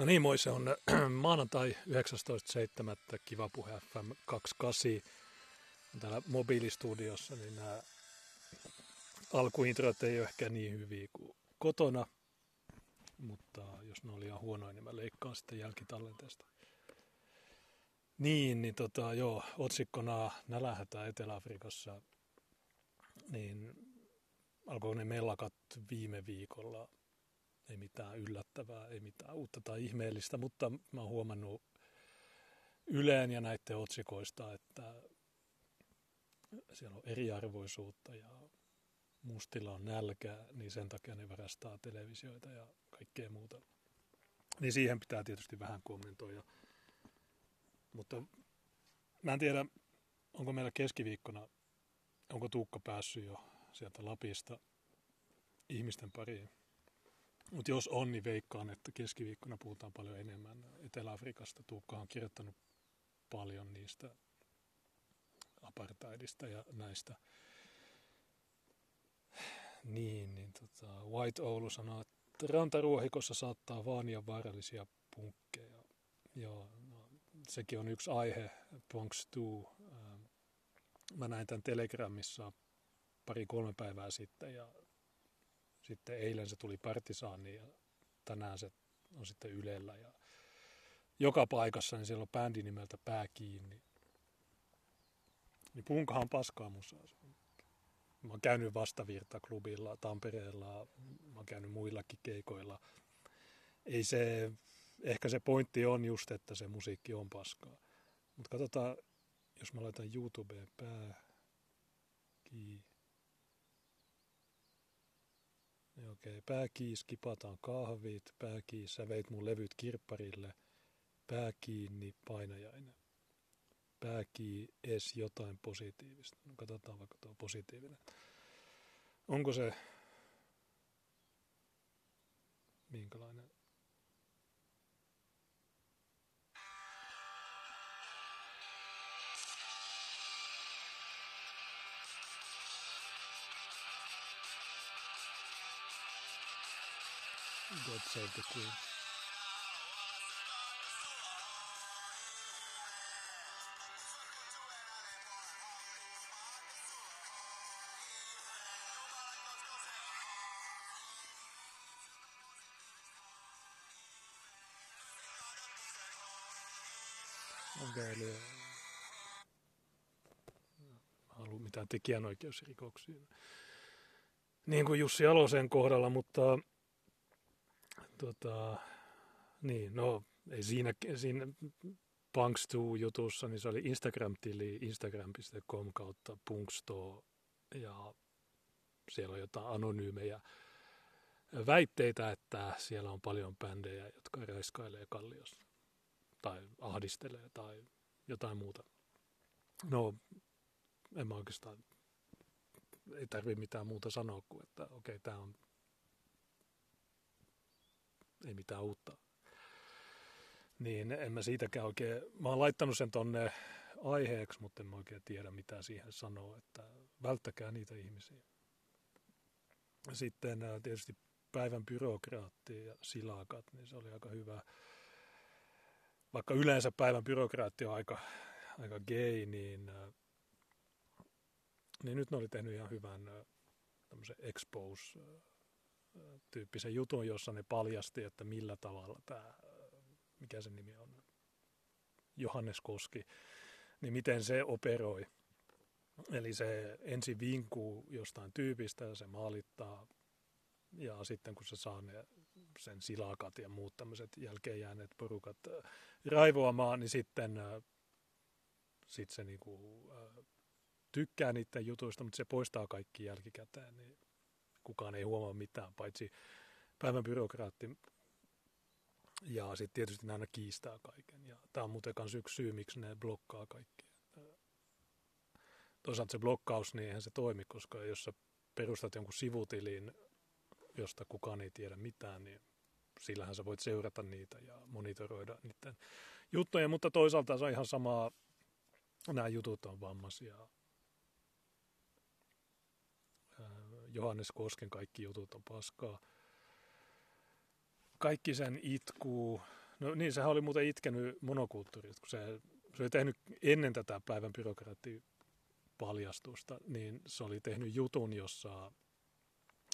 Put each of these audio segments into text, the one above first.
No niin, moi, se on maanantai 19.7. Kiva puhe FM 28. Täällä mobiilistudiossa, niin nämä alkuintrot ei ole ehkä niin hyviä kuin kotona, mutta jos ne oli ihan huonoja, niin mä leikkaan sitten jälkitallenteesta. Niin, niin tota, joo, otsikkona nälähätä Etelä-Afrikassa, niin alkoi ne mellakat viime viikolla – ei mitään yllättävää, ei mitään uutta tai ihmeellistä, mutta mä oon huomannut Yleen ja näiden otsikoista, että siellä on eriarvoisuutta ja mustilla on nälkää, niin sen takia ne varastaa televisioita ja kaikkea muuta. Niin siihen pitää tietysti vähän kommentoida. Mutta mä en tiedä, onko meillä keskiviikkona, onko Tuukka päässyt jo sieltä Lapista ihmisten pariin. Mutta jos on, niin veikkaan, että keskiviikkona puhutaan paljon enemmän Etelä-Afrikasta. Tuukka on kirjoittanut paljon niistä apartheidista ja näistä. Niin, niin tota, White Oulu sanoo, että rantaruohikossa saattaa vaania vaarallisia punkkeja. Joo, no, sekin on yksi aihe, Bronx 2. Ähm, mä näin tämän Telegramissa pari-kolme päivää sitten ja sitten eilen se tuli Partisaaniin ja tänään se on sitten Ylellä ja joka paikassa, niin siellä on bändi nimeltä Pää kiinni. Niin punkahan paskaa musaa. Mä oon käynyt vastavirta-klubilla Tampereella, mä oon käynyt muillakin keikoilla. Ei se, ehkä se pointti on just, että se musiikki on paskaa. Mutta katsotaan, jos mä laitan YouTubeen pää kiinni. Okei, okay. pääkiis, kipataan kahvit, pääkiis, sä veit mun levyt kirpparille, pää kiinni, painajainen. Pääkii, es jotain positiivista. No katsotaan vaikka tuo positiivinen. Onko se minkälainen God save the Queen. Okay, eli halu mitään tekijänoikeusrikoksia. Niin kuin Jussi Alosen kohdalla, mutta Tota, niin, no ei siinä, siinä Punks jutussa, niin se oli Instagram-tili instagram.com kautta Punksto ja siellä on jotain anonyymejä väitteitä, että siellä on paljon bändejä, jotka raiskailee kalliossa tai ahdistelee tai jotain muuta. No, en mä oikeastaan, ei tarvi mitään muuta sanoa kuin, että okei, okay, tämä on ei mitään uutta. Niin en mä siitäkään oikein, mä oon laittanut sen tonne aiheeksi, mutta en mä oikein tiedä mitä siihen sanoo, että välttäkää niitä ihmisiä. Sitten tietysti päivän byrokraatti ja silakat, niin se oli aika hyvä. Vaikka yleensä päivän byrokraatti on aika, aika gay, niin, niin nyt ne oli tehnyt ihan hyvän tämmöisen expose tyyppisen jutun, jossa ne paljasti, että millä tavalla tämä, mikä se nimi on, Johannes Koski, niin miten se operoi. Eli se ensin vinkuu jostain tyypistä ja se maalittaa ja sitten kun se saa ne, sen silakat ja muut tämmöiset jälkeen jääneet porukat raivoamaan, niin sitten sit se niinku, tykkää niiden jutuista, mutta se poistaa kaikki jälkikäteen. Niin kukaan ei huomaa mitään, paitsi päivän byrokraatti. Ja sitten tietysti ne aina kiistää kaiken. Ja tämä on muuten myös yksi syy, miksi ne blokkaa kaikki. Toisaalta se blokkaus, niin eihän se toimi, koska jos sä perustat jonkun sivutilin, josta kukaan ei tiedä mitään, niin sillähän sä voit seurata niitä ja monitoroida niiden juttuja, mutta toisaalta se on ihan samaa, nämä jutut on vammaisia Johannes Kosken kaikki jutut on paskaa. Kaikki sen itkuu, No niin, sehän oli muuten itkenyt monokulttuurista, kun se, se oli tehnyt ennen tätä päivän byrokraattipaljastusta, niin se oli tehnyt jutun, jossa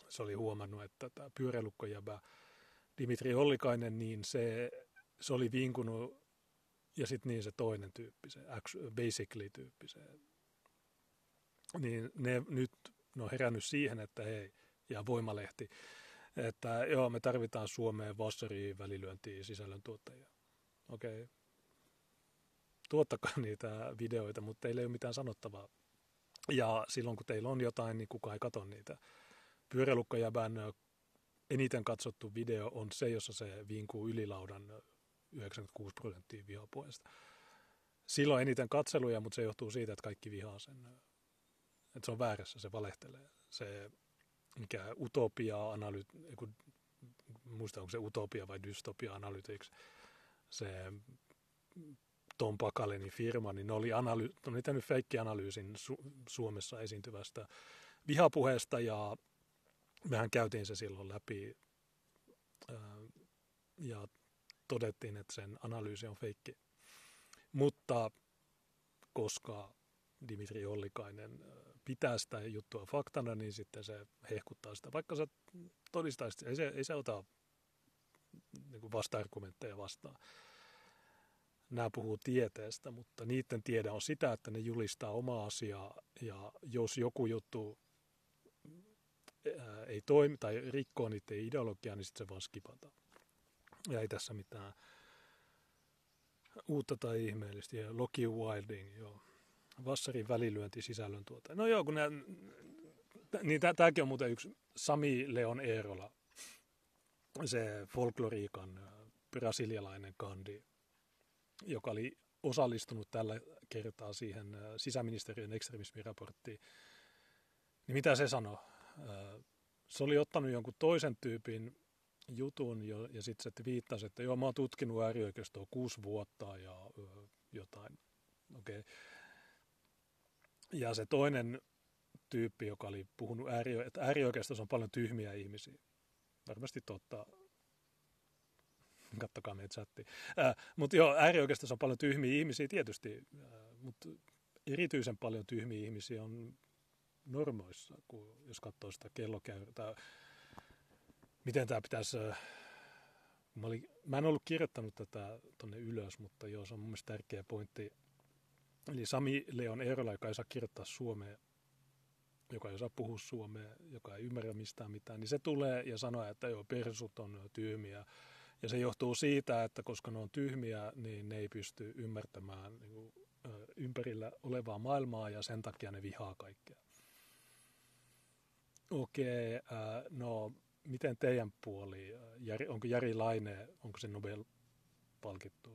se oli huomannut, että tämä pyöräilukkojäbä Dimitri Ollikainen, niin se, se oli vinkunut, ja sitten niin se toinen tyyppi, se basically-tyyppi, se, niin ne nyt ne on herännyt siihen, että hei, ja Voimalehti, että joo, me tarvitaan Suomeen Vassariin välilyöntiin sisällöntuottajia. Okei. Okay. Tuottakaa niitä videoita, mutta teillä ei ole mitään sanottavaa. Ja silloin kun teillä on jotain, niin kukaan ei katso niitä. Pyöräilukkajäbän eniten katsottu video on se, jossa se vinkuu ylilaudan 96 prosenttia vihapuheesta. Silloin eniten katseluja, mutta se johtuu siitä, että kaikki vihaa sen. Että se on väärässä, se valehtelee. Se mikä utopia analyt, muista onko se utopia vai dystopia analytics, se Tom Pakalenin firma, niin ne oli, analy- ne oli tehnyt feikkianalyysin Su- Suomessa esiintyvästä vihapuheesta ja mehän käytiin se silloin läpi ja todettiin, että sen analyysi on feikki. Mutta koska Dimitri Ollikainen pitää sitä juttua faktana, niin sitten se hehkuttaa sitä. Vaikka sä todistaisit, ei se, ei se ota niin vasta-argumentteja vastaan. Nämä puhuu tieteestä, mutta niiden tiede on sitä, että ne julistaa omaa asiaa ja jos joku juttu ei toimi tai rikkoo niiden ideologiaa, niin sitten se vaan skipataan. Ja ei tässä mitään uutta tai ihmeellistä. Ja Loki Wilding, joo. Vassarin välilyönti sisällön tuota. No joo, kun nää, niin tämäkin on muuten yksi Sami Leon Eerola, se folkloriikan brasilialainen kandi, joka oli osallistunut tällä kertaa siihen sisäministeriön ekstremismiraporttiin. Niin mitä se sanoi? Se oli ottanut jonkun toisen tyypin jutun jo, ja sitten se viittasi, että joo, mä oon tutkinut äärioikeistoa kuusi vuotta ja jotain. Okei. Okay. Ja se toinen tyyppi, joka oli puhunut äärio, että äärioikeistossa on paljon tyhmiä ihmisiä. Varmasti totta. Kattokaa meitä chatti. Äh, mutta joo, äärioikeistossa on paljon tyhmiä ihmisiä tietysti, äh, mutta erityisen paljon tyhmiä ihmisiä on normoissa, kun jos katsoo sitä kellokäyrää. Miten tämä pitäisi... Äh, mä, olin, mä en ollut kirjoittanut tätä tonne ylös, mutta joo, se on mun mielestä tärkeä pointti Eli Sami Leon Eerola, joka ei saa kirjoittaa suomea, joka ei osaa puhua suomea, joka ei ymmärrä mistään mitään, niin se tulee ja sanoo, että joo, persut on tyhmiä. Ja se johtuu siitä, että koska ne on tyhmiä, niin ne ei pysty ymmärtämään niin kuin, ympärillä olevaa maailmaa ja sen takia ne vihaa kaikkea. Okei, okay, no miten teidän puoli, onko Jari Laine, onko se Nobel-palkittu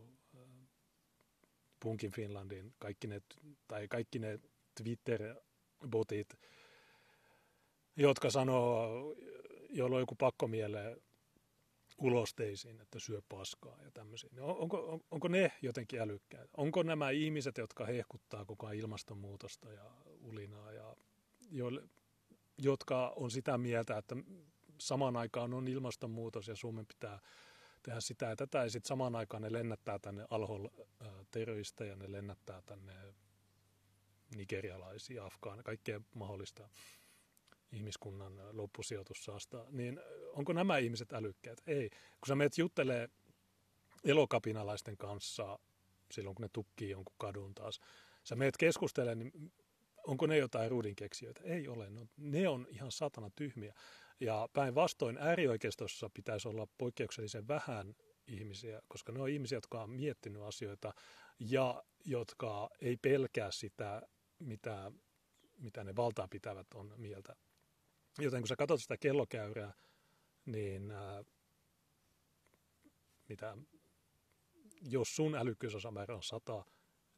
Punkin Finlandin, kaikki ne, tai kaikki ne Twitter-botit, jotka sanoo, joilla on joku pakkomiele ulosteisiin, että syö paskaa ja tämmöisiä. Onko, on, onko ne jotenkin älykkäitä? Onko nämä ihmiset, jotka hehkuttaa koko ajan ilmastonmuutosta ja ulinaa, ja joille, jotka on sitä mieltä, että samaan aikaan on ilmastonmuutos ja Suomen pitää tehdä sitä ja tätä, ja sitten samaan aikaan ne lennättää tänne alhol terroristeja, ne lennättää tänne nigerialaisia, afgaan, kaikkea mahdollista ihmiskunnan loppusijoitussaasta, niin onko nämä ihmiset älykkäät? Ei. Kun sä menet juttelee elokapinalaisten kanssa silloin, kun ne tukkii jonkun kadun taas, sä meet keskustelemaan, niin onko ne jotain ruudinkeksijöitä? Ei ole. No, ne on ihan satana tyhmiä. Ja päinvastoin äärioikeistossa pitäisi olla poikkeuksellisen vähän ihmisiä, koska ne on ihmisiä, jotka on miettinyt asioita ja jotka ei pelkää sitä, mitä, mitä ne valtaa pitävät on mieltä. Joten kun sä katsot sitä kellokäyrää, niin ää, mitä, jos sun älykkyysosamäärä on sata,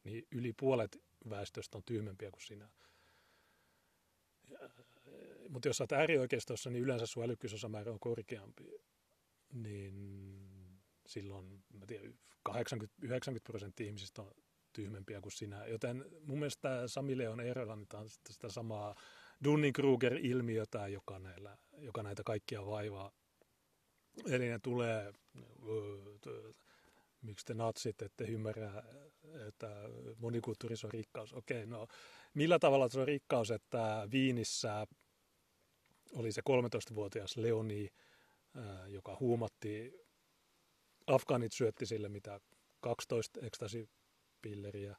niin yli puolet väestöstä on tyhmempiä kuin sinä. Mutta jos oot äärioikeistossa, niin yleensä sun älykkyysosamäärä on korkeampi. Niin silloin, mä tiedän, 80-90 prosenttia ihmisistä on tyhmempiä kuin sinä. Joten mun mielestä Sami Leon Eerola niin on sitä samaa Dunning-Kruger-ilmiötä, joka, näillä, joka näitä kaikkia vaivaa. Eli ne tulee miksi te natsit ette ymmärrä, että monikulttuurisuus on rikkaus. Okei, no millä tavalla se on rikkaus, että Viinissä oli se 13-vuotias Leoni, joka huumatti, Afgaanit syötti sille mitä 12 ekstasipilleriä,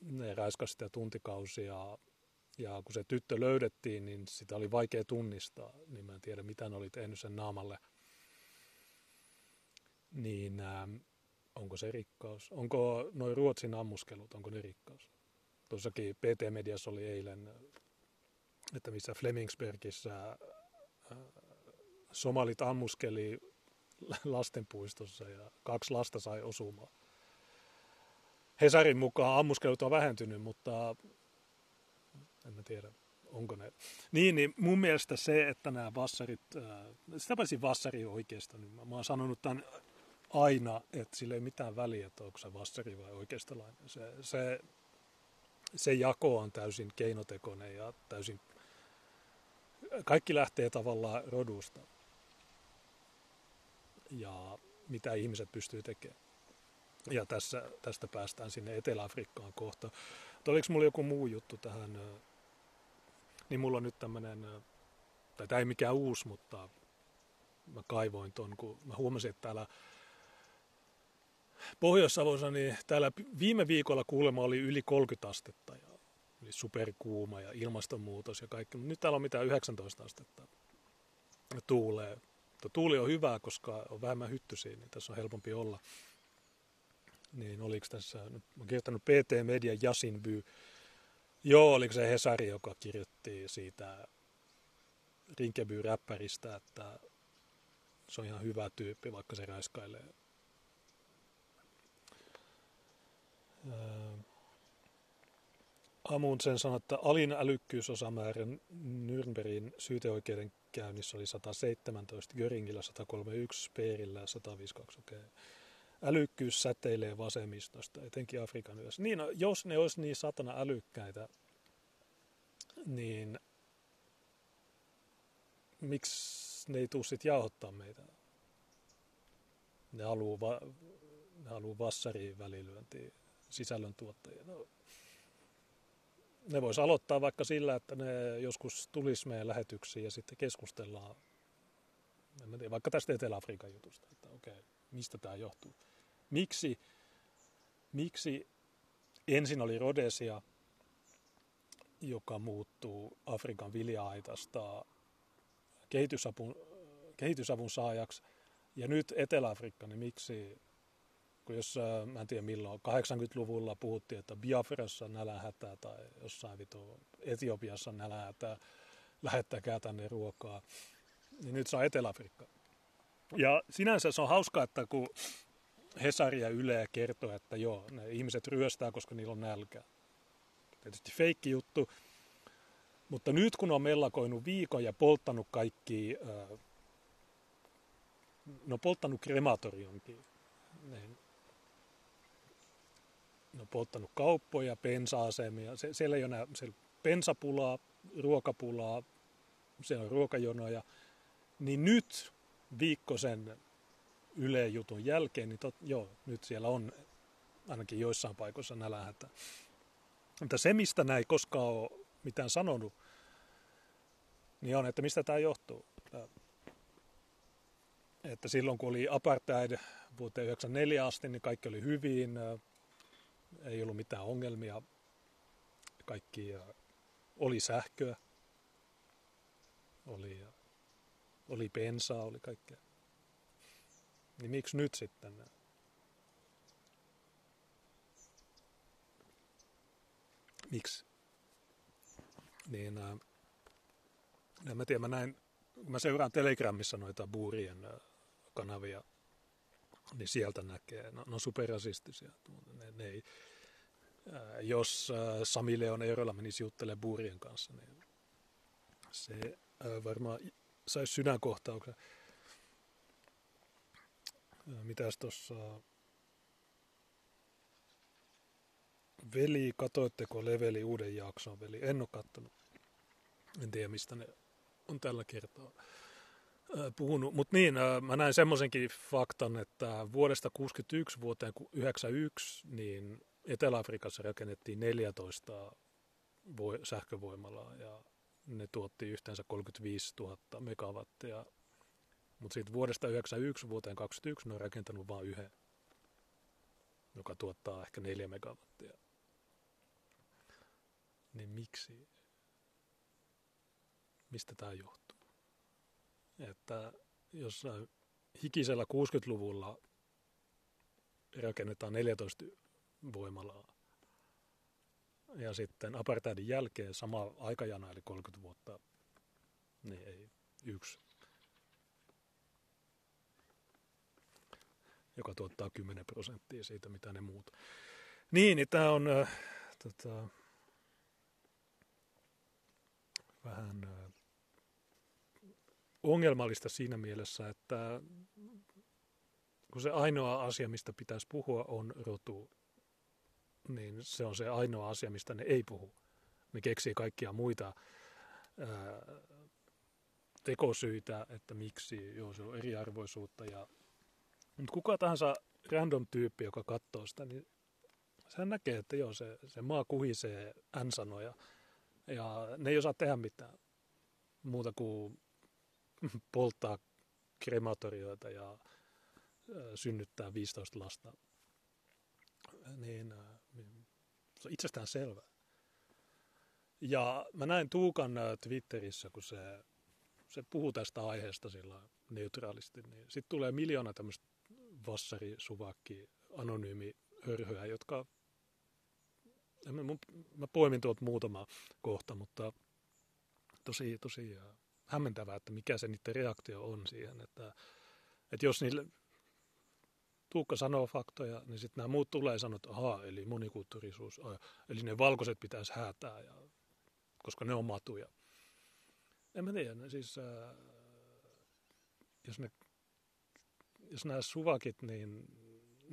ne raiskasi sitä tuntikausia, ja kun se tyttö löydettiin, niin sitä oli vaikea tunnistaa, niin mä en tiedä mitä ne oli tehnyt sen naamalle. Niin ähm, onko se rikkaus? Onko noin Ruotsin ammuskelut, onko ne rikkaus? Tuossakin PT-mediassa oli eilen, että missä Flemingsbergissä äh, somalit ammuskeli lastenpuistossa ja kaksi lasta sai osumaan. Hesarin mukaan ammuskelut on vähentynyt, mutta en mä tiedä, onko ne. Niin, niin mun mielestä se, että nämä vassarit, äh, sitä paitsi vassari oikeasta, niin mä, mä oon sanonut tämän aina, että sillä ei mitään väliä, että onko se vassari vai oikeistolainen. Se, se, se jako on täysin keinotekoinen ja täysin, kaikki lähtee tavallaan rodusta ja mitä ihmiset pystyy tekemään. Ja tässä, tästä päästään sinne Etelä-Afrikkaan kohta. Mutta oliko mulla joku muu juttu tähän? Niin mulla on nyt tämmöinen, tai tämä ei mikään uusi, mutta mä kaivoin ton, kun mä huomasin, että täällä Pohjois-Savossa, niin täällä viime viikolla kuulemma oli yli 30 astetta ja oli superkuuma ja ilmastonmuutos ja kaikki, mutta nyt täällä on mitään 19 astetta tuulee. Mutta tuuli on hyvää, koska on vähemmän hyttysiä, niin tässä on helpompi olla. Niin oliko tässä, nyt oon kirjoittanut PT Media Jasinby. Joo, oliko se Hesari, joka kirjoitti siitä Rinkeby-räppäristä, että se on ihan hyvä tyyppi, vaikka se räiskailee Amundsen sanoi, että alin älykkyysosamäärä Nürnbergin syyteoikeuden käynnissä oli 117, Göringillä 131, Speerillä 152. Okay. Älykkyys säteilee vasemmistosta, etenkin Afrikan yössä. Niin, no, jos ne olisi niin satana älykkäitä, niin miksi ne ei tule sitten jauhottaa meitä? Ne haluaa, va- haluaa vassariin välilyöntiin sisällöntuottajia. No, ne voisi aloittaa vaikka sillä, että ne joskus tulisi meidän lähetyksiin ja sitten keskustellaan en tiedä, vaikka tästä Etelä-Afrikan jutusta, että okei, mistä tämä johtuu. Miksi, miksi ensin oli Rhodesia, joka muuttuu Afrikan vilja-aitasta kehitysavun, kehitysavun saajaksi, ja nyt Etelä-Afrikka, niin miksi kun jos, mä en tiedä milloin, 80-luvulla puhuttiin, että Biafrassa nälähätää tai jossain vitu Etiopiassa nälähätää, lähettäkää tänne ruokaa, niin nyt se on Etelä-Afrikka. Ja sinänsä se on hauskaa, että kun Hesari ja Yle kertoo, että joo, ne ihmiset ryöstää, koska niillä on nälkä. Tietysti feikki juttu, mutta nyt kun on mellakoinut viikon ja polttanut kaikki, no polttanut krematorionkin, niin ne on polttanut kauppoja, pensa-asemia. Se, siellä ei ole enää siellä pensapulaa, ruokapulaa, siellä on ruokajonoja. Niin nyt viikkosen Yle jutun jälkeen, niin tot, joo, nyt siellä on ainakin joissain paikoissa nälähätä. Mutta se, mistä näin koskaan ole mitään sanonut, niin on, että mistä tämä johtuu. Että silloin kun oli apartheid vuoteen 1994 asti, niin kaikki oli hyvin, ei ollut mitään ongelmia. Kaikki oli sähköä, oli, oli bensaa, oli kaikkea. Niin miksi nyt sitten? Miksi? Niin, äh, en mä tiedä, mä näin, kun mä seuraan Telegramissa noita buurien kanavia, niin sieltä näkee, no, no superrasistisia. Ne, ne ei, ää, jos ää, Sami Leon Eerola menisi juttelemaan Buurien kanssa, niin se ää, varmaan saisi sydänkohtauksen. Ää, mitäs tuossa... Veli, katoitteko Leveli uuden jakson? Veli, en ole kattonut. En tiedä, mistä ne on tällä kertaa. Puhunut. Mutta niin, mä näin semmoisenkin faktan, että vuodesta 61 vuoteen 91 niin Etelä-Afrikassa rakennettiin 14 voi, sähkövoimalaa ja ne tuotti yhteensä 35 000 megawattia. Mutta sitten vuodesta 1991 vuoteen 2021 ne on rakentanut vain yhden, joka tuottaa ehkä 4 megawattia. Niin miksi? Mistä tämä johtuu? Että jos hikisellä 60-luvulla rakennetaan 14 voimalaa, ja sitten apartheidin jälkeen sama aikajana, eli 30 vuotta, niin ei yksi, joka tuottaa 10 prosenttia siitä, mitä ne muut. Niin, niin tämä on äh, tota, vähän äh, ongelmallista siinä mielessä, että kun se ainoa asia, mistä pitäisi puhua, on rotu niin se on se ainoa asia, mistä ne ei puhu. Ne keksii kaikkia muita ää, tekosyitä, että miksi, joo se on eriarvoisuutta. Ja, mutta kuka tahansa random tyyppi, joka katsoo sitä, niin sehän näkee, että joo, se, se maa kuhisee N-sanoja ja ne ei osaa tehdä mitään muuta kuin polttaa krematorioita ja synnyttää 15 lasta. Niin se on itsestään selvä. Ja mä näin Tuukan Twitterissä, kun se, se puhuu tästä aiheesta sillä neutraalisti, niin sitten tulee miljoona tämmöistä vassari, suvakki, anonyymi hörhöä, jotka, mä, mä poimin tuolta muutama kohta, mutta tosi, tosi hämmentävää, että mikä se niiden reaktio on siihen, että, että jos niille Tuukka sanoo faktoja, niin sitten nämä muut tulee ja sanoo, että ahaa, eli monikulttuurisuus, eli ne valkoiset pitäisi häätää, ja, koska ne on matuja. En mä tiedä, siis äh, jos, ne, jos nämä suvakit, niin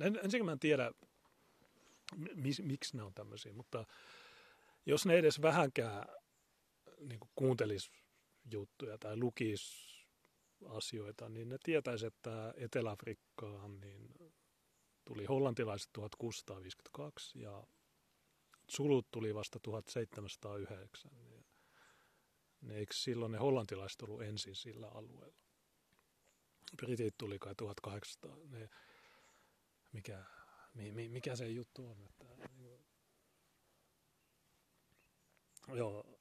en, ensinnäkin mä en tiedä, mis, miksi ne on tämmöisiä, mutta jos ne edes vähänkään niin kuuntelisi juttuja tai lukisi asioita, niin ne tietäisi, että Etelä-Afrikkaan niin tuli hollantilaiset 1652 ja sulut tuli vasta 1709. Niin, niin eikö silloin ne hollantilaiset ollut ensin sillä alueella? Britit tuli kai 1800. Ne, mikä, mikä se juttu on? Että, niin, joo,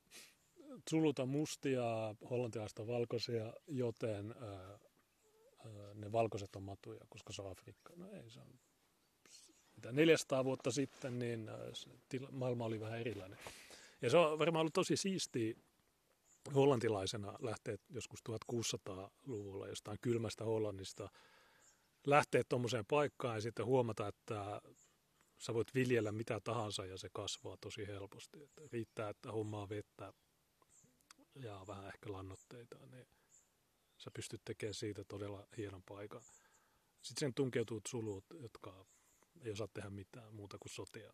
Zuluta mustia, hollantilaista valkoisia, joten ää, ne valkoiset on matuja, koska se on Afrikka. No ei, se on mitä 400 vuotta sitten, niin tila, maailma oli vähän erilainen. Ja se on varmaan ollut tosi siisti hollantilaisena lähteä joskus 1600-luvulla jostain kylmästä Hollannista lähteä tuommoiseen paikkaan ja sitten huomata, että sä voit viljellä mitä tahansa ja se kasvaa tosi helposti. Että riittää, että hommaa vettä ja vähän ehkä lannoitteita, niin sä pystyt tekemään siitä todella hienon paikan. Sitten sen tunkeutuu sulut, jotka ei osaa tehdä mitään muuta kuin sotia.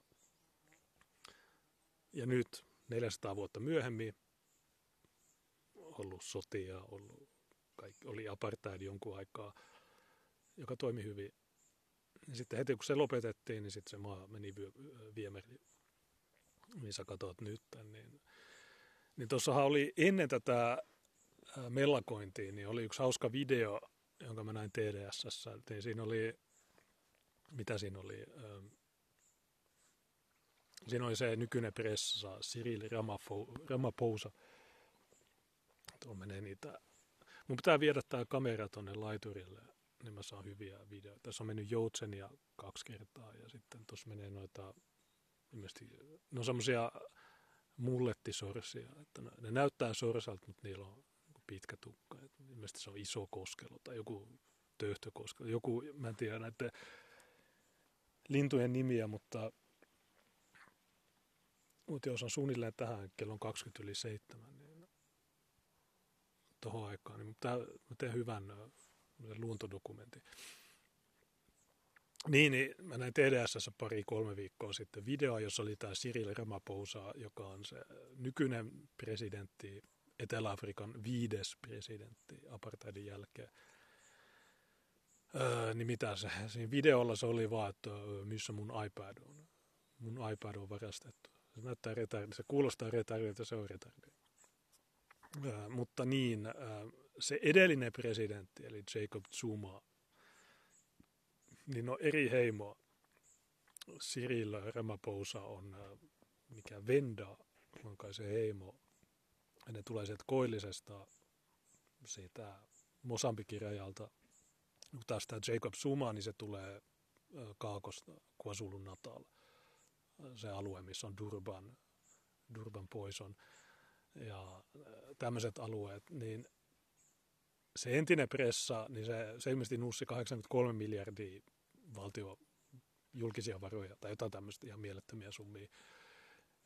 Ja nyt 400 vuotta myöhemmin ollut sotia, ollut kaikki, oli apartheid jonkun aikaa, joka toimi hyvin. Ja sitten heti kun se lopetettiin, niin sitten se maa meni viemäri, missä katsot nyt, niin niin tuossahan oli ennen tätä mellakointia, niin oli yksi hauska video, jonka mä näin TDSS. Niin siinä oli, mitä siinä oli? Siinä oli se nykyinen pressa, Cyril Ramaphosa. Tuo menee niitä. Mun pitää viedä tämä kamera tonne laiturille, niin mä saan hyviä videoita. Tässä on mennyt joutsenia kaksi kertaa ja sitten tuossa menee noita, ilmeisesti, no semmoisia mullettisorsia. Että ne näyttää sorsalta, mutta niillä on pitkä tukka. Ilmeisesti se on iso koskelo tai joku töhtökoskelo. Joku, mä en tiedä näiden lintujen nimiä, mutta, mutta jos on suunnilleen tähän kello 20 yli 7, niin tuohon aikaan, niin mä teen hyvän luontodokumentin. Niin, niin mä näin TDS pari-kolme viikkoa sitten video, jossa oli tämä Cyril Ramaphosa, joka on se nykyinen presidentti Etelä-Afrikan viides presidentti apartheidin jälkeen. Öö, niin mitä se, siinä videolla se oli vaan, että missä mun iPad on. Mun iPad on varastettu. Se näyttää retardi, se kuulostaa retardilta, se on retardi. Öö, mutta niin, öö, se edellinen presidentti, eli Jacob Zuma, niin on eri heimoa. Cyril Ramaphosa on mikä Venda, on kai se heimo. Ja ne tulee sieltä koillisesta, siitä Mosambikin rajalta. Kun taas tämä Jacob Zuma, niin se tulee Kaakosta, KwaZulu Natal. Se alue, missä on Durban, Durban Poison ja tämmöiset alueet, niin se entinen pressa, niin se, se ilmeisesti nussi 83 miljardia valtio julkisia varoja tai jotain tämmöistä ihan mielettömiä summia.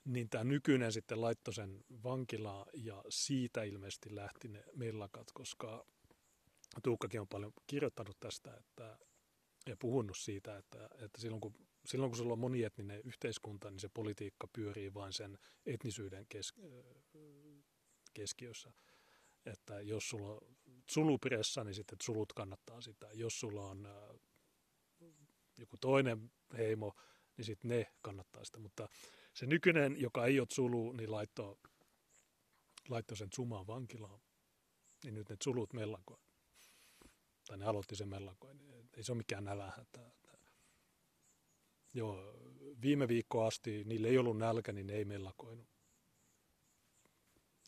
Niin tämä nykyinen sitten laittoi sen vankilaa ja siitä ilmeisesti lähti ne mellakat, koska Tuukkakin on paljon kirjoittanut tästä että, ja puhunut siitä, että, että silloin, kun, silloin kun sulla on monietninen yhteiskunta, niin se politiikka pyörii vain sen etnisyyden kes, keskiössä. Että jos sulla on sulupressa, niin sitten sulut kannattaa sitä. Jos sulla on joku toinen heimo, niin sitten ne kannattaa sitä. Mutta se nykyinen, joka ei ole Zulu, niin laittoi, laittoi sen Zumaan vankilaan. Niin nyt ne Zulut mellakoi. Tai ne aloitti sen mellakoin. Ei se ole mikään nälähätä. Joo, viime viikko asti niille ei ollut nälkä, niin ne ei mellakoinut.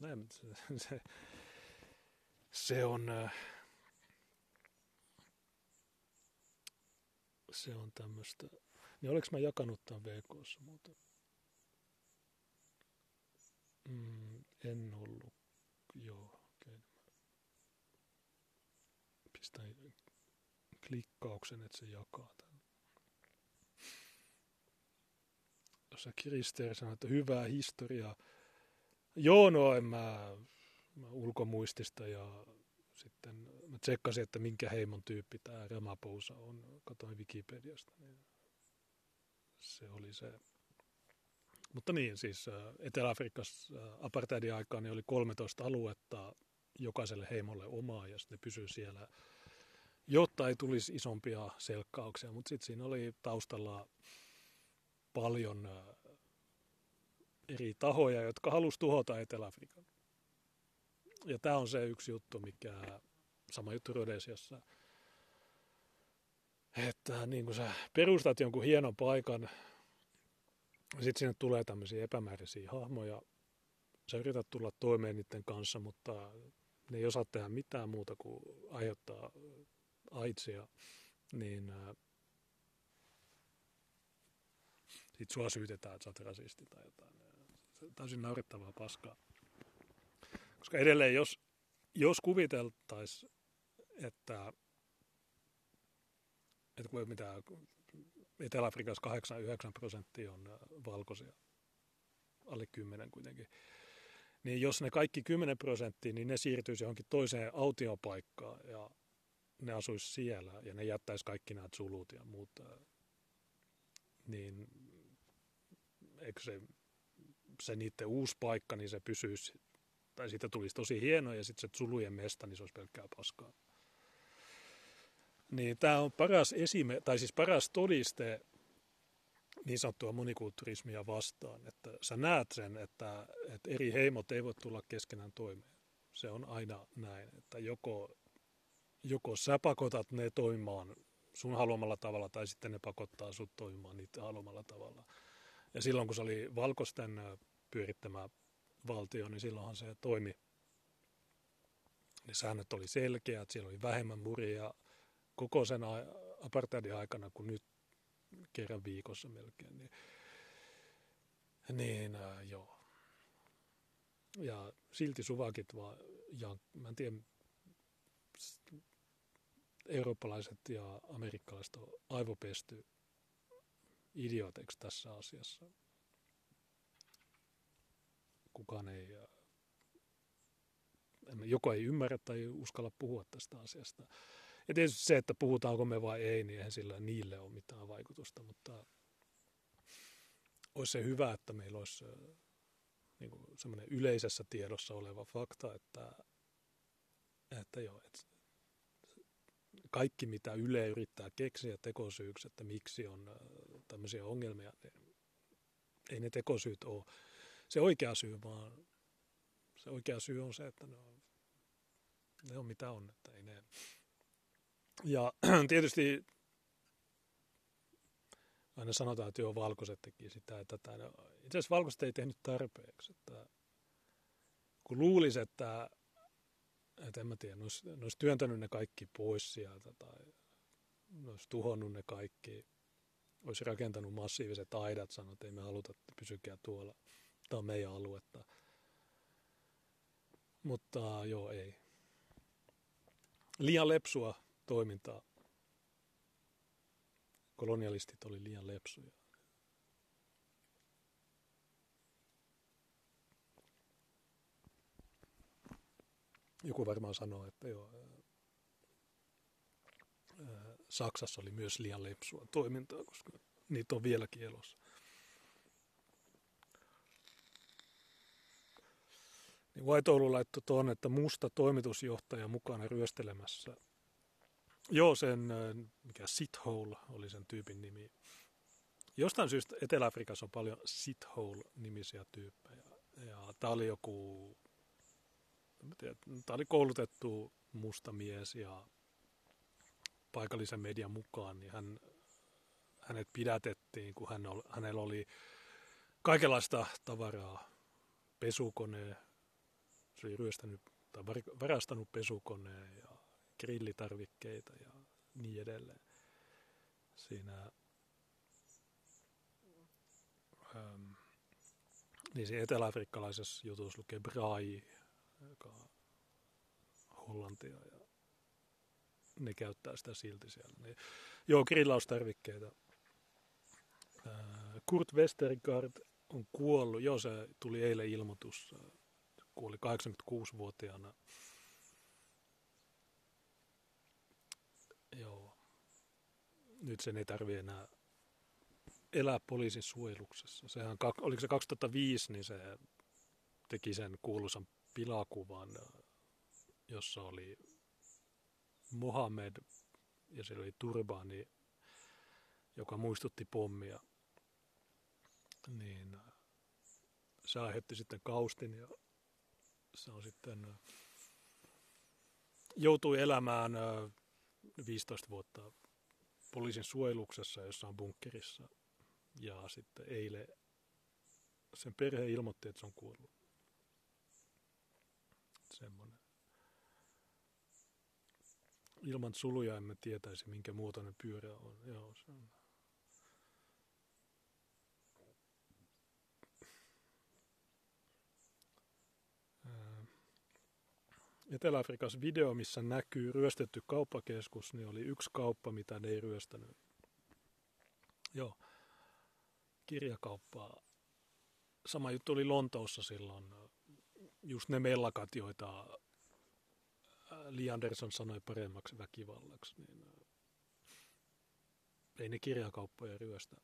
Näin, se, se, se on... Äh, se on tämmöistä. Niin oliko mä jakanut tämän VKssa muuten? Mm, en ollut. Joo, okei. Pistän klikkauksen, että se jakaa tämän. Jossa Krister sanoi, että hyvää historiaa. Joo, no en mä, mä ulkomuistista ja sitten mä tsekkasin, että minkä heimon tyyppi tämä Ramapousa on. Katoin Wikipediasta, niin se oli se. Mutta niin, siis äh, Etelä-Afrikassa äh, apartheidin aikaan niin oli 13 aluetta jokaiselle heimolle omaa ja sitten ne pysyy siellä, jotta ei tulisi isompia selkkauksia. Mutta sitten siinä oli taustalla paljon äh, eri tahoja, jotka halusivat tuhota Etelä-Afrikan. Ja tämä on se yksi juttu, mikä sama juttu Rhodesiassa, että niin kun sä perustat jonkun hienon paikan, sitten sinne tulee tämmöisiä epämääräisiä hahmoja, sä yrität tulla toimeen niiden kanssa, mutta ne ei osaa tehdä mitään muuta kuin aiheuttaa aitsia, niin sitten sua syytetään, että sä oot rasisti tai jotain. Täysin naurettavaa paskaa. Koska edelleen, jos, jos kuviteltaisiin, että, että kun mitä Etelä-Afrikassa 89 prosenttia on äh, valkoisia, alle 10 kuitenkin, niin jos ne kaikki 10 prosenttia, niin ne siirtyisi johonkin toiseen autiopaikkaan ja ne asuisi siellä ja ne jättäisi kaikki nämä sulut ja muut, äh, niin eikö se, se niiden uusi paikka, niin se pysyisi tai siitä tulisi tosi hieno ja sitten se sulujen mesta, niin se olisi pelkkää paskaa. Niin tämä on paras esime, tai siis paras todiste niin sanottua monikulturismia vastaan, että sä näet sen, että, että eri heimot ei voi tulla keskenään toimeen. Se on aina näin, että joko, joko sä pakotat ne toimimaan sun haluamalla tavalla tai sitten ne pakottaa sut toimimaan niitä haluamalla tavalla. Ja silloin kun se oli valkoisten pyörittämä valtio, niin silloinhan se toimi. Ne säännöt oli selkeät, siellä oli vähemmän muria koko sen apartheidin aikana kuin nyt kerran viikossa melkein. Niin, niin äh, joo. Ja silti suvakit vaan, ja mä en tiedä, eurooppalaiset ja amerikkalaiset on aivopesty idioteiksi tässä asiassa kukaan ei, joko ei ymmärrä tai uskalla puhua tästä asiasta. Ja tietysti se, että puhutaanko me vai ei, niin eihän sillä niille ole mitään vaikutusta, mutta olisi se hyvä, että meillä olisi niin kuin semmoinen yleisessä tiedossa oleva fakta, että, että joo, että kaikki mitä Yle yrittää keksiä tekosyyksi, että miksi on tämmöisiä ongelmia, niin ei ne tekosyyt ole se oikea syy, vaan se oikea syy on se, että ne on, ne on mitä on. Että ei ne... Ja tietysti aina sanotaan, että joo, valkoiset teki sitä ja tätä. No, itse asiassa valkoiset ei tehnyt tarpeeksi. Että kun luulisi, että, että en mä tiedä, ne olisi, ne olisi työntänyt ne kaikki pois sieltä tai ne olisi tuhonnut ne kaikki, olisi rakentanut massiiviset aidat, sanoi, että ei me haluta, että pysykää tuolla. Tämä on meidän aluetta. Mutta joo, ei. Liian lepsua toimintaa. Kolonialistit oli liian lepsuja. Joku varmaan sanoo, että joo, Saksassa oli myös liian lepsua toimintaa, koska niitä on vieläkin elossa. Niin White laittoi tuonne, että musta toimitusjohtaja mukana ryöstelemässä. Joo, sen, mikä Sithole oli sen tyypin nimi. Jostain syystä Etelä-Afrikassa on paljon Sithole-nimisiä tyyppejä. Ja tämä oli joku, tämä oli koulutettu musta mies ja paikallisen median mukaan, niin hän, hänet pidätettiin, kun hän hänellä oli kaikenlaista tavaraa, pesukone, se oli ryöstänyt tai varastanut pesukoneen ja grillitarvikkeita ja niin edelleen. Siinä ähm, niin se eteläafrikkalaisessa jutussa lukee Brai, joka on hollantia ja ne käyttää sitä silti siellä. Niin, joo, grillaustarvikkeita. Äh, Kurt Westergaard on kuollut. Joo, se tuli eilen ilmoitus kuoli 86-vuotiaana. Joo. Nyt sen ei tarvi enää elää poliisin suojeluksessa. Sehän, oliko se 2005, niin se teki sen kuuluisan pilakuvan, jossa oli Mohamed ja siellä oli turbaani, joka muistutti pommia. Niin se aiheutti sitten kaustin ja se on sitten, joutui elämään 15 vuotta poliisin suojeluksessa jossain bunkkerissa. Ja sitten eilen sen perhe ilmoitti, että se on kuollut. Semmoinen. Ilman suluja emme tietäisi, minkä muotoinen pyörä on. Joo, se on Etelä-Afrikassa video, missä näkyy ryöstetty kauppakeskus, niin oli yksi kauppa, mitä ne ei ryöstänyt. Joo, kirjakauppaa. Sama juttu oli Lontoossa silloin. Just ne mellakat, joita äh, Lee Anderson sanoi paremmaksi väkivallaksi, niin äh, ei ne kirjakauppoja ryöstä.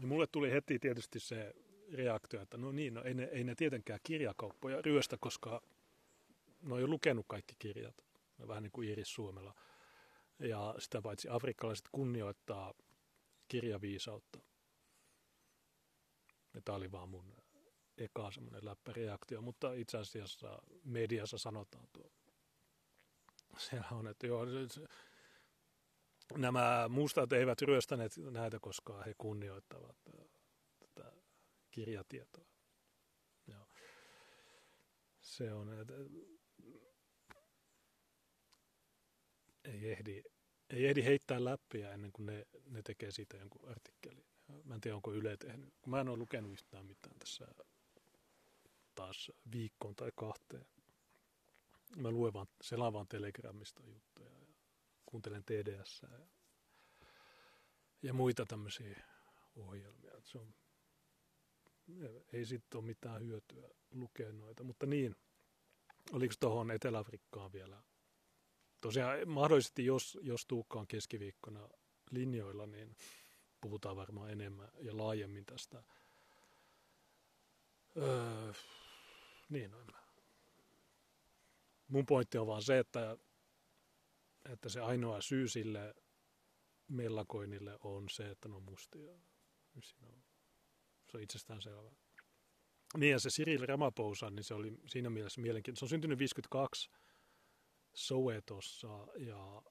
Ja mulle tuli heti tietysti se reaktio, että no niin, no ei ne, ei ne tietenkään kirjakauppoja ryöstä, koska ne on jo lukenut kaikki kirjat, vähän niin kuin Iris Suomella. Ja sitä paitsi afrikkalaiset kunnioittaa kirjaviisautta. Ja tämä oli vaan mun eka semmoinen läppäreaktio, mutta itse asiassa mediassa sanotaan tuo. Siellä on, että joo, nämä mustat eivät ryöstäneet näitä, koska he kunnioittavat tätä kirjatietoa. Joo. Se on, että ei ehdi, ei ehdi heittää läppiä ennen kuin ne, ne tekee siitä jonkun artikkelin. Mä en tiedä, onko Yle tehnyt. Mä en ole lukenut yhtään mitään tässä taas viikkoon tai kahteen. Mä luen vaan, selaan vaan Telegramista juttuja ja kuuntelen TDS ja, ja muita tämmöisiä ohjelmia. Se on, ei sitten ole mitään hyötyä lukea noita, mutta niin, oliko tuohon Etelä-Afrikkaan vielä tosiaan mahdollisesti, jos, jos Tuukka on keskiviikkona linjoilla, niin puhutaan varmaan enemmän ja laajemmin tästä Öö, niin, no mä. Mun pointti on vaan se, että, että se ainoa syy sille mellakoinnille on se, että ne on mustia. Siinä on, se on itsestään selvä. Niin ja se Cyril Ramaphosa, niin se oli siinä mielessä mielenkiintoinen. Se on syntynyt 52 Sowetossa ja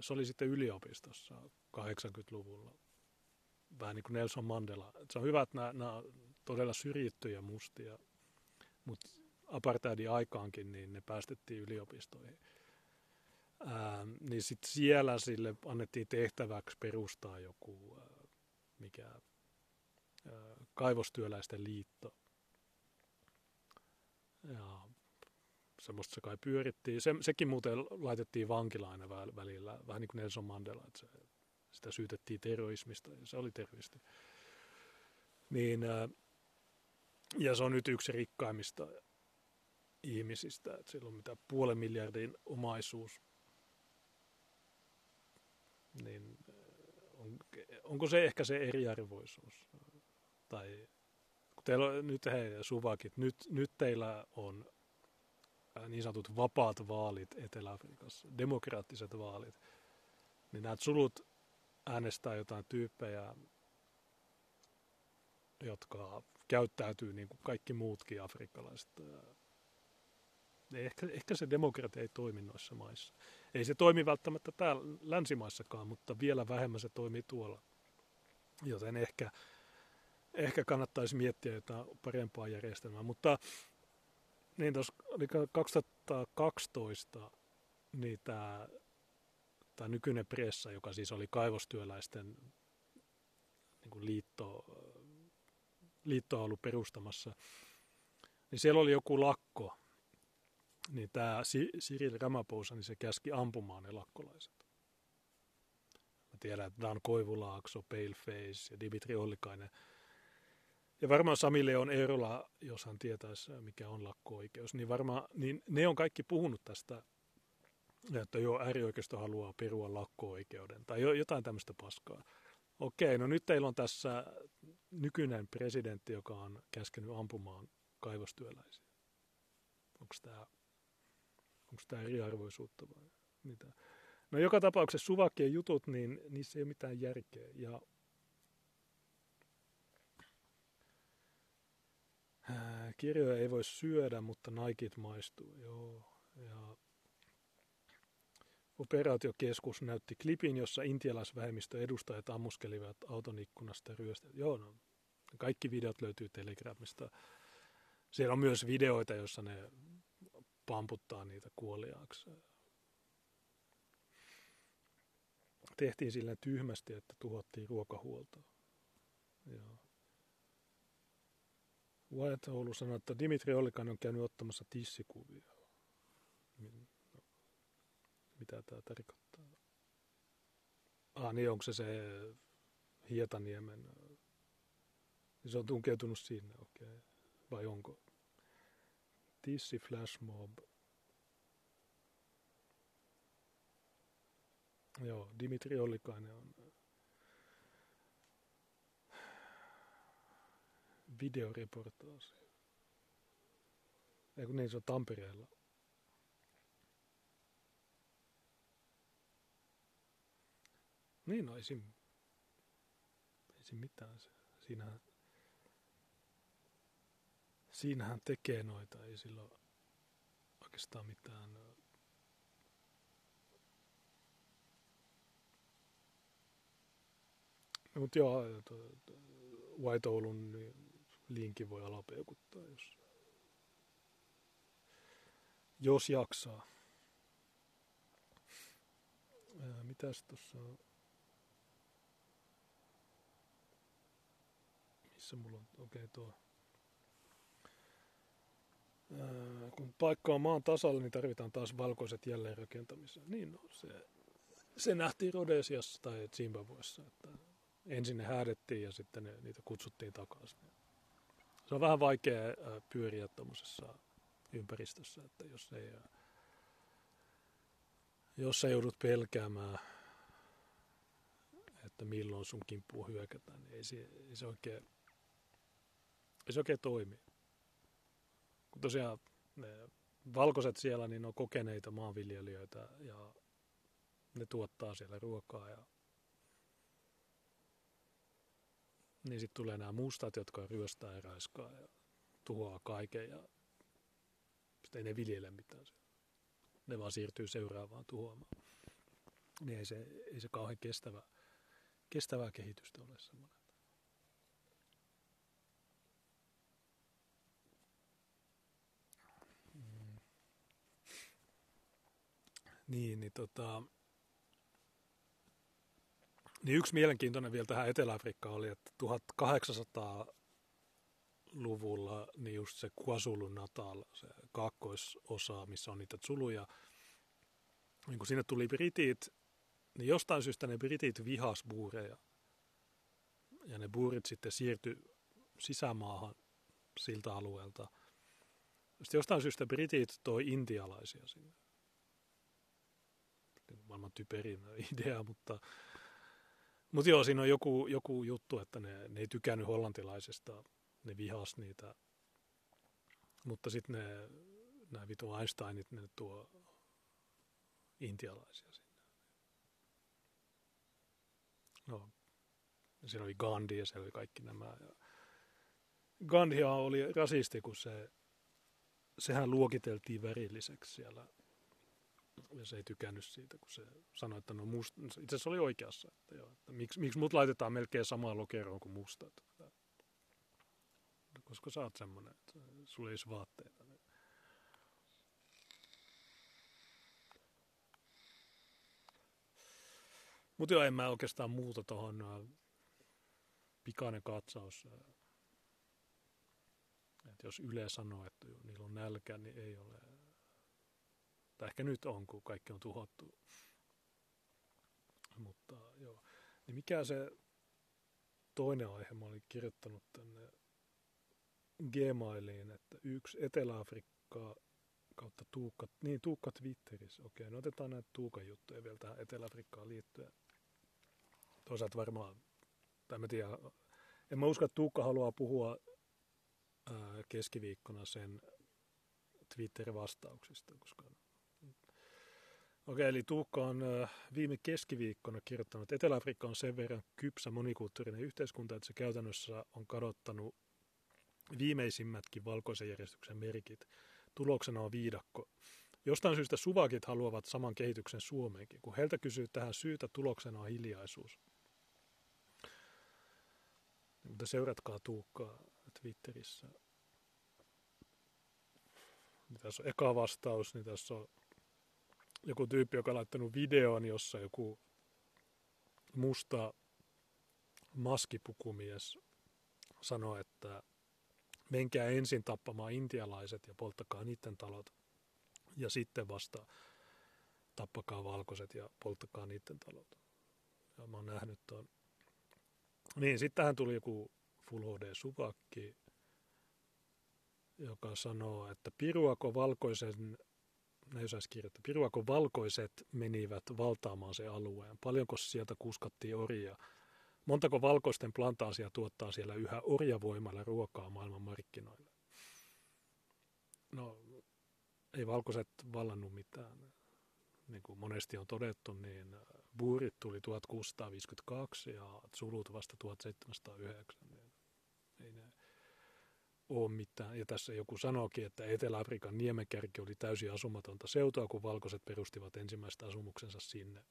se oli sitten yliopistossa 80-luvulla. Vähän niin kuin Nelson Mandela. Se on hyvä, että nämä, nämä todella syrjittyjä mustia, mutta apartheidin aikaankin niin ne päästettiin yliopistoihin. Ää, niin sitten siellä sille annettiin tehtäväksi perustaa joku, ää, mikä ää, kaivostyöläisten liitto. Ja semmoista se kai pyörittiin. Se, sekin muuten laitettiin vankilaan aina välillä, vähän niin kuin Nelson Mandela, että se, sitä syytettiin terrorismista ja se oli terroristi. Niin, ja se on nyt yksi rikkaimmista ihmisistä, että sillä on mitä puolen miljardin omaisuus. Niin on, onko se ehkä se eriarvoisuus? Tai kun teillä on, nyt hei suvakit, nyt, nyt teillä on niin sanotut vapaat vaalit Etelä-Afrikassa, demokraattiset vaalit, niin nämä sulut äänestää jotain tyyppejä, jotka käyttäytyy niin kuin kaikki muutkin afrikkalaiset. Ehkä, ehkä se demokratia ei toimi noissa maissa. Ei se toimi välttämättä täällä länsimaissakaan, mutta vielä vähemmän se toimii tuolla. Joten ehkä, ehkä kannattaisi miettiä jotain parempaa järjestelmää. Mutta niin tuossa 2012 niin tämä, tämä nykyinen pressa, joka siis oli kaivostyöläisten niin kuin liitto, liittoa ollut perustamassa, niin siellä oli joku lakko, niin tämä Cyril Ramaphosa, niin se käski ampumaan ne lakkolaiset. Mä tiedän, että Dan Koivulaakso, Paleface ja Dimitri Ollikainen – ja varmaan Sami Leon Eerola, jos hän tietäisi, mikä on lakko-oikeus, niin varmaan niin ne on kaikki puhunut tästä, että joo, äärioikeisto haluaa perua lakko-oikeuden tai jotain tämmöistä paskaa. Okei, no nyt teillä on tässä nykyinen presidentti, joka on käskenyt ampumaan kaivostyöläisiä. Onko tämä onko tämä eriarvoisuutta vai mitä? No joka tapauksessa suvakkien jutut, niin niissä ei ole mitään järkeä. Ja kirjoja ei voi syödä, mutta naikit maistuu. Joo. Ja operaatiokeskus näytti klipin, jossa intialaisvähemmistö edustajat ammuskelivat auton ikkunasta ryöstä. Joo, no, kaikki videot löytyy Telegramista. Siellä on myös videoita, joissa ne pamputtaa niitä kuoliaaksi. Tehtiin sillä tyhmästi, että tuhottiin ruokahuoltoa. Joo. Wyatt Oulu sanoi, että Dimitri Ollikainen on käynyt ottamassa tissikuvia. Mitä tämä tarkoittaa? Ah niin, onko se se Hietaniemen, se on tunkeutunut sinne, okei. Okay. Vai onko? Tissi Flashmob. Joo, Dimitri Ollikainen on videoreportaasi. Ei kun niin, se on Tampereella. Niin, no ei siinä, ei siinä mitään. Siinähän, siinähän tekee noita, ei sillä oikeastaan mitään. Mutta joo, White Oulun niin linkin voi alapeukuttaa, jos, jos jaksaa. Ää, mitäs tuossa on? Missä mulla on? Okei, okay, tuo. Ää, kun paikka on maan tasalla, niin tarvitaan taas valkoiset jälleenrakentamiseen. Niin no, se, se nähtiin Rodesiassa tai Zimbabwessa, että ensin ne häädettiin ja sitten ne, niitä kutsuttiin takaisin se on vähän vaikea pyöriä tuommoisessa ympäristössä, että jos ei, jos sä joudut pelkäämään, että milloin sun kimppuun hyökätään, niin ei se, ei se oikein, ei se oikein toimi. Kun tosiaan ne valkoiset siellä, niin on kokeneita maanviljelijöitä ja ne tuottaa siellä ruokaa ja niin sitten tulee nämä mustat, jotka ryöstää ja raiskaa ja tuhoaa kaiken ja sitten ei ne viljele mitään. Ne vaan siirtyy seuraavaan tuhoamaan. Niin ei se, ei se kauhean kestävä, kestävää kehitystä ole semmoinen. Mm. Niin, niin tota, niin yksi mielenkiintoinen vielä tähän Etelä-Afrikkaan oli, että 1800-luvulla niin just se KwaZulu-Natal, se kaakkoisosa, missä on niitä suluja, niin kun sinne tuli britit, niin jostain syystä ne britit vihas buureja. Ja ne buurit sitten siirtyi sisämaahan siltä alueelta. Sitten jostain syystä britit toi intialaisia sinne. Varmaan typerin idea, mutta mutta joo, siinä on joku, joku juttu, että ne, ne ei tykännyt hollantilaisesta, ne vihas niitä. Mutta sitten ne, nämä vitu Einsteinit, ne tuo intialaisia sinne. No, siellä oli Gandhi ja siellä oli kaikki nämä. Gandhia oli rasisti, kun se, sehän luokiteltiin värilliseksi siellä ja se ei tykännyt siitä, kun se sanoi, että no musta, itse asiassa oli oikeassa, että, joo, että miksi, miksi mut laitetaan melkein samaan lokeroon kuin mustat. Että, koska sä oot semmoinen, että sulla ei olisi vaatteita. Niin. Mutta joo, en mä oikeastaan muuta tuohon pikainen katsaus. Että jos Yle sanoo, että niillä on nälkä, niin ei ole tai ehkä nyt on, kun kaikki on tuhottu. Mutta joo. Niin mikä se toinen aihe, mä olin kirjoittanut tänne Gmailiin, että yksi Etelä-Afrikkaa kautta Tuukka, niin Tuukka Twitterissä, okei, no otetaan näitä Tuukan juttuja vielä tähän Etelä-Afrikkaan liittyen. Toisaalta varmaan, tai mä tiedä, en mä usko, että Tuukka haluaa puhua keskiviikkona sen Twitter-vastauksista, koska Okei, eli Tuukka on viime keskiviikkona kirjoittanut, että Etelä-Afrikka on sen verran kypsä monikulttuurinen yhteiskunta, että se käytännössä on kadottanut viimeisimmätkin valkoisen järjestyksen merkit. Tuloksena on viidakko. Jostain syystä suvakit haluavat saman kehityksen Suomeenkin. Kun heiltä kysyy tähän syytä, tuloksena on hiljaisuus. Mutta seuratkaa Tuukkaa Twitterissä. Niin tässä on eka vastaus, niin tässä on joku tyyppi, joka on laittanut videon, jossa joku musta maskipukumies sanoi, että menkää ensin tappamaan intialaiset ja polttakaa niiden talot ja sitten vasta tappakaa valkoiset ja polttakaa niiden talot. Ja mä oon nähnyt tuon. Niin, sitten tähän tuli joku Full HD-suvakki, joka sanoo, että piruako valkoisen ne osaisi kirjoittaa. Piruako valkoiset menivät valtaamaan se alueen? Paljonko sieltä kuskattiin orjia? Montako valkoisten plantaasia tuottaa siellä yhä orjavoimalla ruokaa maailman markkinoille? No, ei valkoiset vallannut mitään. Niin kuin monesti on todettu, niin buurit tuli 1652 ja sulut vasta 1709. Niin ei ne ole mitään. Ja tässä joku sanoikin, että Etelä-Afrikan niemenkärki oli täysin asumatonta seutua, kun valkoiset perustivat ensimmäistä asumuksensa sinne.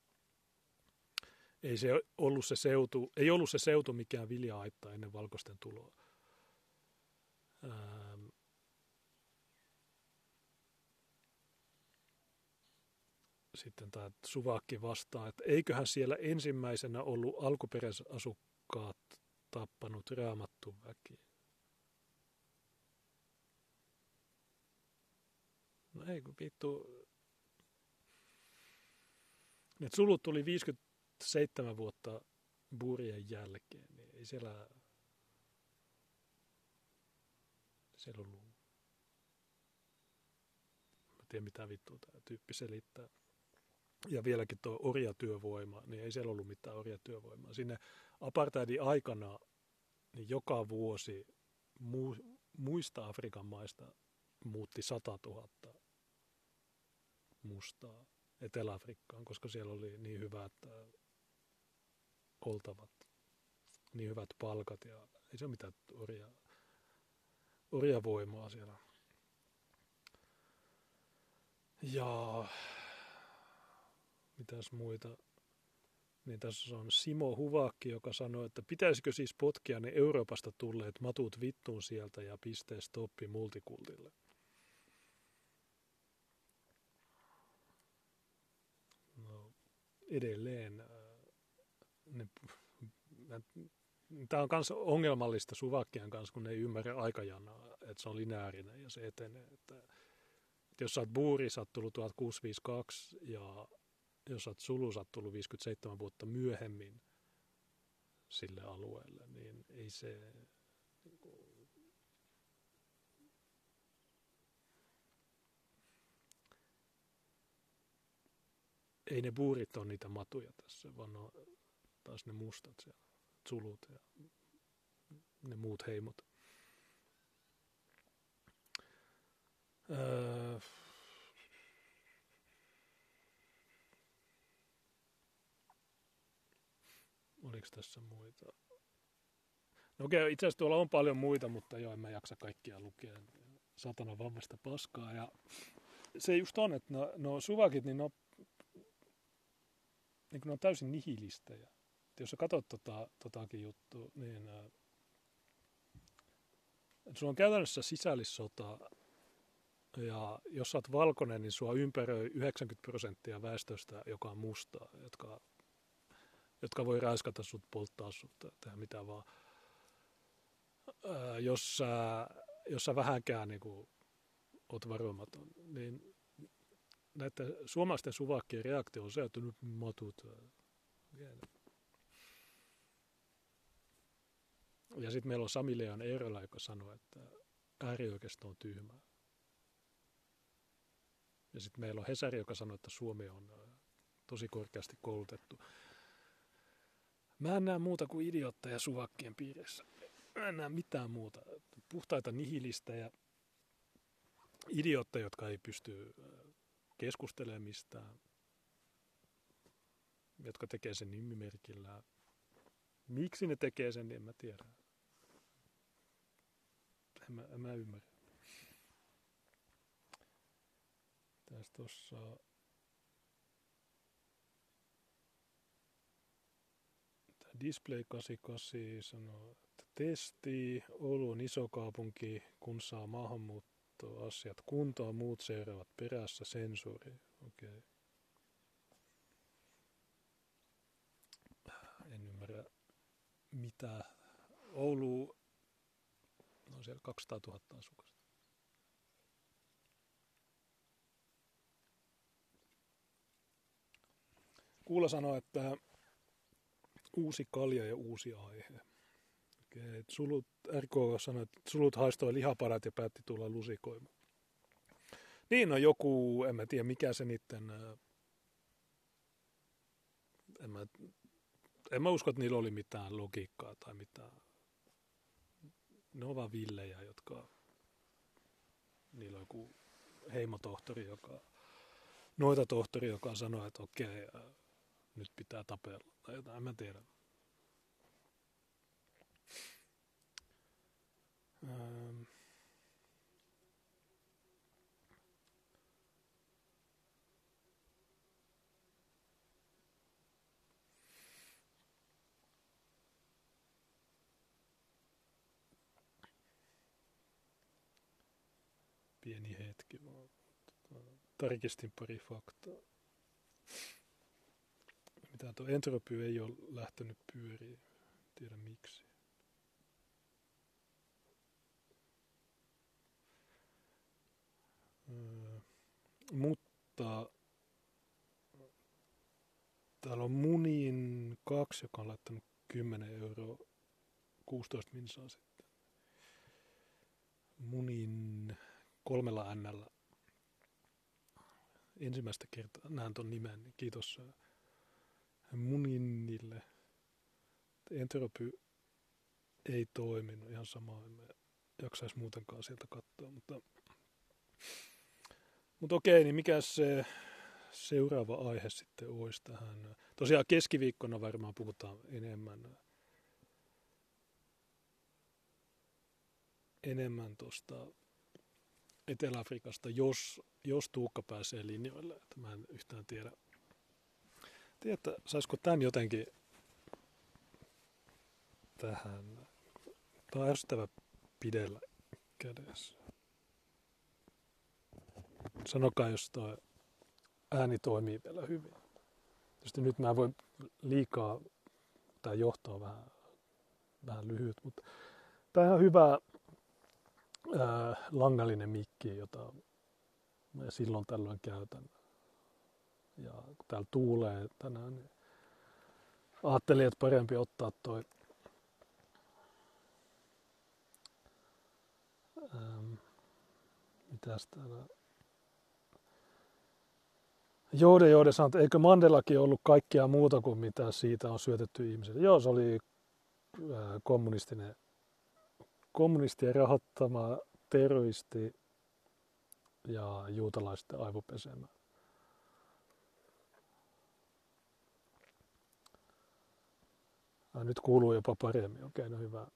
Ei, se ollut se seutu, ei ollut se seutu mikään vilja-aitta ennen valkoisten tuloa. Ähm. Sitten tämä Suvakki vastaa, että eiköhän siellä ensimmäisenä ollut alkuperäisasukkaat tappanut raamattu väki. No ei kun vittu. Ne sulut tuli 57 vuotta buurien jälkeen, niin ei siellä, siellä ollut. Mä tiedän mitä vittua tämä tyyppi selittää. Ja vieläkin tuo orjatyövoima, niin ei siellä ollut mitään orjatyövoimaa. Sinne apartheidin aikana niin joka vuosi mu, muista Afrikan maista muutti 100 000 mustaa Etelä-Afrikkaan, koska siellä oli niin hyvät oltavat, niin hyvät palkat ja ei se ole mitään orja, orjavoimaa siellä. Ja mitäs muita? Niin tässä on Simo Huvakki, joka sanoi, että pitäisikö siis potkia ne Euroopasta tulleet matut vittuun sieltä ja pistee stoppi multikultille. No, edelleen äh, ne, tämä on myös ongelmallista Suvakkien kanssa, kun ne ei ymmärrä aikajanaa, että se on lineaarinen ja se etenee. Että, että jos sä oot buuri, sä oot tullut 1652 ja jos sä oot sulu, sä oot tullut 57 vuotta myöhemmin sille alueelle, niin ei se... ei ne buurit ole niitä matuja tässä, vaan ne on taas ne mustat siellä, sulut ja ne muut heimot. Öö, oliko tässä muita? No okei, itse asiassa tuolla on paljon muita, mutta joo, en mä jaksa kaikkia lukea. Satana vammasta paskaa. Ja se just on, että no, no suvakit, niin no, niin ne on täysin nihilistejä. Et jos sä katsot tota, totakin juttu, niin äh, sulla on käytännössä sisällissota, ja jos sä oot valkoinen, niin sua ympäröi 90 prosenttia väestöstä, joka on mustaa, jotka jotka voi räiskätä sut, polttaa sut, tehdä mitä vaan. Ää, jos, sä, jos sä vähänkään niin kuin, oot varomaton, niin näiden suomalaisten suvakkien reaktio on se, että nyt matut. Ja sitten meillä on Sami Leon Eerola, joka sanoo, että äärioikeisto on tyhmää. Ja sitten meillä on Hesari, joka sanoo, että Suomi on tosi korkeasti koulutettu. Mä en näe muuta kuin idiootteja suvakkien piirissä. Mä en näe mitään muuta. Puhtaita nihilistejä, idiootteja, jotka ei pysty keskustelemaan mistään, jotka tekee sen nimimerkillä. Miksi ne tekee sen, niin en mä tiedä. En mä, en mä ymmärrä. Tässä tuossa Display 88 sanoo, että testi, Oulu on iso kaupunki, kun saa maahanmuuttoasiat kuntoon, muut seuraavat perässä sensuuri. Okei. Okay. En ymmärrä mitä. Oulu, no siellä 200 000 asukasta. Kuula sanoi, että uusi kalja ja uusi aihe. Okay. Sulut, RK sanoi, että sulut haistoi lihaparat ja päätti tulla lusikoimaan. Niin, no joku, en mä tiedä mikä se niiden, en mä, en mä usko, että niillä oli mitään logiikkaa tai mitään. Ne on vaan villejä, jotka, niillä on joku heimotohtori, joka, noita tohtori, joka sanoi, että okei, nyt pitää tapella tai jotain, en mä tiedä. Ähm. Pieni hetki vaan. Tarkistin pari faktaa mitä tuo entropy ei ole lähtenyt pyöriin. Tiedä miksi. Mutta täällä on Munin kaksi, joka on laittanut 10 euroa 16 minsaa sitten. Munin kolmella ännällä ensimmäistä kertaa näen ton nimen, niin kiitos Muninille. Entropy ei toiminut ihan sama. jaksaisi muutenkaan sieltä katsoa. Mutta, mutta okei, niin mikä se seuraava aihe sitten olisi tähän? Tosiaan keskiviikkona varmaan puhutaan enemmän enemmän tuosta Etelä-Afrikasta, jos, jos Tuukka pääsee linjoille. Että mä en yhtään tiedä, tiedä saisiko tämän jotenkin tähän. Tämä on ärsyttävä pidellä kädessä. Sanokaa, jos tuo ääni toimii vielä hyvin. Tietysti nyt mä voin liikaa, johto on vähän, vähän lyhyt, mutta tämä on ihan hyvä ää, langallinen mikki, jota mä silloin tällöin käytän. Ja kun täällä tuulee tänään, niin ajattelin, että parempi ottaa toi ähm, mitäs täällä Joode Joode sanoi, että eikö Mandelakin ollut kaikkea muuta kuin mitä siitä on syötetty ihmisille. Joo, se oli kommunistinen kommunistien rahoittama terroristi ja juutalaisten aivopesemä. Ja nyt kuuluu jopa paremmin, okei, okay, no hyvä.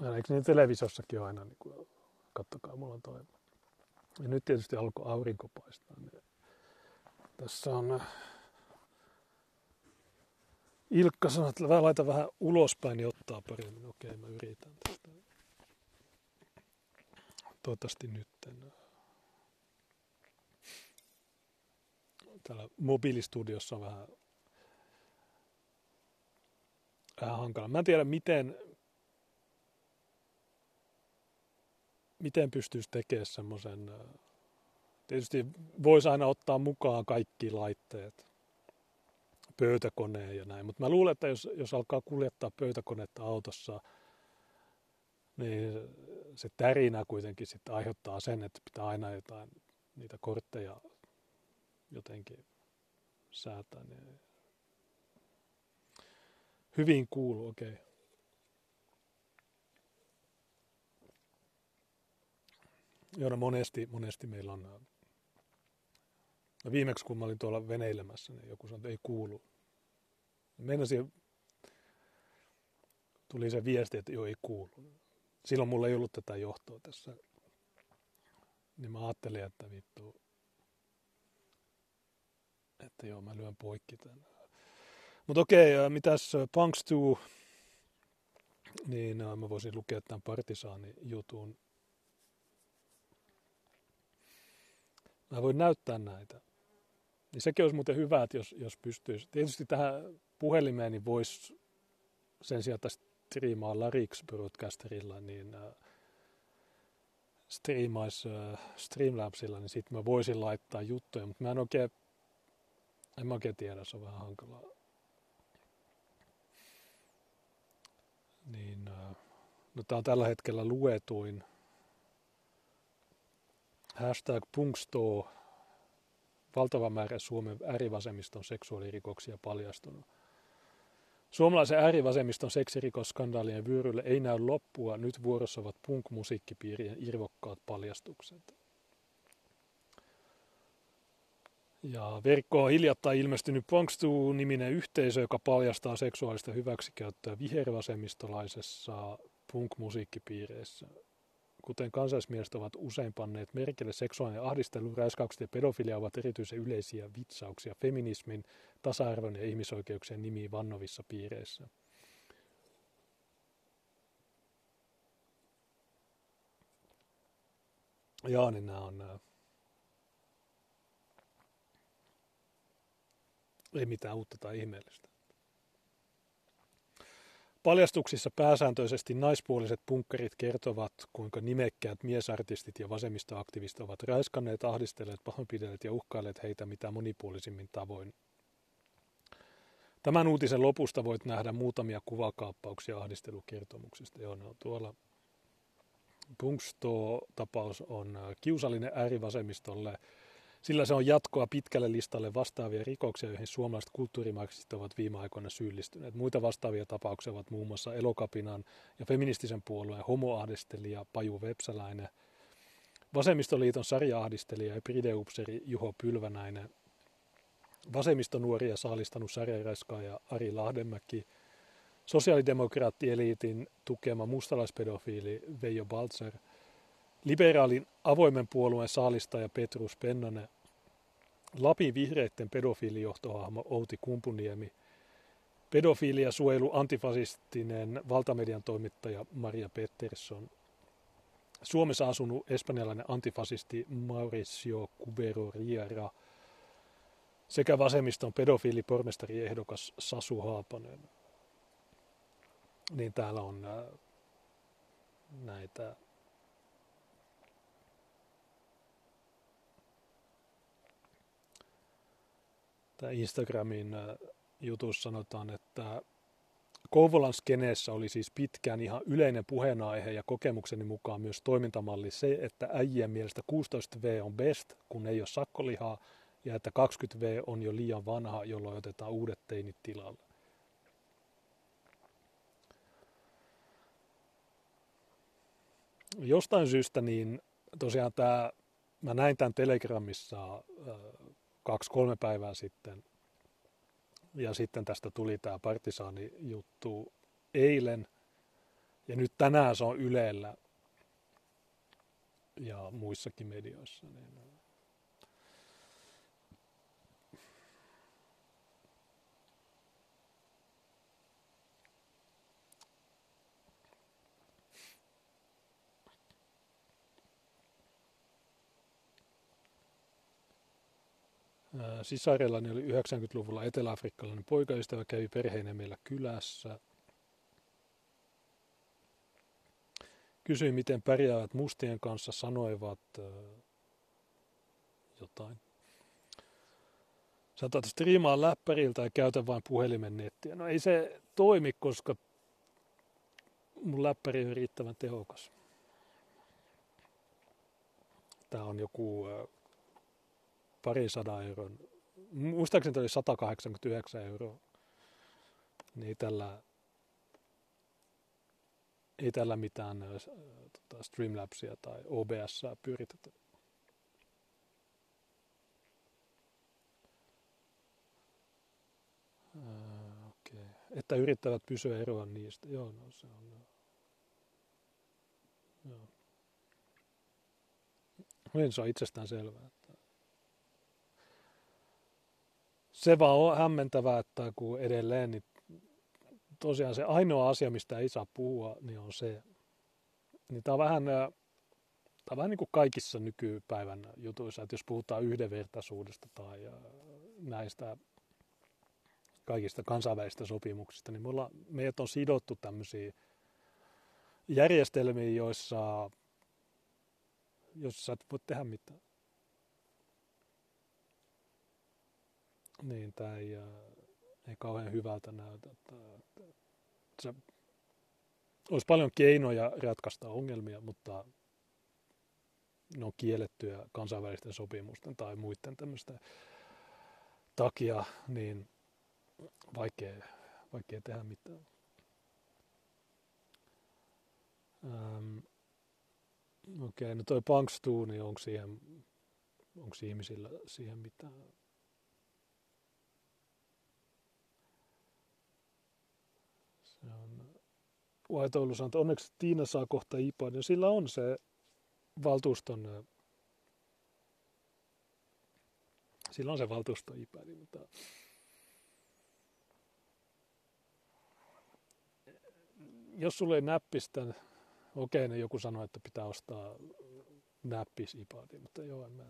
Ja eikö niin televisiossakin aina, niin kuin, kattokaa, mulla on toi. Ja nyt tietysti alkoi aurinko paistaa. Niin tässä on Ilkka sanoi, että laita vähän ulospäin, niin ottaa paremmin. Okei, mä yritän tästä. Toivottavasti nytten. Täällä mobiilistudiossa on vähän, vähän hankala. Mä en tiedä, miten, miten pystyisi tekemään semmoisen, tietysti voisi aina ottaa mukaan kaikki laitteet, pöytäkoneen ja näin. Mutta mä luulen, että jos, jos alkaa kuljettaa pöytäkonetta autossa, niin se tärinä kuitenkin sitten aiheuttaa sen, että pitää aina jotain niitä kortteja jotenkin säätää. Niin hyvin kuuluu, okei. Okay. Joo, no monesti, monesti meillä on No viimeksi kun mä olin tuolla veneilemässä, niin joku sanoi, että ei kuulu. Meinasin, tuli se viesti, että joo ei kuulu. Silloin mulla ei ollut tätä johtoa tässä. Niin mä ajattelin, että vittu, että joo mä lyön poikki tämän. Mutta okei, mitäs Punks 2, niin mä voisin lukea tämän partisaani jutun. Mä voin näyttää näitä. Niin sekin olisi muuten hyvä, että jos, jos pystyisi. Tietysti tähän puhelimeen niin voisi sen sijaan, että striimaa Larix Broadcasterilla, niin äh, striimaisi äh, Streamlabsilla, niin sitten mä voisin laittaa juttuja, mutta mä en oikein, en mä oikein tiedä, se on vähän hankalaa. Niin, äh, no tää on tällä hetkellä luetuin hashtag punkstoo valtava määrä Suomen äärivasemmiston seksuaalirikoksia paljastunut. Suomalaisen äärivasemmiston seksirikosskandaalien vyörylle ei näy loppua, nyt vuorossa ovat punk-musiikkipiirien irvokkaat paljastukset. Ja verkkoon on hiljattain ilmestynyt Punkstu-niminen yhteisö, joka paljastaa seksuaalista hyväksikäyttöä vihervasemmistolaisessa punk-musiikkipiireissä kuten kansallismiehet ovat usein panneet merkille, seksuaalinen ahdistelu, räiskäykset ja pedofilia ovat erityisen yleisiä vitsauksia feminismin, tasa-arvon ja ihmisoikeuksien nimiin vannovissa piireissä. Joo, niin nämä on nämä. Ei mitään uutta tai ihmeellistä. Paljastuksissa pääsääntöisesti naispuoliset punkkerit kertovat, kuinka nimekkäät miesartistit ja vasemmistoaktivistit ovat raiskanneet, ahdistelleet, pahoinpidelleet ja uhkailleet heitä mitä monipuolisimmin tavoin. Tämän uutisen lopusta voit nähdä muutamia kuvakaappauksia ahdistelukertomuksista. Joo, ne on tuolla. Punksto-tapaus on kiusallinen äärivasemmistolle sillä se on jatkoa pitkälle listalle vastaavia rikoksia, joihin suomalaiset kulttuurimarksistit ovat viime aikoina syyllistyneet. Muita vastaavia tapauksia ovat muun muassa Elokapinan ja feministisen puolueen homoahdistelija Paju Vepsäläinen, Vasemmistoliiton sarjaahdistelija ja Prideupseri Juho Pylvänäinen, vasemmistonuoria saalistanut sarjaraiskaaja Ari Lahdenmäki, sosiaalidemokraattieliitin tukema mustalaispedofiili Veijo Baltzer, liberaalin avoimen puolueen saalistaja Petrus Pennonen, Lapin vihreitten pedofiilijohtohahmo Outi Kumpuniemi, pedofiilia suojelu antifasistinen valtamedian toimittaja Maria Pettersson, Suomessa asunut espanjalainen antifasisti Mauricio Cubero Riera sekä vasemmiston pedofiilipormestariehdokas Sasu Haapanen. Niin täällä on äh, näitä Tämä Instagramin äh, jutussa sanotaan, että Kouvolan skeneessä oli siis pitkään ihan yleinen puheenaihe ja kokemukseni mukaan myös toimintamalli se, että äijien mielestä 16V on best, kun ei ole sakkolihaa, ja että 20V on jo liian vanha, jolloin otetaan uudet teinit tilalle. Jostain syystä niin tosiaan tämä, mä näin tämän Telegramissa äh, kaksi-kolme päivää sitten. Ja sitten tästä tuli tämä partisaani-juttu eilen. Ja nyt tänään se on Ylellä ja muissakin medioissa. Niin Sisarellani oli 90-luvulla eteläafrikkalainen poikaystävä, kävi perheineen meillä kylässä. Kysyin, miten pärjäävät mustien kanssa, sanoivat jotain. Sanotaan, että striimaa läppäriltä ja käytä vain puhelimen nettiä. No ei se toimi, koska mun läppäri on riittävän tehokas. Tämä on joku pari sadan euron, muistaakseni oli 189 euroa, niin tällä, ei tällä mitään tota, Streamlabsia tai OBS pyritetä. Okay. Että yrittävät pysyä eroa niistä. Joo, no se on. Joo. Niin se on itsestään selvää. Se vaan on hämmentävää, että kun edelleen, niin tosiaan se ainoa asia, mistä ei saa puhua, niin on se, niin tämä on vähän, tämä on vähän niin kuin kaikissa nykypäivän jutuissa, että jos puhutaan yhdenvertaisuudesta tai näistä kaikista kansainvälisistä sopimuksista, niin me ollaan, meidät on sidottu tämmöisiin järjestelmiin, joissa, joissa sä et voi tehdä mitään. Niin, tämä ei, ei kauhean hyvältä näytä. Se, olisi paljon keinoja ratkaista ongelmia, mutta ne on kiellettyjä kansainvälisten sopimusten tai muiden tämmöisten takia, niin vaikea, vaikea tehdä mitään. Okei, okay, no toi Punks niin onko siihen, onko ihmisillä siihen mitään Se on White Oulu sanoo, että onneksi Tiina saa kohta IPAn, ja sillä on se valtuuston, sillä on se valtuuston IPAD, mutta jos sulle ei näppistä, okei, okay, joku sanoi, että pitää ostaa näppis iPadi, mutta joo, en mä...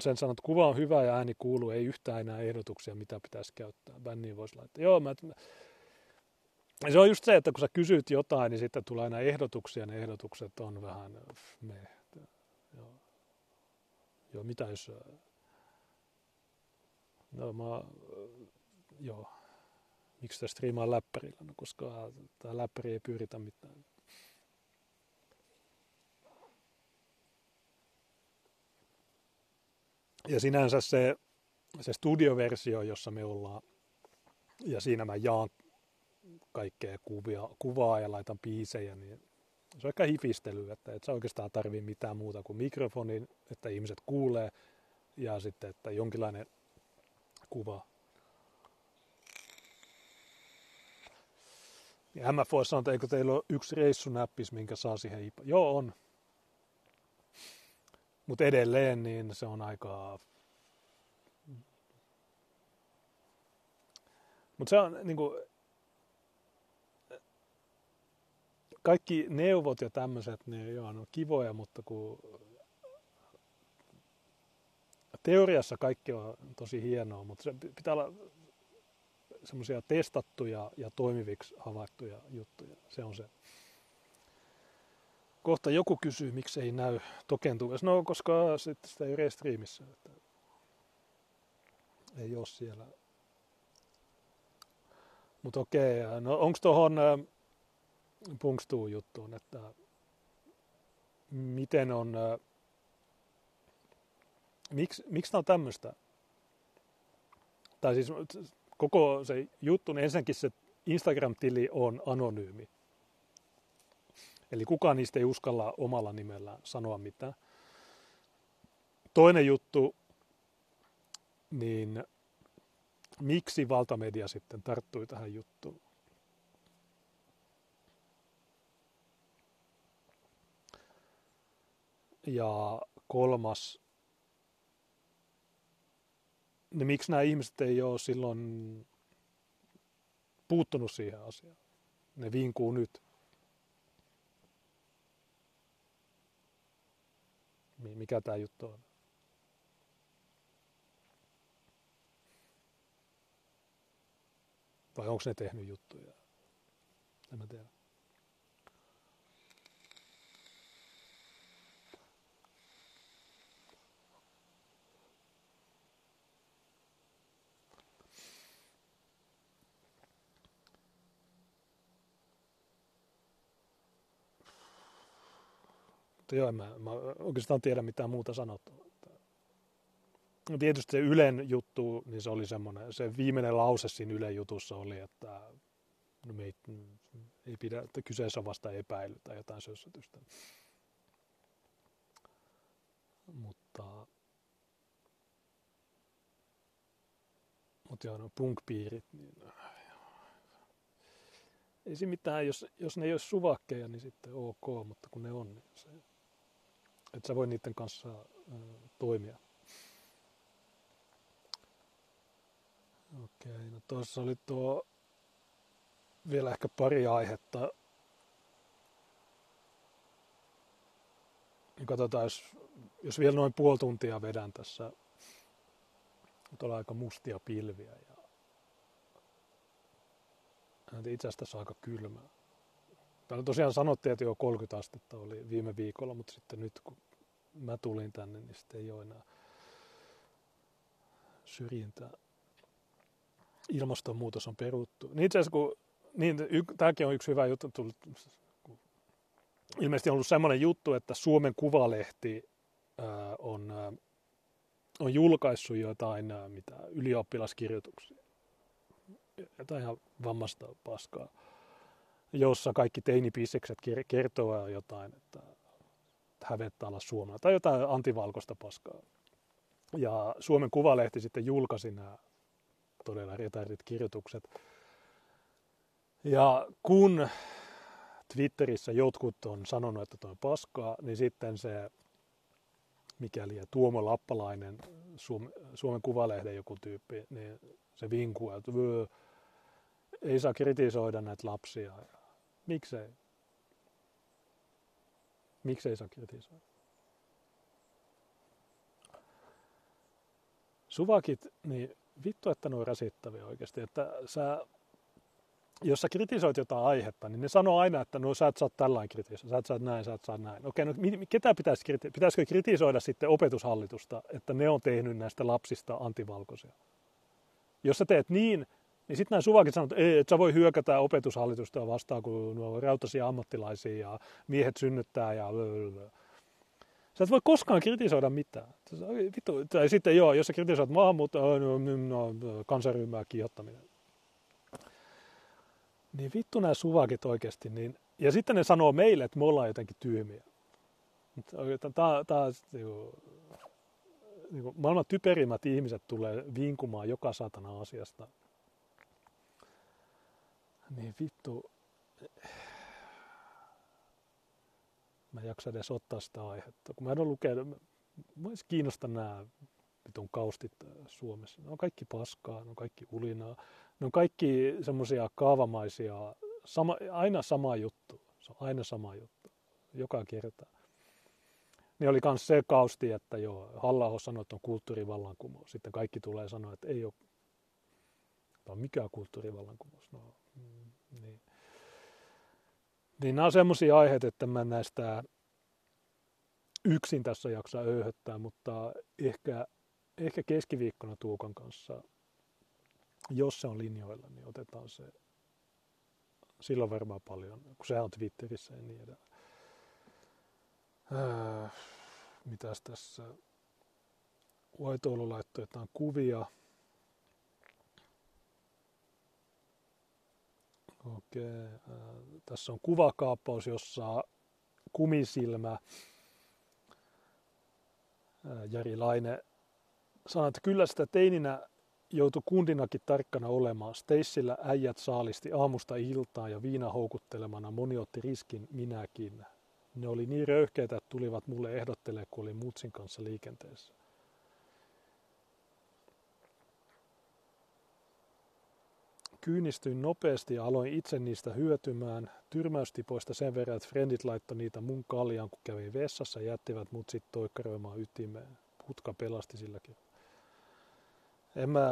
sen sanoi, että kuva on hyvä ja ääni kuuluu, ei yhtään enää ehdotuksia, mitä pitäisi käyttää. Bänniin voisi laittaa. Joo, mä, se on just se, että kun sä kysyt jotain, niin sitten tulee aina ehdotuksia, ne ehdotukset on vähän me. Joo. joo, mitä jos... No mä, joo, miksi sitä striimaa läppärillä? No koska tämä läppäri ei pyöritä mitään. Ja sinänsä se, se studioversio, jossa me ollaan, ja siinä mä jaan kaikkea kuvia, kuvaa ja laitan biisejä, niin se on aika hifistely, että et sä oikeastaan tarvii mitään muuta kuin mikrofonin, että ihmiset kuulee, ja sitten, että jonkinlainen kuva. Niin MF voisi sanoa, että eikö teillä ole yksi reissunäppis, minkä saa siihen IPA. Joo, on. Mutta edelleen niin se on aika... Mutta se on niin kuin, kaikki neuvot ja tämmöiset, joo, ne on kivoja, mutta kun teoriassa kaikki on tosi hienoa, mutta se pitää olla semmoisia testattuja ja toimiviksi havaittuja juttuja. Se on se. Kohta joku kysyy, miksi ei näy tokentuvassa. No, koska sitten sitä ei ole striimissä. Että ei ole siellä. Mutta okei, no onko tuohon Punkstuu juttuun, että miten on, miksi, miksi tämä on tämmöistä? Tai siis koko se juttu, niin ensinnäkin se Instagram-tili on anonyymi. Eli kukaan niistä ei uskalla omalla nimellään sanoa mitään. Toinen juttu, niin miksi valtamedia sitten tarttui tähän juttuun? Ja kolmas, niin miksi nämä ihmiset ei ole silloin puuttunut siihen asiaan? Ne vinkuu nyt. Mikä tämä juttu on? Vai onko ne tehnyt juttuja? En mä tiedä. Mutta joo, mä, mä oikeastaan tiedä mitään muuta sanottavaa. No tietysti se Ylen juttu, niin se oli semmoinen, se viimeinen lause siinä Ylen jutussa oli, että no me ei, ei pidä, että kyseessä on vasta epäily tai jotain sössötystä. Mutta, mutta joo, no punk-piirit, niin ei se mitään, jos, jos ne ei ole suvakkeja, niin sitten ok, mutta kun ne on, niin se, että sä voi niiden kanssa toimia. Okei, no tuossa oli tuo vielä ehkä pari aihetta. Katsotaan, jos, jos vielä noin puoli tuntia vedän tässä. Tuolla aika mustia pilviä ja itse asiassa tässä aika kylmää. Täällä tosiaan sanottiin, että jo 30 astetta oli viime viikolla, mutta sitten nyt kun mä tulin tänne, niin sitten ei ole enää syrjintää. Ilmastonmuutos on peruttu. Niin itse asiassa, kun, niin, y, tämäkin on yksi hyvä juttu, tullut, ilmeisesti on ollut semmoinen juttu, että Suomen Kuvalehti ää, on, ää, on julkaissut jotain ää, mitä ylioppilaskirjoituksia. Jotain ihan vammasta paskaa jossa kaikki teinipisekset kertoo jotain, että hävettää olla Suomella, tai jotain antivalkoista paskaa. Ja Suomen Kuvalehti sitten julkaisi nämä todella retardit kirjoitukset. Ja kun Twitterissä jotkut on sanonut, että tuo on paskaa, niin sitten se, mikäli Tuomo Lappalainen, Suomen Kuvalehden joku tyyppi, niin se vinkuu, että ei saa kritisoida näitä lapsia. Miksei? Miksei saa kritisoida? Suvakit, niin vittu, että ne on rasittavia oikeasti. Että sä, jos sä kritisoit jotain aihetta, niin ne sanoo aina, että no sä et saa tällainen kritisoida, sä et saa näin, sä et saa näin. Okei, no ketä pitäisi kritisoida? Pitäisikö kritisoida sitten opetushallitusta, että ne on tehnyt näistä lapsista antivalkoisia? Jos sä teet niin, niin sitten nämä suvakit sanoo, että, ei, että sä voi hyökätä opetushallitusta vastaan, kun nuo on rautaisia ammattilaisia ja miehet synnyttää ja Sä et voi koskaan kritisoida mitään. Vittu, tai sitten joo, jos sä kritisoit maahanmuuttoa, no, no, kansanryhmää kiihottaminen. Niin vittu nämä suvakit oikeasti. Niin, ja sitten ne sanoo meille, että me ollaan jotenkin tyhmiä. Tämä, tämä, niinku, niinku, maailman typerimmät ihmiset tulee vinkumaan joka satana asiasta. Niin vittu, mä en jaksa edes ottaa sitä aihetta. Kun mä en ole lukenut, mä edes kiinnosta nämä vitun kaustit äh, Suomessa. Ne on kaikki paskaa, ne on kaikki ulinaa. Ne on kaikki semmoisia kaavamaisia, sama, aina sama juttu. Se on aina sama juttu, joka kerta. Niin oli myös se kausti, että joo, halla sanoi, että on kulttuurivallankumous. Sitten kaikki tulee sanoa, että ei ole, tai mikä kulttuurivallankumous. No, niin. Niin nämä on semmoisia aiheita, että mä näistä yksin tässä jaksaa öyhöttää, mutta ehkä, ehkä keskiviikkona Tuukan kanssa, jos se on linjoilla, niin otetaan se silloin varmaan paljon, kun se on Twitterissä ja niin edelleen. Äh, mitäs tässä? Vaitoulu laittoi jotain kuvia. Okei. Äh, tässä on kuvakaappaus, jossa kumisilmä äh, Jari Laine sanoi, että kyllä sitä teininä joutui kundinakin tarkkana olemaan. Steissillä äijät saalisti aamusta iltaan ja viina houkuttelemana moni otti riskin minäkin. Ne oli niin röyhkeitä, että tulivat mulle ehdottelemaan, kun olin Mutsin kanssa liikenteessä. Kyynistyin nopeasti ja aloin itse niistä hyötymään. Tyrmäystipoista sen verran, että frendit laittoi niitä mun kaljaan, kun kävin vessassa ja jättivät mut sitten toikkaroimaan ytimeen. Putka pelasti silläkin. En mä,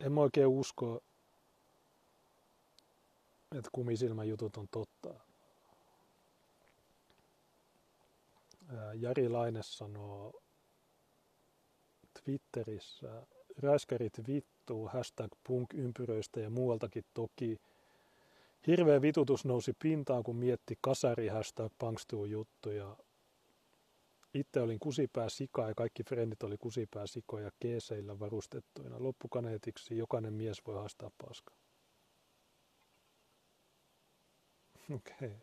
en mä oikein usko, että kumisilmän jutut on totta. Jari Laine sanoo Twitterissä, räiskärit vittuu, hashtag punk-ympyröistä ja muualtakin toki. Hirveä vitutus nousi pintaan, kun mietti kasari hashtag juttuja. Itse olin kusipää sika ja kaikki frendit oli kusipää sikoja keeseillä varustettuina. Loppukaneetiksi jokainen mies voi haastaa paska. Okei.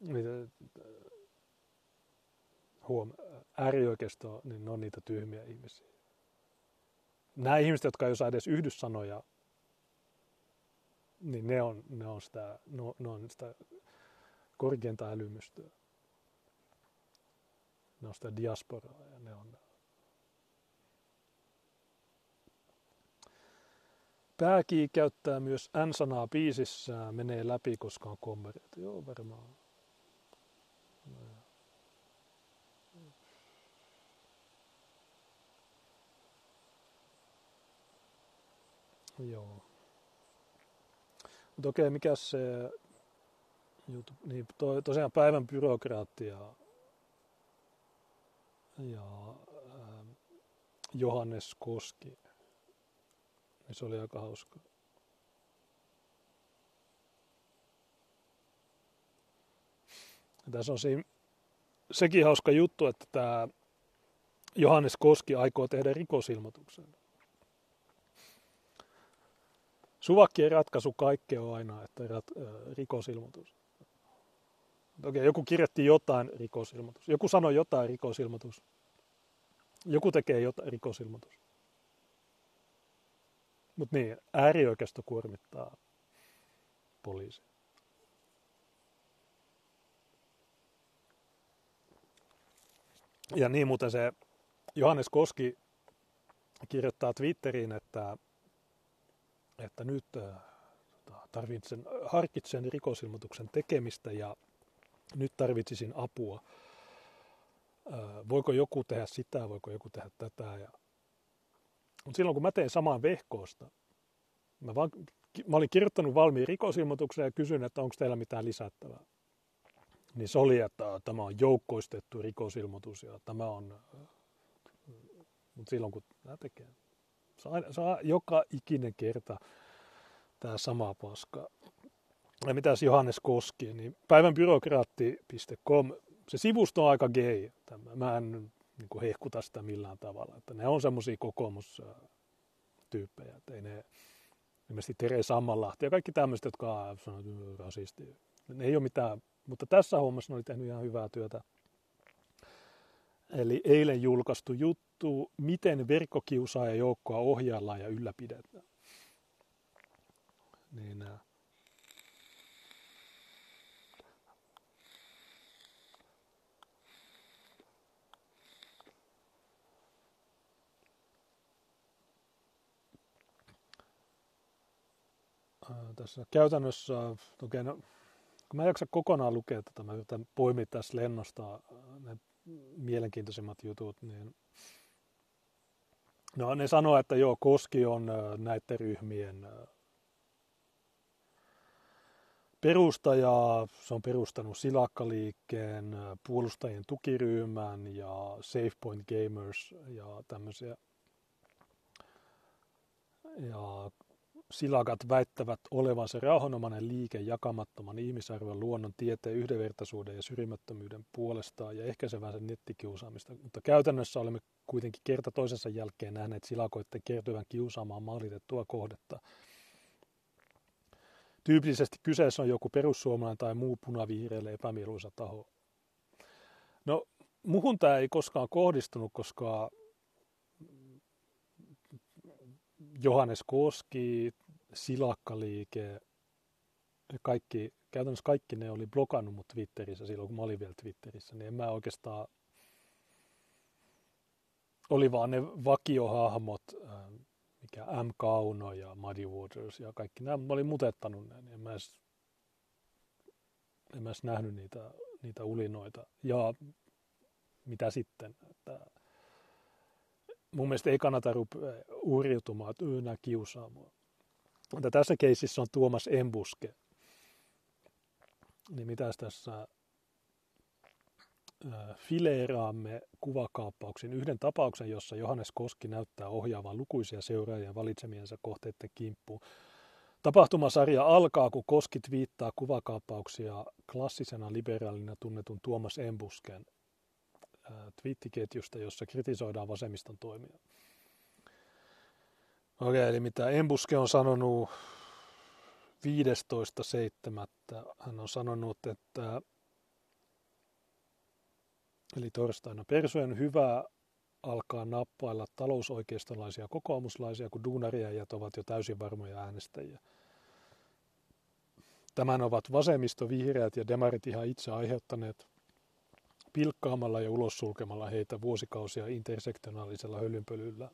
Okay. Huom, äärioikeisto, niin ne on niitä tyhmiä ihmisiä. Nämä ihmiset, jotka ei osaa edes yhdyssanoja, niin ne on, ne on, sitä, ne on sitä korkeinta älymystöä. Ne on sitä diasporaa ja ne on Pääkii käyttää myös N-sanaa biisissä, menee läpi, koska on kommerit. Joo, varmaan. Joo. Mutta okei, mikä se juttu, niin to, tosiaan päivän byrokraattia ja äh, Johannes Koski, niin se oli aika hauska. Ja tässä on siinä sekin hauska juttu, että tämä Johannes Koski aikoo tehdä rikosilmoituksen. Suvakkien ratkaisu kaikkea on aina, että rat, äh, rikosilmoitus. Okei, joku kirjoitti jotain rikosilmoitus. Joku sanoi jotain rikosilmoitus. Joku tekee jotain rikosilmoitus. Mutta niin, äärioikeisto kuormittaa poliisi. Ja niin muuten se Johannes Koski kirjoittaa Twitteriin, että että nyt äh, tota, tarvitsen, harkitsen rikosilmoituksen tekemistä ja nyt tarvitsisin apua. Äh, voiko joku tehdä sitä, voiko joku tehdä tätä. Ja... Mutta silloin kun mä tein samaan vehkoosta, mä, vaan, mä olin kirjoittanut valmiin rikosilmoituksen ja kysyin, että onko teillä mitään lisättävää. Niin se oli, että tämä on joukkoistettu rikosilmoitus ja tämä on, äh, mutta silloin kun tämä tekee, Saa, saa joka ikinen kerta tämä sama paska. ja mitäs Johannes Koski, niin päivänbyrokraatti.com, se sivusto on aika gay. Mä en niin kuin hehkuta sitä millään tavalla. Että ne on semmoisia kokoomustyyppejä, että ei ne, ilmeisesti Tere Sammanlahti ja kaikki tämmöiset, jotka on rasisti. Ne ei ole mitään, mutta tässä hommassa ne oli tehnyt ihan hyvää työtä. Eli eilen julkaistu juttu, miten verkkokiusaaja joukkoa ohjaillaan ja ylläpidetään. Niin, tässä käytännössä, okay, no, kun mä en jaksa kokonaan lukea tätä, mä yritän poimia tässä lennosta mielenkiintoisimmat jutut, niin no, ne sanoo, että joo, Koski on näiden ryhmien perustaja, se on perustanut Silakkaliikkeen, puolustajien tukiryhmän ja SafePoint Gamers ja tämmöisiä. Ja Silakat väittävät olevansa rauhanomainen liike jakamattoman ihmisarvon, luonnon, tieteen, yhdenvertaisuuden ja syrjimättömyyden puolesta ja ehkäisevänsä nettikiusaamista. Mutta käytännössä olemme kuitenkin kerta toisensa jälkeen nähneet silakoiden kertyvän kiusaamaan maalitettua kohdetta. Tyypillisesti kyseessä on joku perussuomalainen tai muu punavihreille epämieluisa taho. No, muhun tämä ei koskaan kohdistunut, koska Johannes Koski, Silakkaliike, kaikki, käytännössä kaikki ne oli blokannut mut Twitterissä silloin, kun mä olin vielä Twitterissä, niin en mä oikeastaan, oli vaan ne vakiohahmot, ähm, mikä M. Kauno ja Muddy Waters ja kaikki nämä, mä olin mutettanut ne, niin en mä edes, en mä edes nähnyt niitä, niitä ulinoita. Ja mitä sitten, että mun mielestä ei kannata rupea uriutumaan, että nämä kiusaa mua. Mutta tässä keisissä on Tuomas Embuske. Niin mitäs tässä fileeraamme kuvakaappauksen yhden tapauksen, jossa Johannes Koski näyttää ohjaavan lukuisia seuraajia valitsemiensa kohteiden kimppuun. Tapahtumasarja alkaa, kun Koskit viittaa kuvakaappauksia klassisena liberaalina tunnetun Tuomas Embusken twiittiketjusta, jossa kritisoidaan vasemmiston toimia. Okei, eli mitä Embuske on sanonut 15.7. Hän on sanonut, että eli torstaina persujen hyvä alkaa nappailla talousoikeistolaisia kokoomuslaisia, kun duunariäijät ovat jo täysin varmoja äänestäjiä. Tämän ovat vasemmisto, vihreät ja demarit ihan itse aiheuttaneet pilkkaamalla ja ulos sulkemalla heitä vuosikausia intersektionaalisella hölynpölyllä.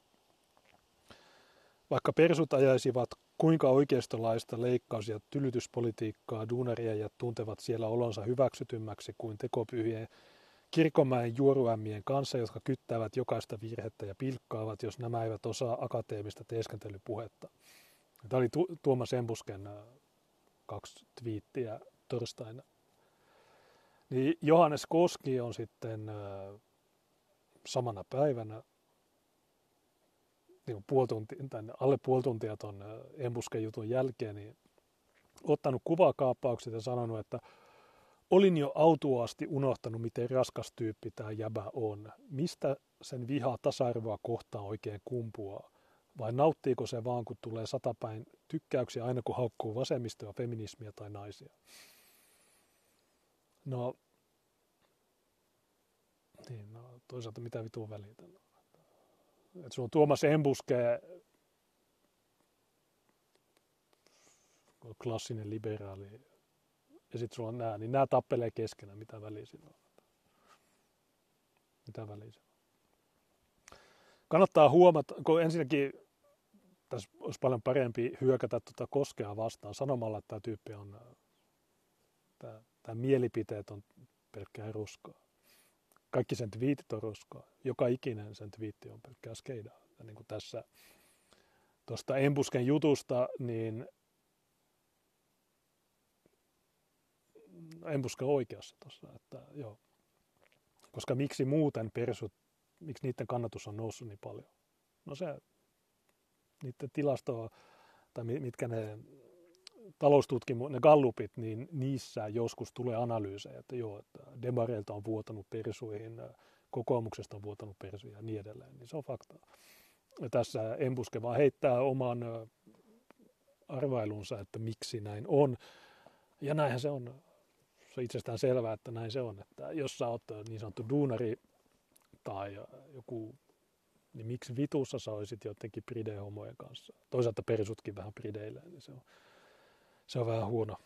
Vaikka persut ajaisivat kuinka oikeistolaista leikkaus- ja tylytyspolitiikkaa duunaria tuntevat siellä olonsa hyväksytymmäksi kuin tekopyhien kirkomäen juoruämmien kanssa, jotka kyttävät jokaista virhettä ja pilkkaavat, jos nämä eivät osaa akateemista teeskentelypuhetta. Tämä oli Tuomas Embusken äh, kaksi twiittiä torstaina. Niin Johannes Koski on sitten samana päivänä niin puoli tuntia, alle puoli tuntia tuon embusken jutun jälkeen, niin ottanut kuvakaappaukset ja sanonut, että olin jo autuaasti unohtanut, miten raskas tyyppi tämä jäbä on. Mistä sen vihaa tasa-arvoa kohtaan oikein kumpuaa? Vai nauttiiko se vaan, kun tulee satapäin tykkäyksiä aina, kun haukkuu vasemmistoa, feminismiä tai naisia? No, niin, no toisaalta mitä vitua väliä että sulla on Tuomas Embuske, klassinen liberaali, ja sitten sulla on nämä, niin nämä tappelee keskenään, mitä väliä sillä on. Mitä väliä sillä on. Kannattaa huomata, kun ensinnäkin tässä olisi paljon parempi hyökätä tuota koskea vastaan sanomalla, että tämä tyyppi on, tämä, tämä mielipiteet on pelkkää ruskaa kaikki sen twiitit on roskaa. Joka ikinen sen twiitti on pelkkää skeidaa. Ja niin kuin tässä tuosta Embusken jutusta, niin Embuske on oikeassa tuossa, että joo. Koska miksi muuten persut, miksi niiden kannatus on noussut niin paljon? No se, niiden tilastoa, tai mitkä ne taloustutkimus, ne gallupit, niin niissä joskus tulee analyysejä, että joo, että demareilta on vuotanut persuihin, kokoomuksesta on vuotanut persuihin ja niin edelleen, niin se on fakta. Ja tässä Embuske vaan heittää oman arvailunsa, että miksi näin on. Ja näinhän se on. Se on itsestään selvää, että näin se on. Että jos sä oot niin sanottu duunari tai joku, niin miksi vitussa sä olisit jotenkin pride-homojen kanssa? Toisaalta persutkin vähän prideille, niin se on, se on vähän huono.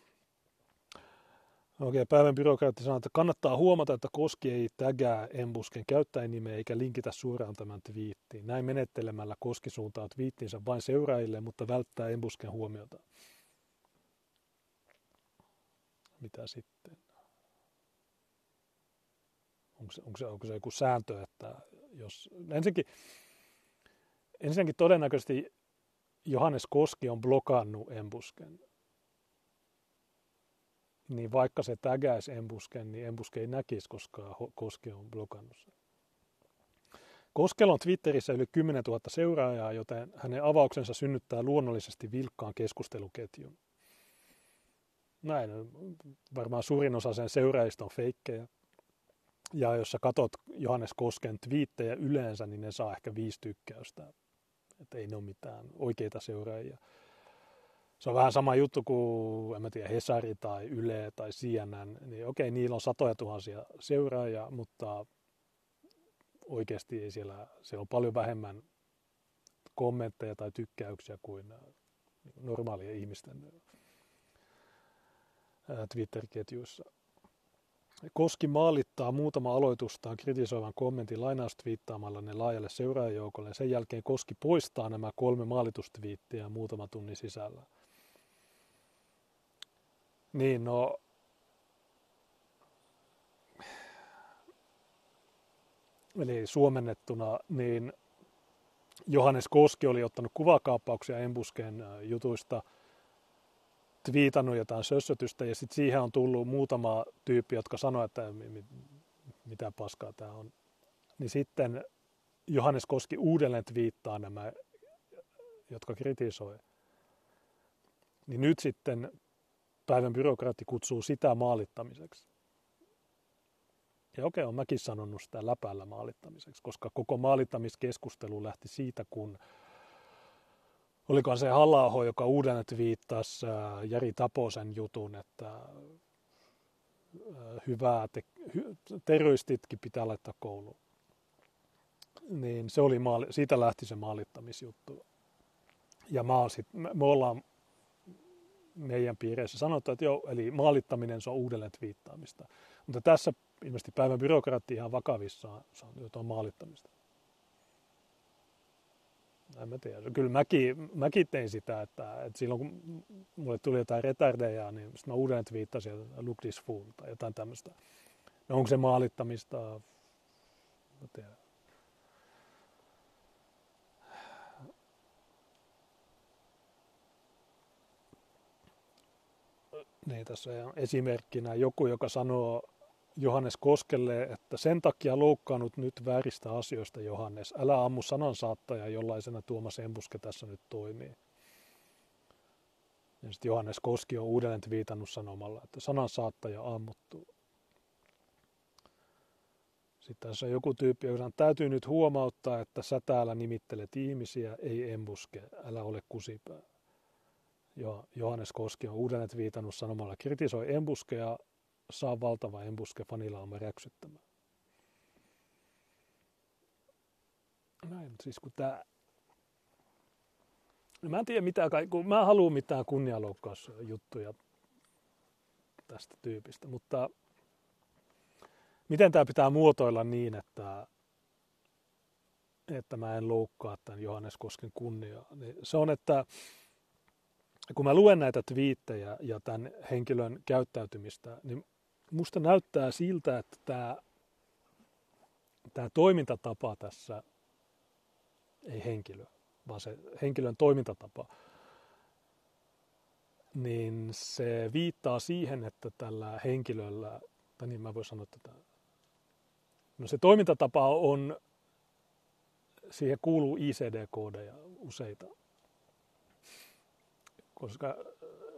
Okei, päivän byrokraatti sanoo, että kannattaa huomata, että Koski ei tägää Embusken käyttäjänimeä eikä linkitä suoraan tämän twiittiin. Näin menettelemällä Koski suuntaa twiittinsä vain seuraajille, mutta välttää Embusken huomiota. Mitä sitten? Onko se, onko se, onko se joku sääntö, että jos... Ensinnäkin, ensinnäkin todennäköisesti Johannes Koski on blokannut Embusken niin vaikka se tägäisi embusken, niin embuske ei näkisi, koska Koske on blokannut sen. Koskella on Twitterissä yli 10 000 seuraajaa, joten hänen avauksensa synnyttää luonnollisesti vilkkaan keskusteluketjun. Näin, varmaan suurin osa sen seuraajista on feikkejä. Ja jos sä katot Johannes Kosken twiittejä yleensä, niin ne saa ehkä viisi tykkäystä. Että ei ne ole mitään oikeita seuraajia se on vähän sama juttu kuin, en mä tiedä, Hesari tai Yle tai CNN, niin okei, niillä on satoja tuhansia seuraajia, mutta oikeasti ei siellä, siellä on paljon vähemmän kommentteja tai tykkäyksiä kuin äh, normaalien ihmisten äh, Twitter-ketjuissa. Koski maalittaa muutama aloitustaan kritisoivan kommentin lainaustviittaamalla ne laajalle seuraajajoukolle. Sen jälkeen Koski poistaa nämä kolme maalitustviittiä muutama tunnin sisällä. Niin, no... Eli suomennettuna, niin Johannes Koski oli ottanut kuvakaappauksia Embusken äh, jutuista, twiitannut jotain sössötystä ja sitten siihen on tullut muutama tyyppi, jotka sanoi, että mitä paskaa tämä on. Niin sitten Johannes Koski uudelleen twiittaa nämä, jotka kritisoi. Niin nyt sitten päivän byrokraatti kutsuu sitä maalittamiseksi. Ja okei, on mäkin sanonut sitä läpällä maalittamiseksi, koska koko maalittamiskeskustelu lähti siitä, kun olikohan se halla joka uudelleen viittasi äh, Jari Taposen jutun, että äh, hyvää te- terroristitkin pitää laittaa kouluun. Niin se oli maali- siitä lähti se maalittamisjuttu. Ja mä sit, me ollaan meidän piireissä sanotaan, että joo, eli maalittaminen se on uudelleen twiittaamista. Mutta tässä ilmeisesti päivän byrokraatti ihan vakavissaan on jotain maalittamista. En mä tiedä. Kyllä mäkin, mäkin tein sitä, että, että silloin kun mulle tuli jotain retardeja, niin sitten mä uudelleen twiittasin, että look this fool tai jotain tämmöistä. No onko se maalittamista? Mä tiedän. Niin, tässä on esimerkkinä joku, joka sanoo Johannes Koskelle, että sen takia loukkaannut nyt vääristä asioista Johannes. Älä ammu sanansaattaja, jollaisena Tuomas Embuske tässä nyt toimii. Ja sitten Johannes Koski on uudelleen viitannut sanomalla, että sanansaattaja ammuttu. Sitten tässä on joku tyyppi, joka sanoo, täytyy nyt huomauttaa, että sä täällä nimittelet ihmisiä, ei embuske, älä ole kusipää. Johannes Koski on uudelleen viitannut sanomalla, kritisoi embuskeja, saa valtava embuske fanilaamme räksyttämään. Näin, siis kun tää... No mä en tiedä mitä, kun mä en halua mitään kunnianloukkausjuttuja tästä tyypistä, mutta miten tämä pitää muotoilla niin, että, että mä en loukkaa tämän Johannes Kosken kunniaa, niin se on, että kun mä luen näitä twiittejä ja tämän henkilön käyttäytymistä, niin musta näyttää siltä, että tämä, tämä toimintatapa tässä, ei henkilö, vaan se henkilön toimintatapa, niin se viittaa siihen, että tällä henkilöllä, tai niin mä voin sanoa tätä, no se toimintatapa on, siihen kuuluu ICD-koodeja useita koska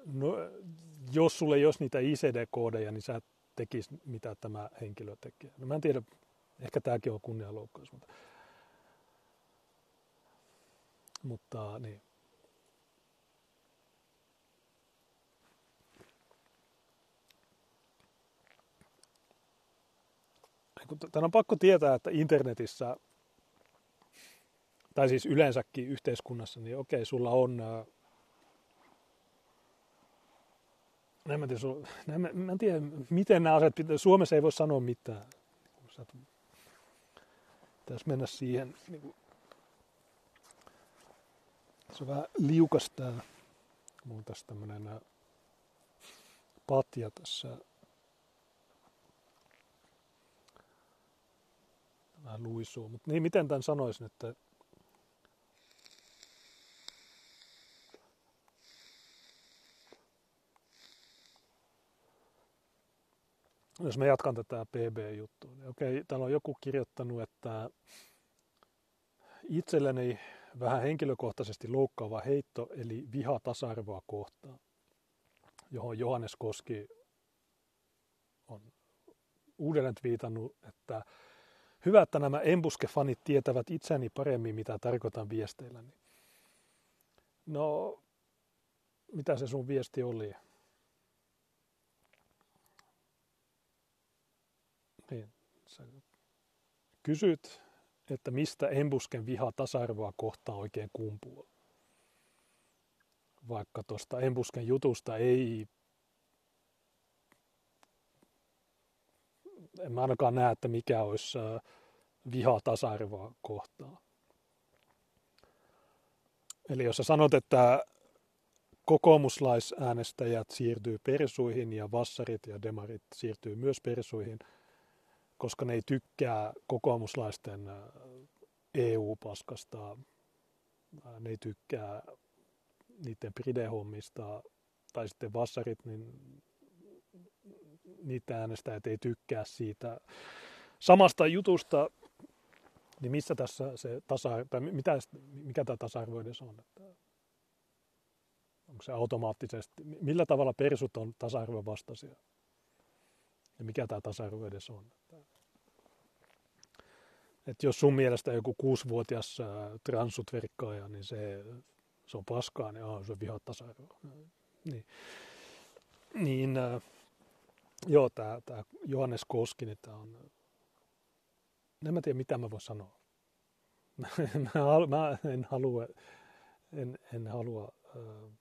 no, jos sulle ei olisi niitä ICD-koodeja, niin sä tekis mitä tämä henkilö tekee. No mä en tiedä, ehkä tämäkin on kunnianloukkaus, mutta, mutta niin. Tämä on pakko tietää, että internetissä, tai siis yleensäkin yhteiskunnassa, niin okei, sulla on en mä, tiedä, en, mä, mä en tiedä, miten nämä asiat pitää. Suomessa ei voi sanoa mitään. Pitäisi mennä siihen. Niin kuin, se on vähän liukas tää. Mulla on tässä tämmönen patja tässä. Vähän luisuu. Mutta niin, miten tämän sanoisin, että jos mä jatkan tätä PB-juttua, niin okei, täällä on joku kirjoittanut, että itselleni vähän henkilökohtaisesti loukkaava heitto, eli viha tasa-arvoa kohtaan, johon Johannes Koski on uudelleen viitannut, että hyvä, että nämä embuskefanit tietävät itseni paremmin, mitä tarkoitan viesteilläni. No, mitä se sun viesti oli? Niin, sä kysyt, että mistä embusken viha tasa-arvoa kohtaan oikein kumpuaa. Vaikka tuosta embusken jutusta ei, en mä ainakaan näe, että mikä olisi viha tasa-arvoa kohtaan. Eli jos sä sanot, että kokoomuslaisäänestäjät siirtyy persuihin ja vassarit ja demarit siirtyy myös persuihin – koska ne ei tykkää kokoomuslaisten EU-paskasta, ne ei tykkää niiden pridehommista, tai sitten vassarit, niin niitä äänestäjät ei tykkää siitä samasta jutusta, niin missä tässä se tasa tai mitä, mikä tämä tasa-arvo edes on? Että onko se automaattisesti, millä tavalla persut on tasa-arvon vastaisia? Ja mikä tämä tasa-arvo edes on? Että jos sun mielestä joku kuusivuotias transut verkkaaja, niin se, se on paskaa, niin aah, se vihaa tasa-arvoa. Niin, niin äh, joo, tämä Johannes Koski, niin tämä on, en mä tiedä mitä mä voin sanoa. mä, mä en halua, en, en halua äh,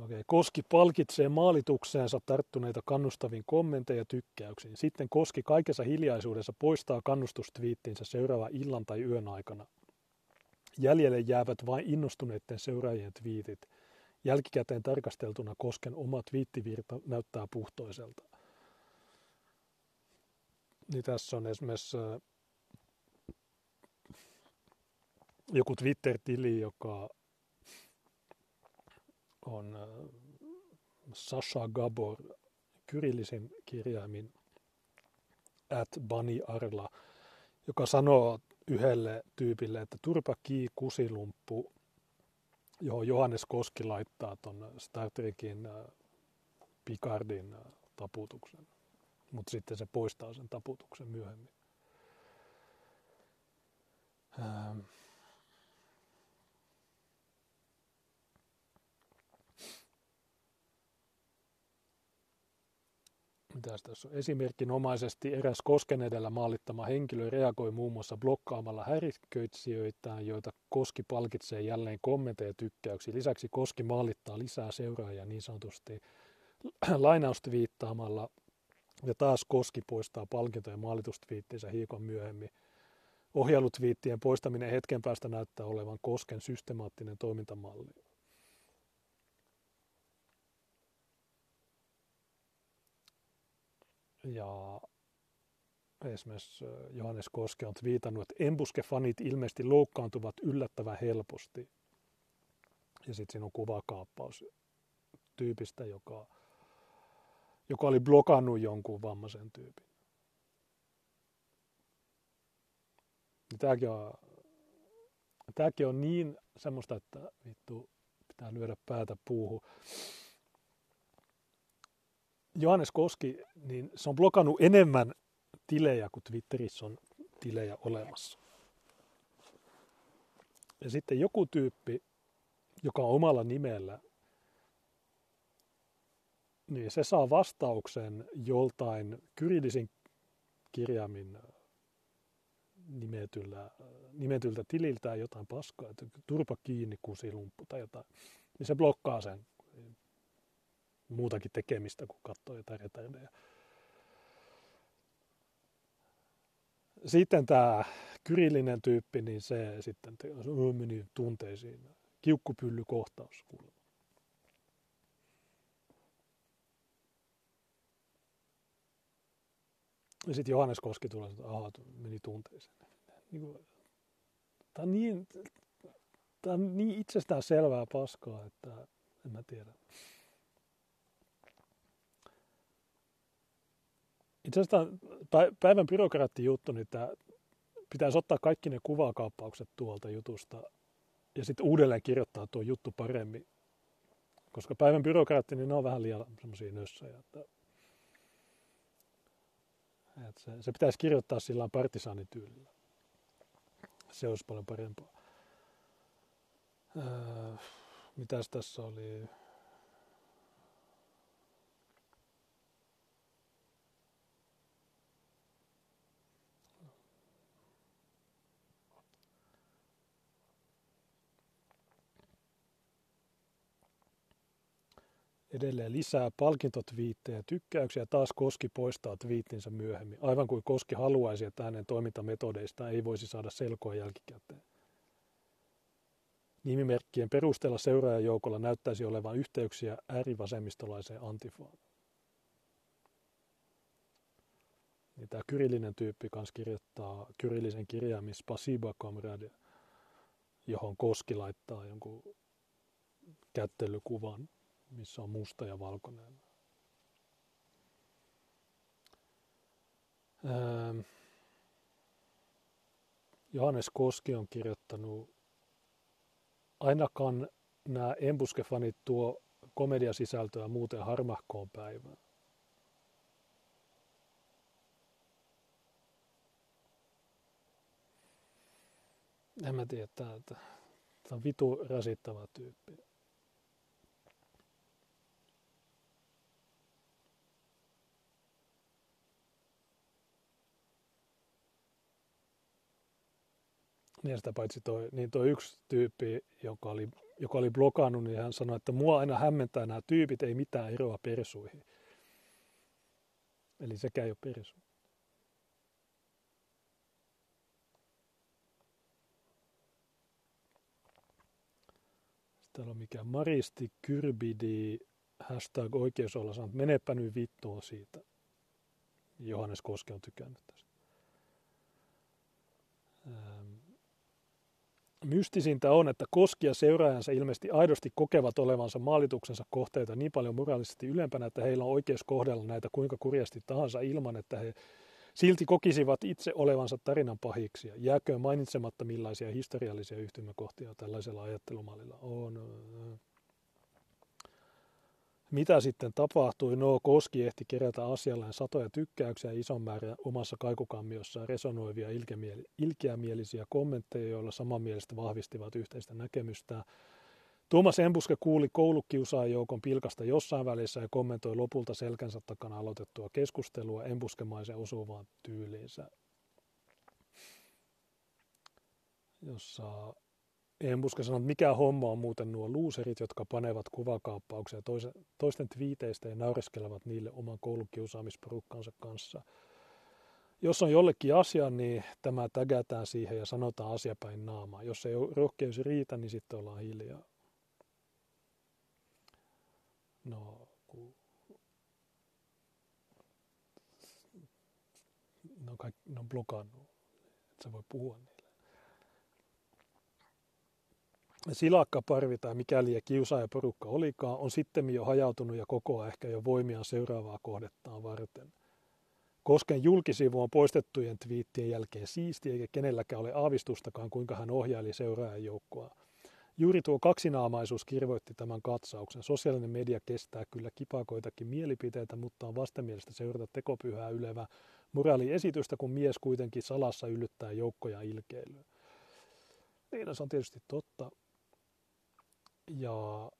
Okay. Koski palkitsee maalitukseensa tarttuneita kannustavin kommenteja tykkäyksiin. Sitten Koski kaikessa hiljaisuudessa poistaa kannustustviittinsä seuraava illan tai yön aikana. Jäljelle jäävät vain innostuneiden seuraajien twiitit. Jälkikäteen tarkasteltuna Kosken oma twiittivirta näyttää puhtoiselta. Niin tässä on esimerkiksi äh, joku Twitter-tili, joka on äh, Sasha Gabor kyrillisin kirjaimin at Bani Arla, joka sanoo yhdelle tyypille, että turpa kii kusilumppu, johon Johannes Koski laittaa tuon Star Trekin äh, Picardin äh, taputuksen. Mutta sitten se poistaa sen taputuksen myöhemmin. Ähm. Mitäs tässä on? Esimerkinomaisesti eräs Kosken edellä maalittama henkilö reagoi muun muassa blokkaamalla häiriköitsijöitään, joita Koski palkitsee jälleen kommenteja tykkäyksiä. Lisäksi Koski maalittaa lisää seuraajia niin sanotusti lainaustviittaamalla ja taas Koski poistaa palkintoja maalitustviittinsä hiikon myöhemmin. Ohjailutviittien poistaminen hetken päästä näyttää olevan Kosken systemaattinen toimintamalli. Ja esimerkiksi Johannes Koske on viitannut, että embuskefanit ilmeisesti loukkaantuvat yllättävän helposti. Ja sitten siinä on kuvakaappaus tyypistä, joka, joka oli blokannut jonkun vammaisen tyypin. Tämäkin on, Tämäkin on niin semmoista, että vittu pitää lyödä päätä puuhun. Johannes Koski, niin se on blokannut enemmän tilejä kuin Twitterissä on tilejä olemassa. Ja sitten joku tyyppi, joka on omalla nimellä, niin se saa vastauksen joltain kyrillisin kirjaimin nimetyllä, nimetyltä tililtä jotain paskaa, että turpa kiinni kusilumppu tai jotain, niin se blokkaa sen muutakin tekemistä, kuin katsoo jotain retardeja. Sitten tämä kyrillinen tyyppi, niin se sitten meni tunteisiin. Kiukkupyllykohtaus kuulemma. Ja sitten Johannes Koski tulee, että aha, meni tunteeseen. Niin kuin, tämä, on niin, tämä on niin itsestään selvää paskaa, että en mä tiedä. Itse asiassa päivän byrokraattijuttu, niin tämä pitäisi ottaa kaikki ne kuvakaappaukset tuolta jutusta ja sitten uudelleen kirjoittaa tuo juttu paremmin. Koska päivän byrokraatti, niin ne on vähän liian semmoisia nössöjä. Että, että se, se, pitäisi kirjoittaa sillä partisaanityylillä. Se olisi paljon parempaa. Öö, mitäs tässä oli? Edelleen lisää palkintotviittejä ja tykkäyksiä. Taas Koski poistaa twiittinsä myöhemmin. Aivan kuin Koski haluaisi, että hänen toimintametodeista ei voisi saada selkoa jälkikäteen. Nimimerkkien perusteella seuraajajoukolla näyttäisi olevan yhteyksiä äärivasemmistolaiseen antifaan. Niin tämä kyrillinen tyyppi kanssa kirjoittaa kyrillisen kirjaimin Spasiba Kamrade, johon Koski laittaa jonkun kättelykuvan missä on musta ja valkoinen. Ähm, Johannes Koski on kirjoittanut, ainakaan nämä embuskefanit tuo komediasisältöä muuten harmahkoon päivään. En mä tiedä, tämä on vitu rasittava tyyppi. Niin sitä paitsi toi, niin toi yksi tyyppi, joka oli, joka oli blokannut, niin hän sanoi, että mua aina hämmentää nämä tyypit, ei mitään eroa persuihin. Eli sekä ei ole persu. Täällä on mikä Maristi Kyrbidi, hashtag oikeus olla sanonut, menepä nyt vittuun siitä. Johannes Koske on tykännyt tästä. Mystisintä on, että Koski ja seuraajansa ilmeisesti aidosti kokevat olevansa maalituksensa kohteita niin paljon moraalisesti ylempänä, että heillä on oikeus kohdella näitä kuinka kurjasti tahansa ilman, että he silti kokisivat itse olevansa tarinan pahiksi. Jääköön mainitsematta millaisia historiallisia yhtymäkohtia tällaisella ajattelumallilla on. Mitä sitten tapahtui? No, Koski ehti kerätä asialleen satoja tykkäyksiä ison määrän omassa kaikukammiossaan resonoivia ilkeämielisiä kommentteja, joilla samanmielistä vahvistivat yhteistä näkemystä. Tuomas Embuske kuuli koulukiusaajoukon pilkasta jossain välissä ja kommentoi lopulta selkänsä takana aloitettua keskustelua embuskemaisen osuvaan tyyliinsä, jossa Embuska sanoi, että mikä homma on muuten nuo luuserit, jotka panevat kuvakaappauksia toisten twiiteistä ja naureskelevat niille oman koulukiusaamisporukkansa kanssa. Jos on jollekin asia, niin tämä tägätään siihen ja sanotaan asiapäin naamaa. Jos ei rohkeus riitä, niin sitten ollaan hiljaa. No, kun... no, kaikki, ne on blokannut, että voi puhua niin. Silakkaparvi tai mikäli ja kiusaajaporukka olikaan, on sitten jo hajautunut ja kokoaa ehkä jo voimia seuraavaa kohdettaan varten. Kosken julkisivu on poistettujen twiittien jälkeen siisti, eikä kenelläkään ole aavistustakaan, kuinka hän ohjaili seuraajajoukkoa. Juuri tuo kaksinaamaisuus kirvoitti tämän katsauksen. Sosiaalinen media kestää kyllä kipakoitakin mielipiteitä, mutta on vastenmielistä seurata tekopyhää ylevä moraaliesitystä, kun mies kuitenkin salassa yllyttää joukkoja ilkeilyä. Niin, no, se on tietysti totta. Ja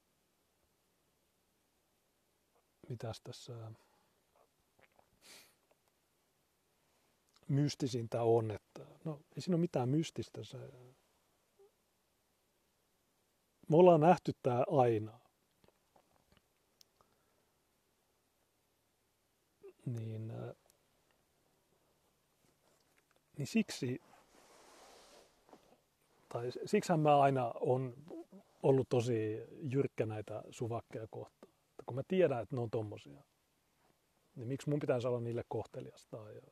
mitäs tässä mystisintä on, että no ei siinä ole mitään mystistä. Se, me ollaan nähty tämä aina. Niin, äh, niin siksi, tai siksihän mä aina on ollut tosi jyrkkä näitä suvakkeja kohtaan. Että kun mä tiedän, että ne on tommosia, niin miksi mun pitäisi olla niille kohteliasta ja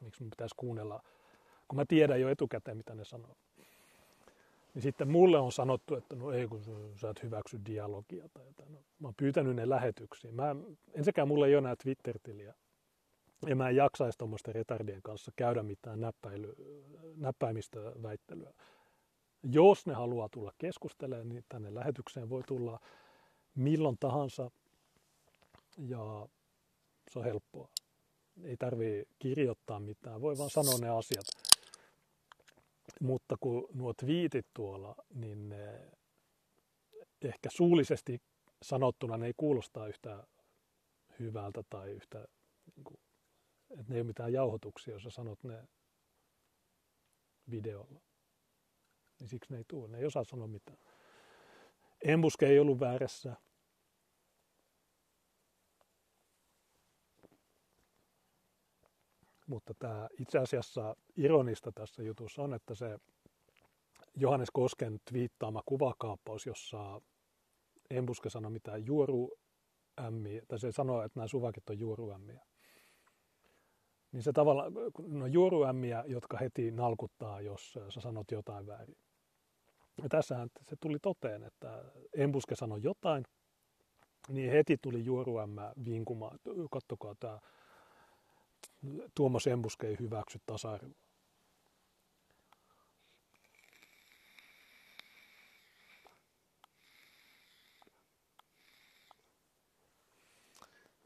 miksi mun pitäisi kuunnella, kun mä tiedän jo etukäteen, mitä ne sanoo. Niin sitten mulle on sanottu, että no ei kun sä et hyväksy dialogia tai jotain. No, mä oon pyytänyt ne lähetyksiin. Mä, ensinnäkään mulle ei ole enää Twitter-tiliä. Ja mä en jaksaisi tuommoisten retardien kanssa käydä mitään näppäily, näppäimistä väittelyä. Jos ne haluaa tulla keskustelemaan, niin tänne lähetykseen voi tulla milloin tahansa. Ja se on helppoa. Ei tarvii kirjoittaa mitään, voi vaan sanoa ne asiat. Mutta kun nuo twiitit tuolla, niin ne ehkä suullisesti sanottuna ne ei kuulosta yhtä hyvältä tai yhtä, niin kuin, että ne ei ole mitään jauhotuksia, jos sä sanot ne videolla. Niin siksi ne ei tule, ne ei osaa sanoa mitään. Embuske ei ollut väärässä. Mutta tämä itse asiassa ironista tässä jutussa on, että se Johannes Kosken twiittaama kuvakaappaus, jossa Embuske sanoi mitään juoruämmiä, tai se sanoo, että nämä suvakit on juoruämmiä. Niin se tavallaan, no juoruämmiä, jotka heti nalkuttaa, jos sä sanot jotain väärin. Ja tässähän se tuli toteen, että Embuske sanoi jotain, niin heti tuli juoruämmä vinkumaan, kattokaa tämä Tuomas Embuske ei hyväksy tasa-arvoa.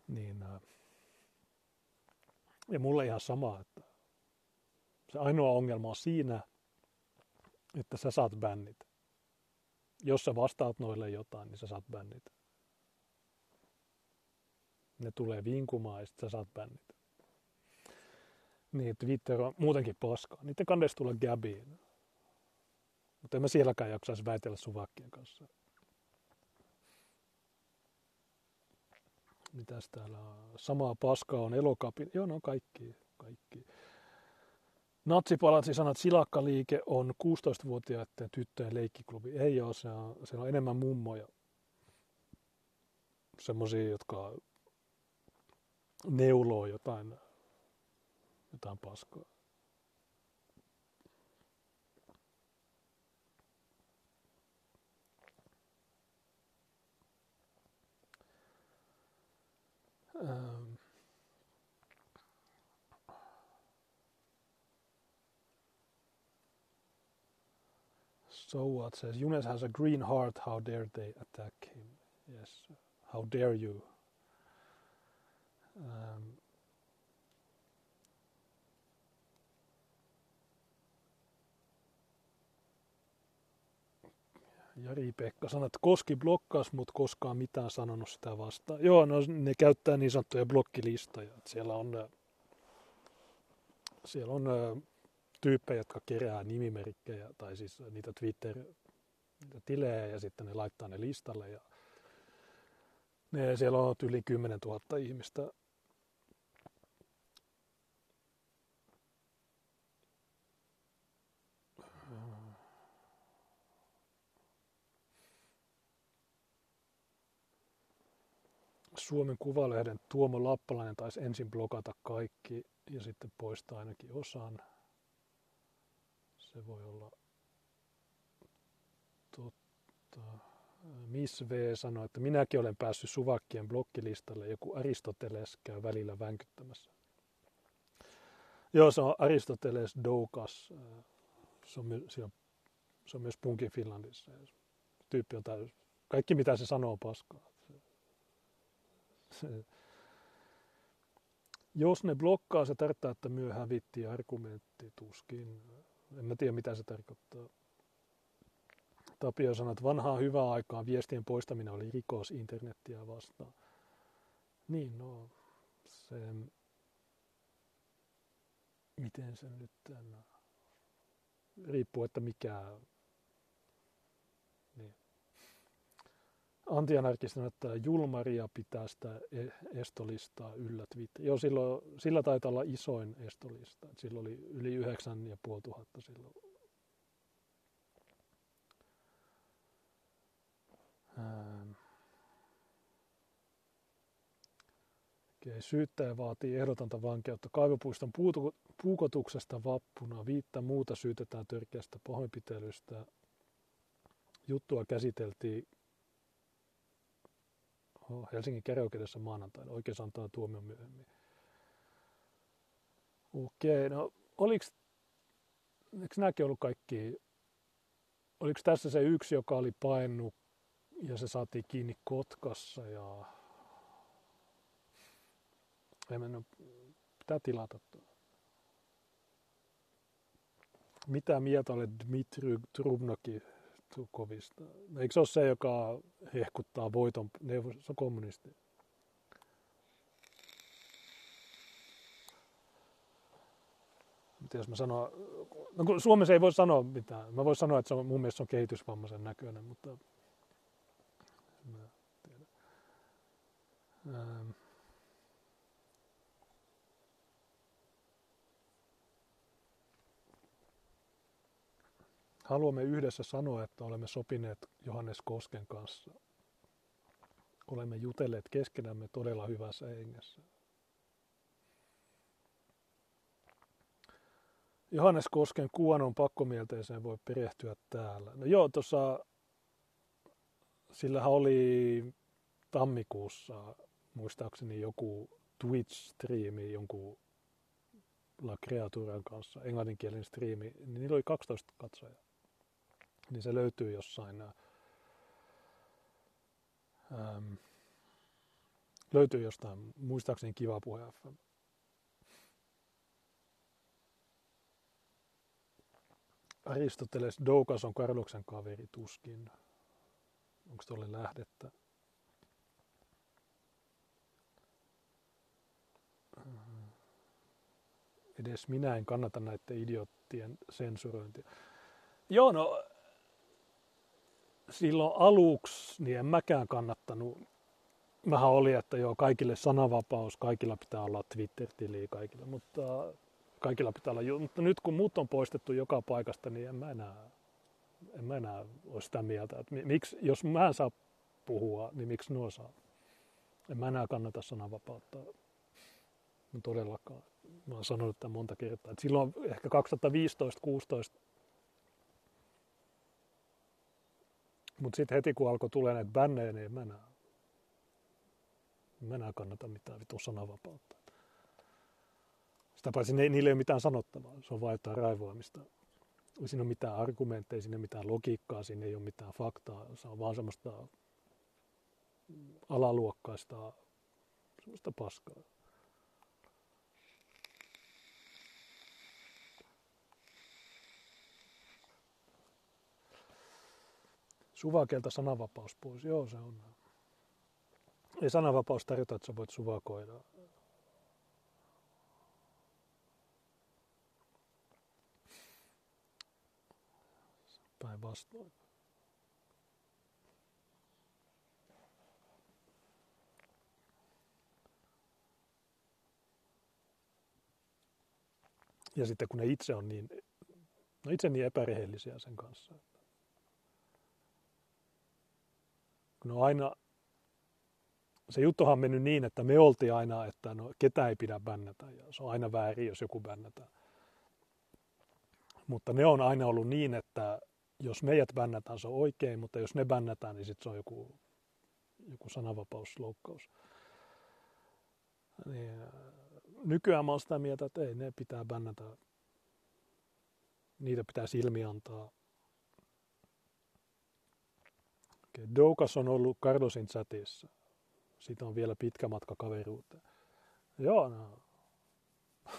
Niin, ja mulle ihan sama, että se ainoa ongelma on siinä, että sä saat bännit. Jos sä vastaat noille jotain, niin sä saat bännit. Ne tulee vinkumaan ja sä saat bännit. Niin, Twitter on muutenkin paskaa. Niiden kannattaisi tulla Gabiin. Mutta en mä sielläkään jaksaisi väitellä suvakkien kanssa. Mitäs täällä on? Samaa paskaa on elokapin. Joo, no kaikki. kaikki. Natsipalatsi että silakkaliike on 16-vuotiaiden tyttöjen leikkiklubi. Ei ole, se on, se on enemmän mummoja. Semmoisia, jotka neuloo jotain jotain paskaa. Um, so what says Younes has a green heart. How dare they attack him? Yes, how dare you? Um, Jari-Pekka sanoi, että Koski blokkaas, mutta koskaan mitään sanonut sitä vastaan. Joo, no ne käyttää niin sanottuja blokkilistoja. Siellä on, siellä on tyyppejä, jotka kerää nimimerkkejä, tai siis niitä Twitter-tilejä, ja sitten ne laittaa ne listalle. Ja ne, siellä on yli 10 000 ihmistä Suomen Kuvalehden Tuomo Lappalainen taisi ensin blokata kaikki ja sitten poistaa ainakin osan. Se voi olla totta. Miss V sanoi, että minäkin olen päässyt suvakkien blokkilistalle. Joku Aristoteles käy välillä vänkyttämässä. Joo, se on Aristoteles Doukas. Se on, on, se on myös Punkin Finlandissa. Tyyppi on täys. Kaikki mitä se sanoo paskaa. Jos ne blokkaa, se tarkoittaa, että myö hävitti argumentti tuskin. En mä tiedä, mitä se tarkoittaa. Tapio sanoi, että vanhaa hyvää aikaa viestien poistaminen oli rikos internettiä vastaan. Niin, no, se, miten se nyt, no, riippuu, että mikä, niin. Antianarkista että Julmaria pitää sitä e-, estolistaa yllä Twitter. Joo, silloin, sillä taitaa olla isoin estolista. Silloin oli yli 9500 silloin Ähm. Syyttäjä vaatii ehdotonta vankeutta kaivopuiston puukotuksesta vappuna. Viittä muuta syytetään törkeästä pahoinpitelystä. Juttua käsiteltiin Helsingin käräjäoikeudessa maanantaina. Oikeus antaa tuomion myöhemmin. Okei, no oliko, eikö nämäkin ollut kaikki, oliko tässä se yksi, joka oli painunut ja se saatiin kiinni Kotkassa ja ei mennä, pitää tilata. Mitä mieltä olet Dmitry Trubnoki Tukovista? Eikö se ole se, joka hehkuttaa voiton, se on kommunisti? Mitä jos mä sanon, no Suomessa ei voi sanoa mitään. Mä voin sanoa, että se on, mun mielestä se on kehitysvammaisen näköinen, mutta Ähm. Haluamme yhdessä sanoa, että olemme sopineet Johannes Kosken kanssa. Olemme jutelleet keskenämme todella hyvässä hengessä. Johannes Kosken kuonon pakkomielteeseen voi perehtyä täällä. No joo, tuossa sillähän oli tammikuussa muistaakseni joku Twitch-striimi jonkun La Creaturan kanssa, englanninkielinen striimi, niin niillä oli 12 katsojaa. Niin se löytyy jossain, ähm, löytyy jostain, muistaakseni Kiva Puhe FM. Aristoteles Doukas on Karloksen kaveri tuskin. Onko tuolle lähdettä? edes minä en kannata näiden idioottien sensurointia. Joo, no silloin aluksi niin en mäkään kannattanut. Vähän oli, että joo, kaikille sananvapaus, kaikilla pitää olla Twitter-tili kaikilla, mutta kaikilla pitää olla, mutta nyt kun muut on poistettu joka paikasta, niin en mä enää, en mä enää ole sitä mieltä, että miksi, jos mä en saa puhua, niin miksi nuo saa? En mä enää kannata sananvapautta todellakaan mä oon sanonut tämän monta kertaa, että silloin ehkä 2015-16, mutta sitten heti kun alkoi tulee näitä bännejä, niin mä enää, mä enää kannata mitään vitun sananvapautta. Sitä paitsi ne, niillä ei ole mitään sanottavaa, se on vain jotain raivoamista. Ei siinä ole mitään argumentteja, siinä ei ole mitään logiikkaa, siinä ei ole mitään faktaa, se on vaan semmoista alaluokkaista semmoista paskaa. Suvakelta sananvapaus pois. Joo, se on. Ei sananvapaus tarjota, että sä voit suvakoida. Päinvastoin. Ja sitten kun ne itse on niin, no itse niin epärehellisiä sen kanssa. No aina, se juttuhan on mennyt niin, että me oltiin aina, että no ketä ei pidä bännätä ja se on aina väärin, jos joku bännätään. Mutta ne on aina ollut niin, että jos meidät bännätään, se on oikein, mutta jos ne bännätään, niin sitten se on joku, joku sananvapausloukkaus. Niin, nykyään mä oon sitä mieltä, että ei, ne pitää bännätä. Niitä pitää silmi antaa. Okay. Doukas on ollut Carlosin chatissa. Siitä on vielä pitkä matka kaveruuteen. Joo, no.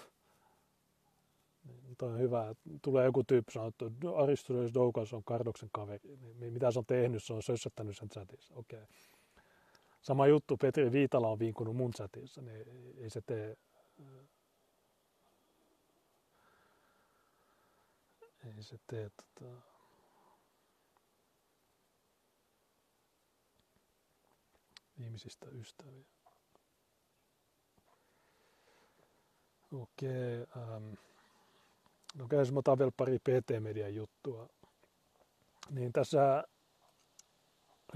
Niin, toi on hyvä. Tulee joku tyyppi sanoo, että Aristoteles Doukas on Kardoksen kaveri. Niin, mitä se on tehnyt? Se on sössättänyt sen chatissa. Okei. Okay. Sama juttu, Petri Viitala on vinkunut mun chatissa, niin ei se tee... Ei se tee tota... ihmisistä ystäviä. Okei. Ähm. No jos mä otan vielä pari PT-median juttua. Niin tässä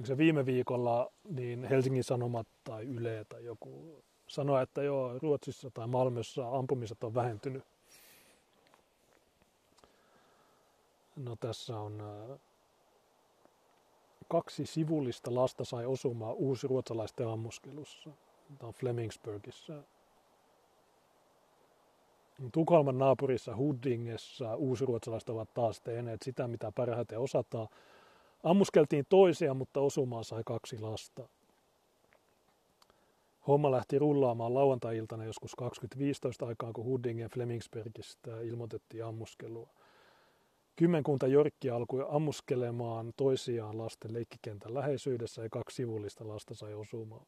se viime viikolla, niin Helsingin Sanomat tai Yle tai joku sanoi, että joo, Ruotsissa tai Malmössä ampumiset on vähentynyt. No tässä on äh, kaksi sivullista lasta sai osumaa uusi ruotsalaisten ammuskelussa. Tämä on Flemingsburgissa. Tukholman naapurissa Huddingessa ruotsalaiset ovat taas tehneet sitä, mitä parhaiten osataan – Ammuskeltiin toisia, mutta osumaan sai kaksi lasta. Homma lähti rullaamaan lauantai-iltana joskus 2015 aikaan, kun Huddingen Flemingsbergistä ilmoitettiin ammuskelua. Kymmenkunta jorkkia alkoi ammuskelemaan toisiaan lasten leikkikentän läheisyydessä ja kaksi sivullista lasta sai osumaan.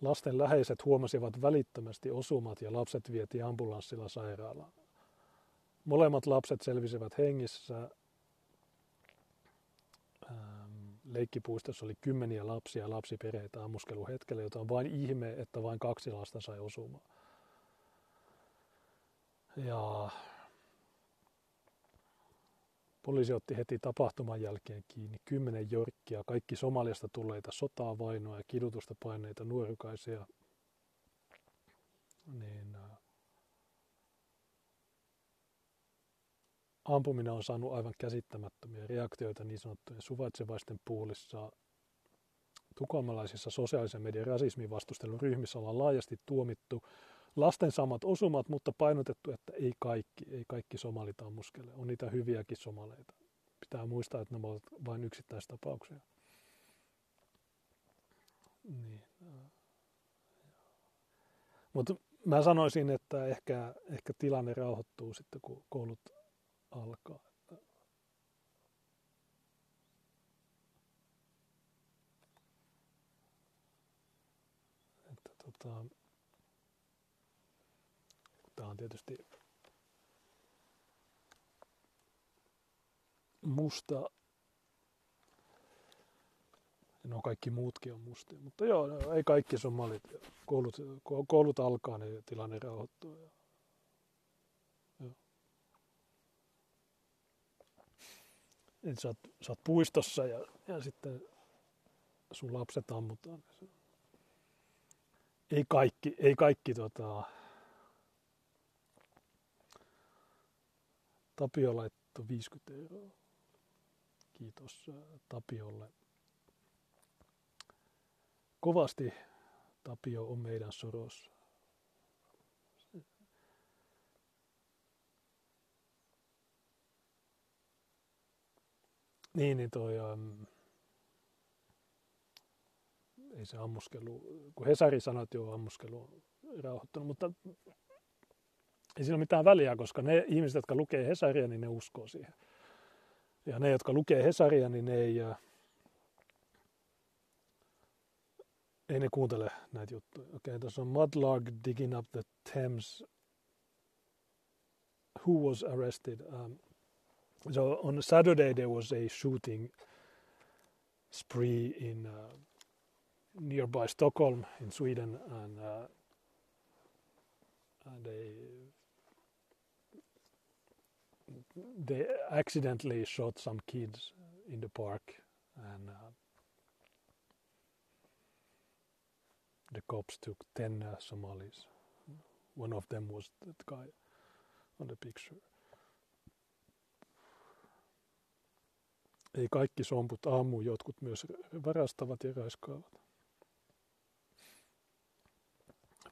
Lasten läheiset huomasivat välittömästi osumat ja lapset vietiin ambulanssilla sairaalaan. Molemmat lapset selvisivät hengissä leikkipuistossa oli kymmeniä lapsia ja lapsiperheitä ammuskeluhetkellä, jota on vain ihme, että vain kaksi lasta sai osumaan. Ja poliisi otti heti tapahtuman jälkeen kiinni kymmenen jorkkia, kaikki Somaliasta tulleita sotaa, vainoa ja kidutusta paineita nuorukaisia. Niin, ampuminen on saanut aivan käsittämättömiä reaktioita niin sanottujen suvaitsevaisten puulissa. Tukholmalaisissa sosiaalisen median rasismin vastustelun ryhmissä ollaan laajasti tuomittu lasten samat osumat, mutta painotettu, että ei kaikki, ei kaikki somalit ammuskele. On niitä hyviäkin somaleita. Pitää muistaa, että nämä ovat vain yksittäistapauksia. Niin. Mutta mä sanoisin, että ehkä, ehkä tilanne rauhoittuu sitten, kun koulut alkaa. Että tota, tämä on tietysti musta. No kaikki muutkin on mustia, mutta joo, no, ei kaikki somalit. Koulut, koulut alkaa, niin tilanne rauhoittuu. Ja että sä oot, sä oot puistossa ja, ja sitten sun lapset ammutaan. Ei kaikki, ei kaikki tota, Tapio laittoi 50 euroa. Kiitos äh, Tapiolle. Kovasti Tapio on meidän sorossa. Niin, niin toi, um, ei se ammuskelu, kun Hesari sanoi, että joo, ammuskelu on rauhoittunut, mutta ei sillä ole mitään väliä, koska ne ihmiset, jotka lukee Hesaria, niin ne uskoo siihen. Ja ne, jotka lukee Hesaria, niin ne ei, uh, ei ne kuuntele näitä juttuja. Okei, okay, tässä on Mudlark digging up the Thames. Who was arrested? Um, so on Saturday there was a shooting spree in uh, nearby Stockholm in Sweden, and uh, and they they accidentally shot some kids in the park, and uh, the cops took ten uh, Somalis. One of them was that guy on the picture. Ei kaikki somput ammu, jotkut myös varastavat ja raiskaavat.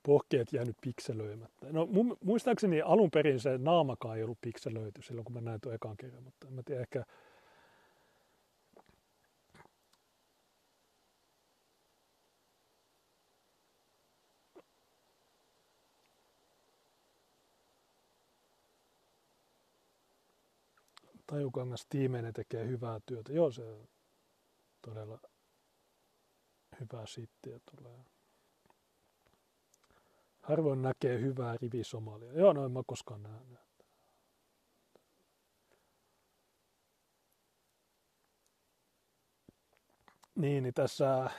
Pohkeet jäänyt pikselöimättä. No muistaakseni alun perin se naamakaan ei ollut pikselöity silloin, kun mä näin tuon ekan kerran, mutta en mä tiedä, ehkä Tajukangas tiimeen tekee hyvää työtä. Joo, se todella hyvää sittiä tulee. Harvoin näkee hyvää rivisomalia. Joo, no en mä koskaan nähnyt. Niin, niin tässä,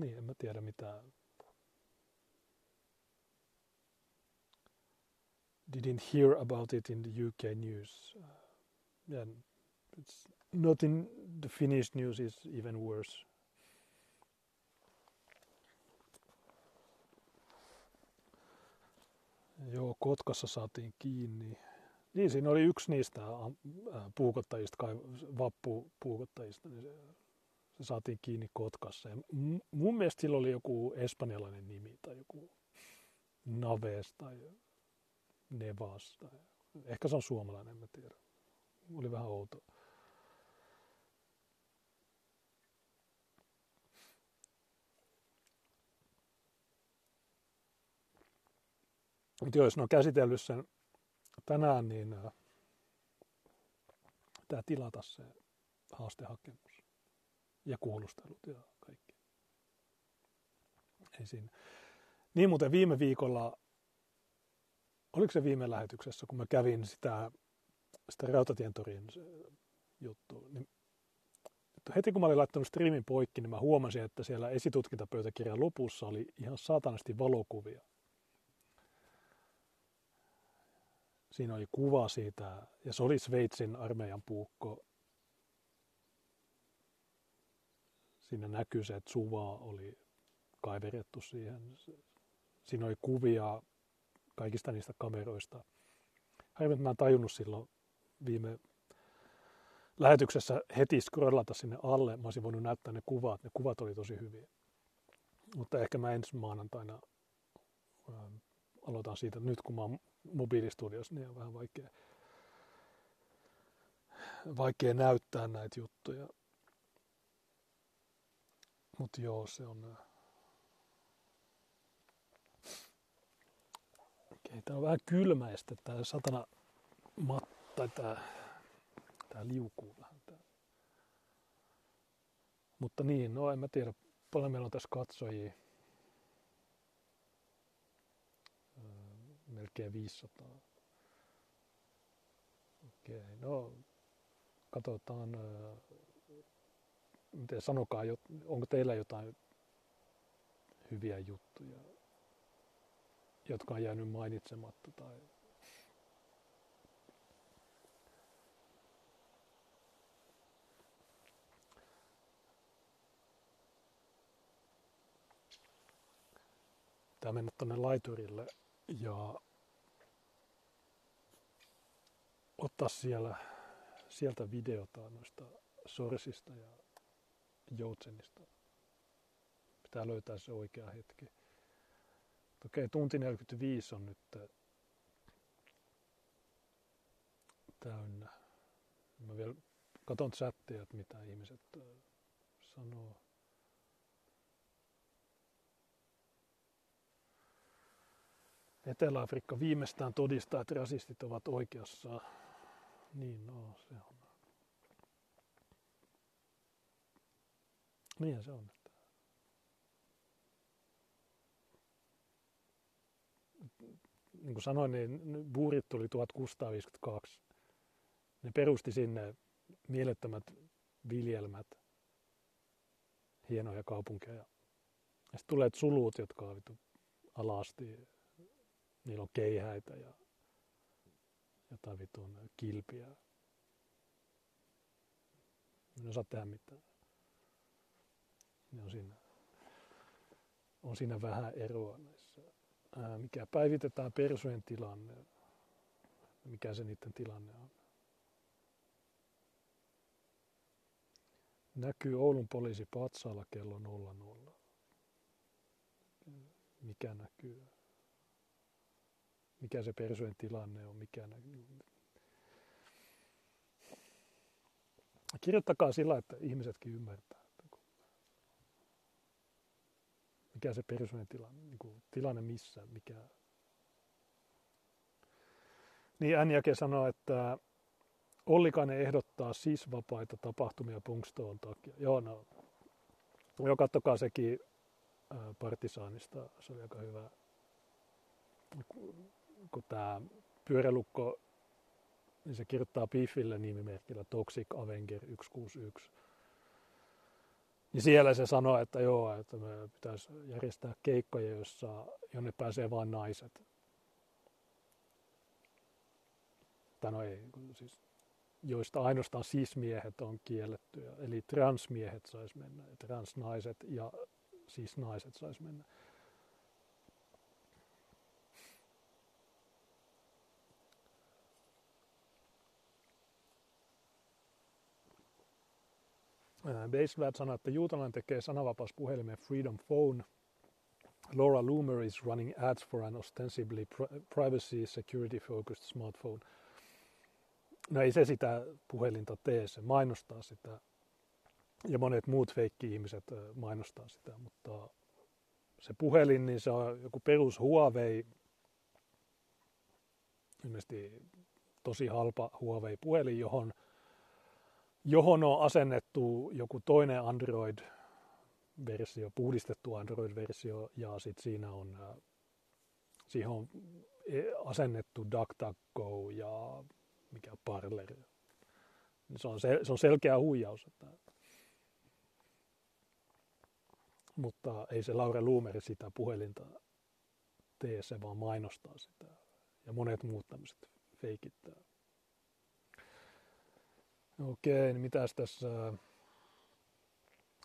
niin en mä tiedä mitä, didn't hear about it in the UK news. Yeah, it's not in the Finnish news is even worse. Joo, Kotkassa saatiin kiinni. Niin, siinä oli yksi niistä puukottajista, vappupuukottajista, niin se, se saatiin kiinni Kotkassa. Ja mun mielestä sillä oli joku espanjalainen nimi tai joku Naves tai Nevas. Tai ehkä se on suomalainen, en mä tiedä. Oli vähän outo. Mutta jos ne on käsitellyt sen tänään, niin äh, pitää tilata se haastehakemus ja kuulustelut ja kaikki. Ei siinä. Niin muuten viime viikolla, oliko se viime lähetyksessä, kun mä kävin sitä, sitä Rautatientorin juttu, niin heti kun mä olin laittanut streamin poikki, niin mä huomasin, että siellä esitutkintapöytäkirjan lopussa oli ihan saatanasti valokuvia Siinä oli kuva siitä, ja se oli Sveitsin armeijan puukko. Siinä näkyy se, että suvaa oli kaiverettu siihen. Siinä oli kuvia kaikista niistä kameroista. Harvoin mä en tajunnut silloin viime lähetyksessä heti scrollata sinne alle. Mä olisin voinut näyttää ne kuvat. Ne kuvat oli tosi hyviä. Mutta ehkä mä ensi maanantaina aloitan siitä, että nyt kun mä oon mobiilistudiossa, niin on vähän vaikea, vaikea näyttää näitä juttuja. Mutta joo, se on... Äh, Okei, tää on vähän kylmäistä, tää satana matta, tää, tää liukuu vähän. Tää. Mutta niin, no en mä tiedä, paljon meillä on tässä katsojia. Melkein 500. Okei, no katsotaan, miten sanokaa, onko teillä jotain hyviä juttuja, jotka on jäänyt mainitsematta tai Tämä mennä tuonne laiturille ja ottaa siellä, sieltä videota noista sorsista ja joutsenista. Pitää löytää se oikea hetki. Okei, tunti 45 on nyt täynnä. Mä vielä katon chatteja, että mitä ihmiset sanoo. Etelä-Afrikka viimeistään todistaa, että rasistit ovat oikeassa. Niin, no se on. Niin se on. Niin kuin sanoin, niin buurit tuli 1652. Ne perusti sinne mielettömät viljelmät, hienoja kaupunkeja. Ja sitten tulee sulut, jotka on alasti niillä on keihäitä ja jotain vitun kilpiä. En osaa tehdä mitään. Ne on siinä, on siinä vähän eroa näissä. Ää, mikä päivitetään persujen tilanne, mikä se niiden tilanne on. Näkyy Oulun poliisi patsaalla kello 00. mikä näkyy, mikä se persojen tilanne on, mikä. Kirjoittakaa sillä, että ihmisetkin ymmärtää, että mikä se persojen tilanne, niin kuin tilanne missä, mikä. Niin Änjäke sanoo, että Ollikainen ehdottaa siis vapaita tapahtumia Punkstoon takia. Joo, no, joo kattokaa sekin Partisaanista, se oli aika hyvä. Kun tämä pyörälukko, niin se kirjoittaa Biffille nimimerkillä Toxic Avenger 161. Niin siellä se sanoo, että joo, että me pitäisi järjestää keikkoja, jossa, jonne pääsee vain naiset. Tai no ei, siis joista ainoastaan sismiehet on kiellettyjä. Eli transmiehet sais mennä, transnaiset ja siis naiset sais mennä. Basevat sanoi, että juutalainen tekee sananvapaus puhelimeen Freedom Phone. Laura Loomer is running ads for an ostensibly privacy security focused smartphone – No ei se sitä puhelinta tee, se mainostaa sitä. Ja monet muut feikki-ihmiset mainostaa sitä, mutta se puhelin, niin se on joku perus Huawei, ilmeisesti tosi halpa Huawei-puhelin, johon, johon on asennettu joku toinen Android-versio, puhdistettu Android-versio, ja sitten siinä on, siihen on e, asennettu DuckDuckGo ja mikä parleri. Se on, se, se on selkeä huijaus. Että... Mutta ei se Laura Luumeri sitä puhelinta tee, se vaan mainostaa sitä. Ja monet muut tämmöiset feikittää. Okei, niin mitäs tässä...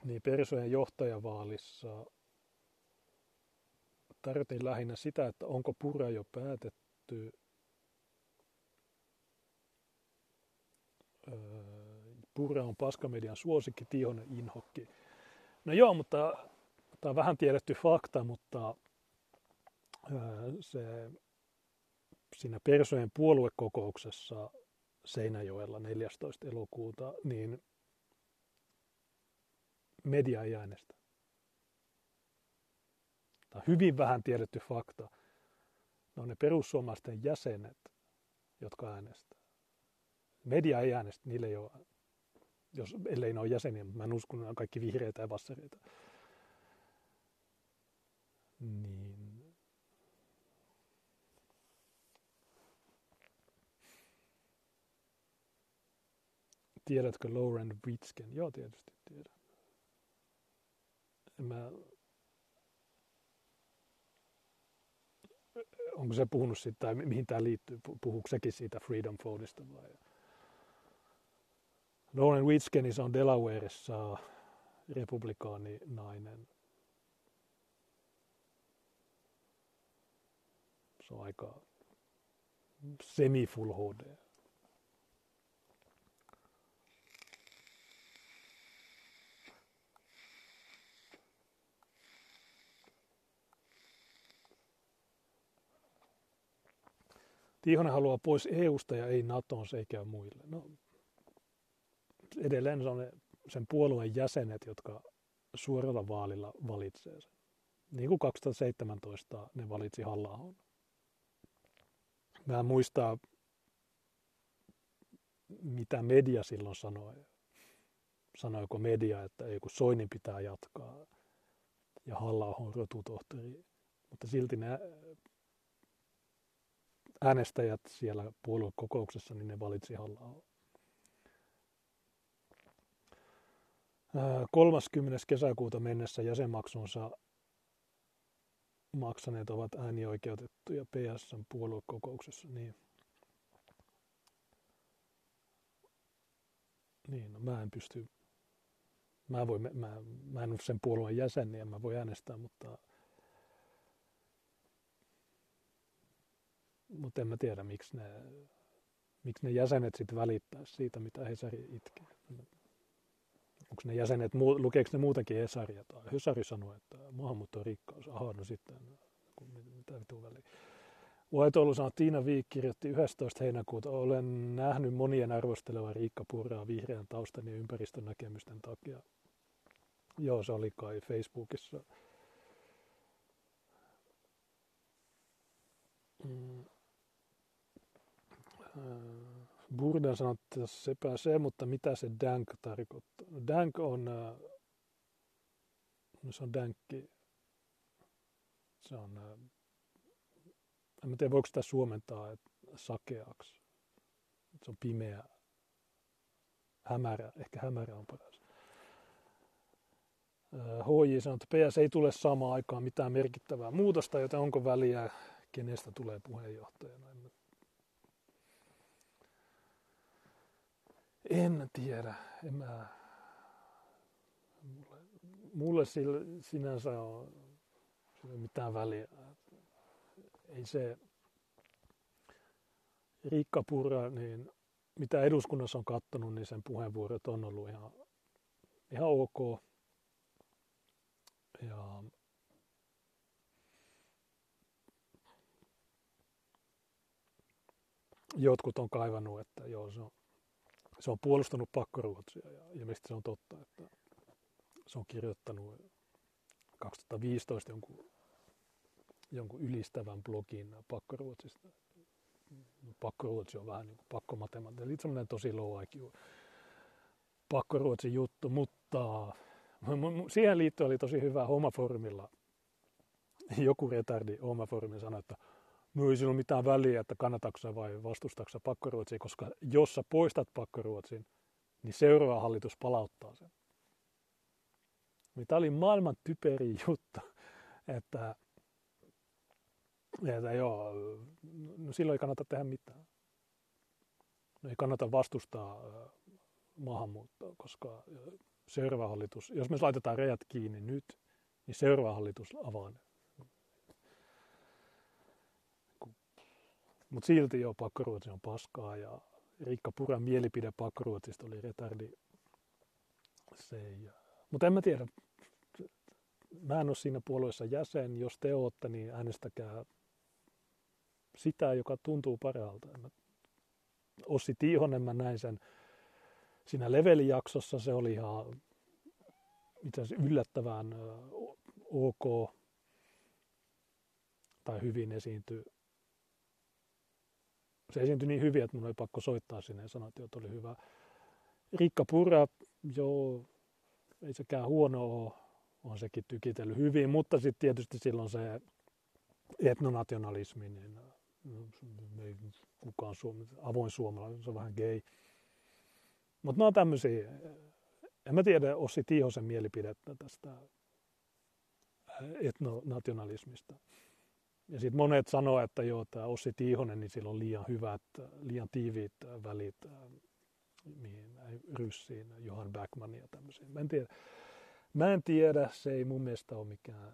Niin persojen johtajavaalissa tarvittiin lähinnä sitä, että onko pura jo päätetty Purra on paskamedian suosikki, Tihonen inhokki. No joo, mutta tämä on vähän tiedetty fakta, mutta se siinä Persojen puoluekokouksessa Seinäjoella 14. elokuuta, niin media ei äänestä. Tämä on hyvin vähän tiedetty fakta. Ne on ne perussuomalaisten jäsenet, jotka äänestävät media ei äänestä, niille ei ole, jos, ellei ne ole jäseniä, mutta mä en usko, että ne on kaikki vihreitä ja vassareita. Niin. Tiedätkö Lauren Witsken? Joo, tietysti tiedän. Mä... Onko se puhunut siitä, tai mihin tämä liittyy? Puhuuko sekin siitä Freedom Phoneista vai? Lauren Witskenis on Delawareissa republikaani nainen. Se on aika semi-full HD. Tiihonen haluaa pois EUsta ja ei NATOon, se ei käy muille. No, edelleen se on sen puolueen jäsenet, jotka suoralla vaalilla valitsee sen. Niin kuin 2017 ne valitsi halla Mä en muista, mitä media silloin sanoi. Sanoiko media, että ei kun Soinin pitää jatkaa ja halla on rotutohtori. Mutta silti ne äänestäjät siellä puoluekokouksessa, niin ne valitsi halla 30. kesäkuuta mennessä jäsenmaksunsa maksaneet ovat äänioikeutettuja PSN puoluekokouksessa. Niin, niin no mä en pysty, mä, voi, mä, mä en ole sen puolueen jäsen, niin mä voi äänestää, mutta, mutta en mä tiedä, miksi ne, miksi ne jäsenet sitten välittää siitä, mitä Hesari itkee onko ne jäsenet, lukeeko ne muutenkin Hesaria? Tai Hesari sanoi, että maahanmuutto on rikkaus. Aha, no sitten mitä vitun väliä. Vaitoilu sanoo, Tiina Viik kirjoitti 11. heinäkuuta, olen nähnyt monien arvostelevan Riikka Purraa vihreän taustan ja ympäristön näkemysten takia. Joo, se oli kai Facebookissa. Mm. Äh, Burden sanoi, että se, mutta mitä se dank tarkoittaa? Dank on, äh, se on dankki, se on, äh, en tiedä voiko sitä suomentaa että sakeaksi. Se on pimeä, hämärä, ehkä hämärä on paras. HJ sanoi, että PS ei tule samaan aikaan mitään merkittävää muutosta, joten onko väliä, kenestä tulee puheenjohtajana. En, en tiedä. En mä, mulle, mulle sillä, sinänsä on sillä mitään väliä. Ei se Riikka Purra, niin mitä eduskunnassa on kattonut, niin sen puheenvuorot on ollut ihan, ihan ok. Ja jotkut on kaivannut, että joo, se on, se on puolustanut pakkoruotsia ja ilmeisesti se on totta, että se on kirjoittanut 2015 jonkun, jonkun ylistävän blogin pakkoruotsista. Pakkoruotsi on vähän niin kuin pakkomatematiikka, eli semmoinen tosi low IQ pakkoruotsin juttu, mutta siihen liittyen oli tosi hyvä Homaformilla. Joku retardi Homaformilla sanoi, että no ei sillä ole mitään väliä, että kannataksa vai vastustaksä pakkoruotsia, koska jos sä poistat pakkoruotsin, niin seuraava hallitus palauttaa sen. Niin Tämä oli maailman typeri juttu, että, että joo, no silloin ei kannata tehdä mitään. No ei kannata vastustaa maahanmuuttoa, koska seuraava hallitus, jos me laitetaan rajat kiinni nyt, niin seuraava hallitus avaa ne. Silti jo pakkoruotsi on paskaa ja Riikka Puran mielipide pakkoruotsista oli retardi. Se ei, mutta en mä tiedä. Mä en ole siinä puolueessa jäsen. Jos te ootte, niin äänestäkää sitä, joka tuntuu parhaalta. Ossi Tiihonen, mä näin sen siinä levelijaksossa se oli ihan itse asiassa yllättävän ok tai hyvin esiintyi. Se esiintyi niin hyvin, että mun oli pakko soittaa sinne ja sanoa, että oli hyvä. Rikka Purra, joo, ei sekään huono ole, on sekin tykitellyt hyvin, mutta sitten tietysti silloin se etnonationalismi, niin ei kukaan suomi, avoin suomalainen, se on vähän gay. Mutta nämä on tämmöisiä, en mä tiedä Ossi Tiihosen mielipidettä tästä etnonationalismista. Ja sitten monet sanoo, että joo, tämä Ossi Tiihonen, niin sillä on liian hyvät, liian tiiviit välit mihin ryssiin, Johan Backman ja tämmöisiin. Mä en tiedä, mä en tiedä se ei mun mielestä ole mikään,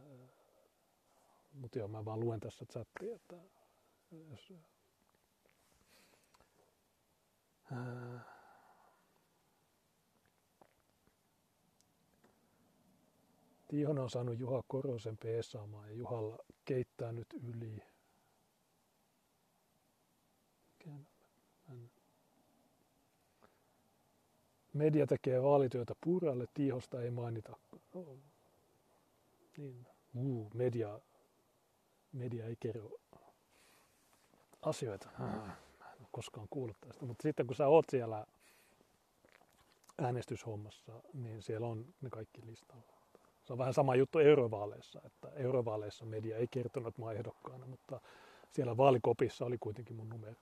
mutta joo, mä vaan luen tässä chattia, että jos, Tiihonen on saanut Juha Korosen peesaamaan ja Juhalla keittää nyt yli. Media tekee vaalityötä Puralle, Tiihosta ei mainita. Oh. Niin. Uh, media, media ei kerro asioita. Mä en ole koskaan kuullut tästä, mutta sitten kun sä oot siellä äänestyshommassa, niin siellä on ne kaikki listalla. Se on vähän sama juttu eurovaaleissa, että eurovaaleissa media ei kertonut, että mä ehdokkaana, mutta siellä vaalikopissa oli kuitenkin mun numero.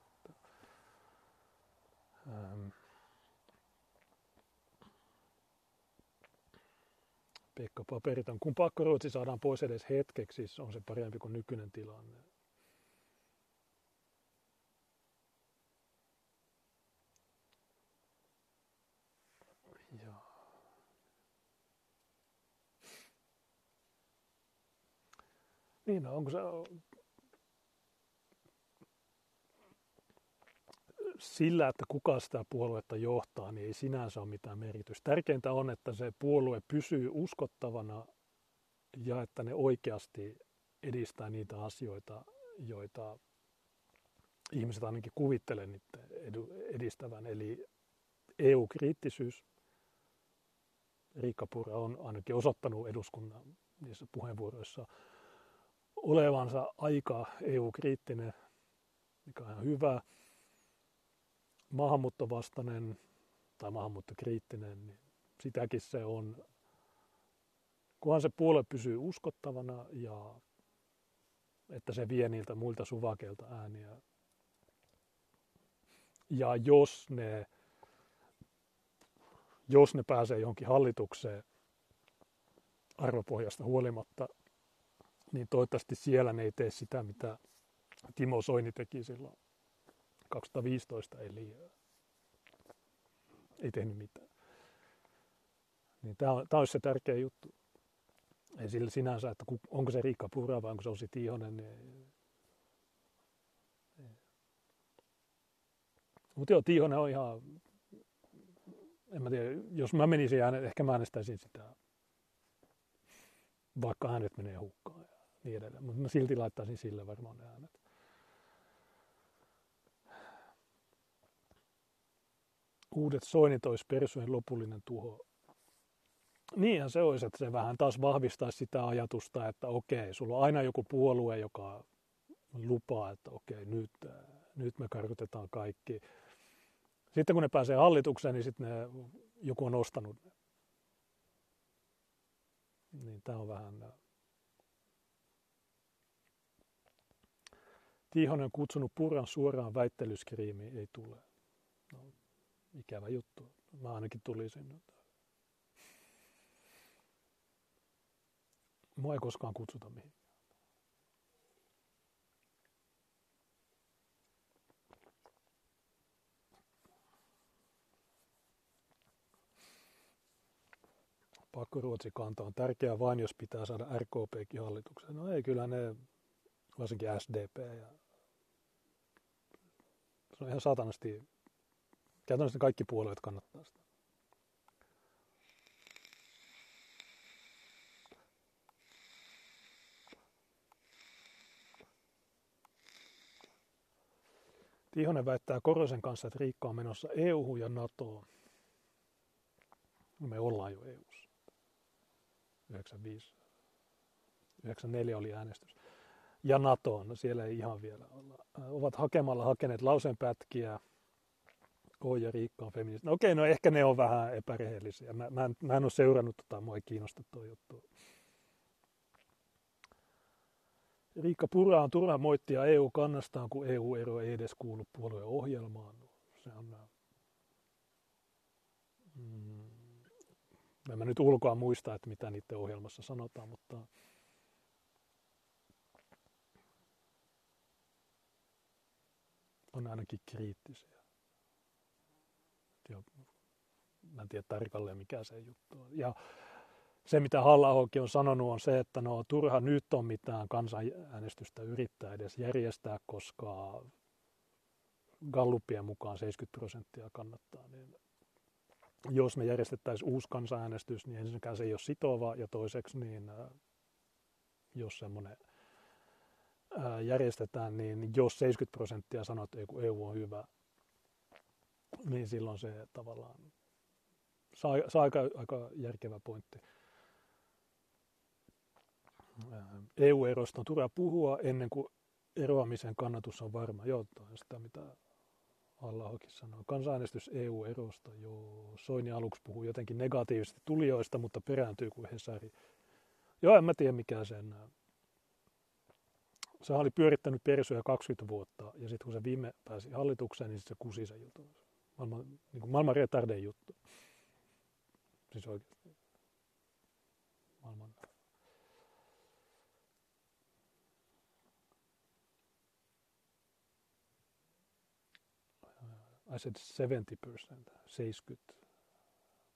Ähm. Pekka Paperiton. Kun pakkoruotsi saadaan pois edes hetkeksi, on se parempi kuin nykyinen tilanne. Niin, no, onko se sillä, että kuka sitä puoluetta johtaa, niin ei sinänsä ole mitään merkitystä. Tärkeintä on, että se puolue pysyy uskottavana ja että ne oikeasti edistää niitä asioita, joita ihmiset ainakin kuvittelee niiden edistävän. Eli EU-kriittisyys. Riikka Pura on ainakin osoittanut eduskunnan niissä puheenvuoroissa olevansa aika EU-kriittinen, mikä on ihan hyvä. Maahanmuuttovastainen tai maahanmuuttokriittinen, niin sitäkin se on. Kunhan se puolue pysyy uskottavana ja että se vie niiltä muilta suvakeilta ääniä. Ja jos ne, jos ne pääsee johonkin hallitukseen arvopohjasta huolimatta, niin toivottavasti siellä ne ei tee sitä, mitä Timo Soini teki silloin 2015, eli ei tehnyt mitään. Niin tämä, on, tämä olisi se tärkeä juttu. Ei sillä sinänsä, että onko se Riikka Pura vai onko se Osi Tiihonen. Niin... Mutta joo, Tiihonen on ihan, en mä tiedä, jos mä menisin ehkä mä äänestäisin sitä, vaikka äänet menee hukkaan niin edelleen. Mutta mä silti laittaisin sille varmaan ne äänet. Uudet soinit olisi persujen lopullinen tuho. Niinhän se olisi, että se vähän taas vahvistaisi sitä ajatusta, että okei, sulla on aina joku puolue, joka lupaa, että okei, nyt, nyt me karkotetaan kaikki. Sitten kun ne pääsee hallitukseen, niin sitten ne, joku on ostanut. Niin tämä on vähän... Tiihonen kutsunut Puran suoraan väittelyskriimiin, ei tule. No, ikävä juttu. Mä ainakin tulisin. Mua ei koskaan kutsuta mihin. pakkoruotsikanta on tärkeää vain, jos pitää saada RKPkin hallitukseen. No ei, kyllä ne, varsinkin SDP ja se on ihan satanasti, käytännössä kaikki puolueet kannattaa sitä. Tihonen väittää Korosen kanssa, että Riikka on menossa EU ja NATOon. No me ollaan jo EUssa. 95. 94 oli äänestys. Ja NATOon, no siellä ei ihan vielä olla. Ovat hakemalla hakeneet lausenpätkiä. Oi ja Riikka on feministi. No okei, no ehkä ne on vähän epärehellisiä. Mä, mä, en, mä en ole seurannut tota, mua ei kiinnosta tuo juttu. Riikka Pura on turha moittia EU-kannastaan, kun EU-ero ei edes kuulu puolueen ohjelmaan. Se on, mm, en mä nyt ulkoa muista, että mitä niiden ohjelmassa sanotaan, mutta on ainakin kriittisiä. Ja mä en tiedä tarkalleen, mikä se juttu on. Ja se, mitä halla on sanonut, on se, että no turha nyt on mitään kansanäänestystä yrittää edes järjestää, koska Gallupien mukaan 70 prosenttia kannattaa. Niin jos me järjestettäisiin uusi kansanäänestys, niin ensinnäkään se ei ole sitova ja toiseksi, niin äh, jos semmoinen järjestetään, niin jos 70 prosenttia sanoo, että EU on hyvä, niin silloin se tavallaan saa, saa aika, aika järkevä pointti. EU-erosta on turha puhua ennen kuin eroamisen kannatus on varma. Joo, on sitä mitä Allahokin sanoo. Kansanäänestys EU-erosta, joo. Soini aluksi puhuu jotenkin negatiivisesti tulijoista, mutta perääntyy kuin Hesari. Joo, en mä tiedä mikä sen. Se oli pyörittänyt persuja 20 vuotta, ja sitten kun se viime pääsi hallitukseen, niin se kusi sen jutun. Maailman, niin kuin maailman retarden juttu. Siis oikeasti. Maailman I said 70%, 70,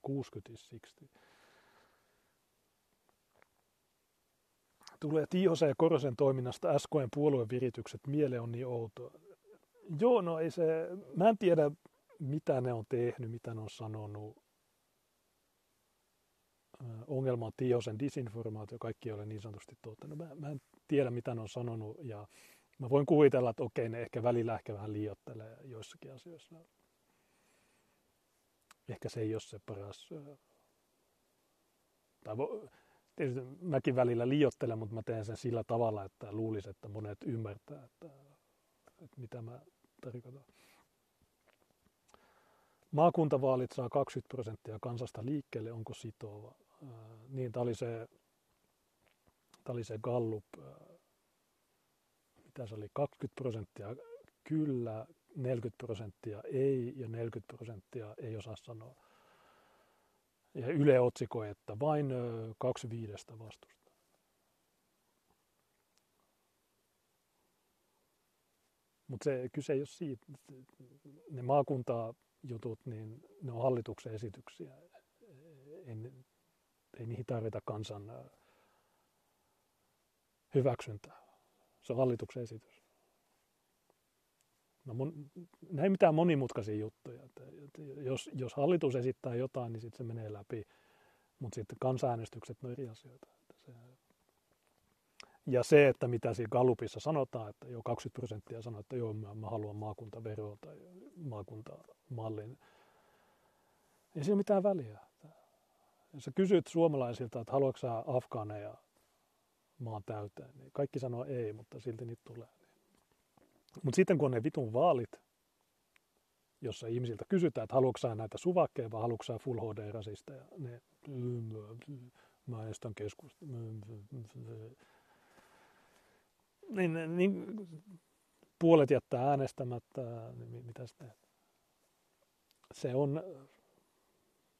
60 is 60. Tulee Tiihosen ja Korosen toiminnasta SKn puolueviritykset, miele on niin outoa. Joo, no ei se, mä en tiedä mitä ne on tehnyt, mitä ne on sanonut. ongelma on Tiosen disinformaatio, kaikki ei ole niin sanotusti totta. No mä, mä en tiedä, mitä ne on sanonut, ja mä voin kuvitella, että okei, ne ehkä välillä ehkä vähän liiottelee joissakin asioissa. Ehkä se ei ole se paras... Tai tietysti mäkin välillä liiottelen, mutta mä teen sen sillä tavalla, että luulisin, että monet ymmärtää, että, että mitä mä tarkoitan. Maakuntavaalit saa 20 prosenttia kansasta liikkeelle, onko sitova? niin, tämä oli se, tämä oli se Gallup, mitä se oli, 20 prosenttia kyllä, 40 prosenttia ei ja 40 prosenttia ei osaa sanoa. Ja Yle otsikoi, että vain kaksi viidestä vastusta. Mutta se kyse ei ole siitä. Ne maakuntajutut, niin ne on hallituksen esityksiä. Ei, ei niihin tarvita kansan hyväksyntää. Se on hallituksen esitys. No mun, ne ei mitään monimutkaisia juttuja. Että, jos, jos hallitus esittää jotain, niin sitten se menee läpi. Mutta sitten kansanäänestykset on eri asioita. Että se, ja se, että mitä siinä Gallupissa sanotaan, että jo 20 prosenttia sanoo, että joo, mä, mä haluan maakuntaveroa tai maakuntamallin. Ei siinä mitään väliä. Jos sä kysyt suomalaisilta, että haluatko sä afgaaneja maan täyteen, niin kaikki sanoo ei, mutta silti niitä tulee. Mutta sitten kun on ne vitun vaalit, jossa ihmisiltä kysytään, että haluatko näitä suvakkeja vai haluatko full HD-rasisteja, ne mä estän. Niin, niin, puolet jättää äänestämättä, niin mitä? Se on,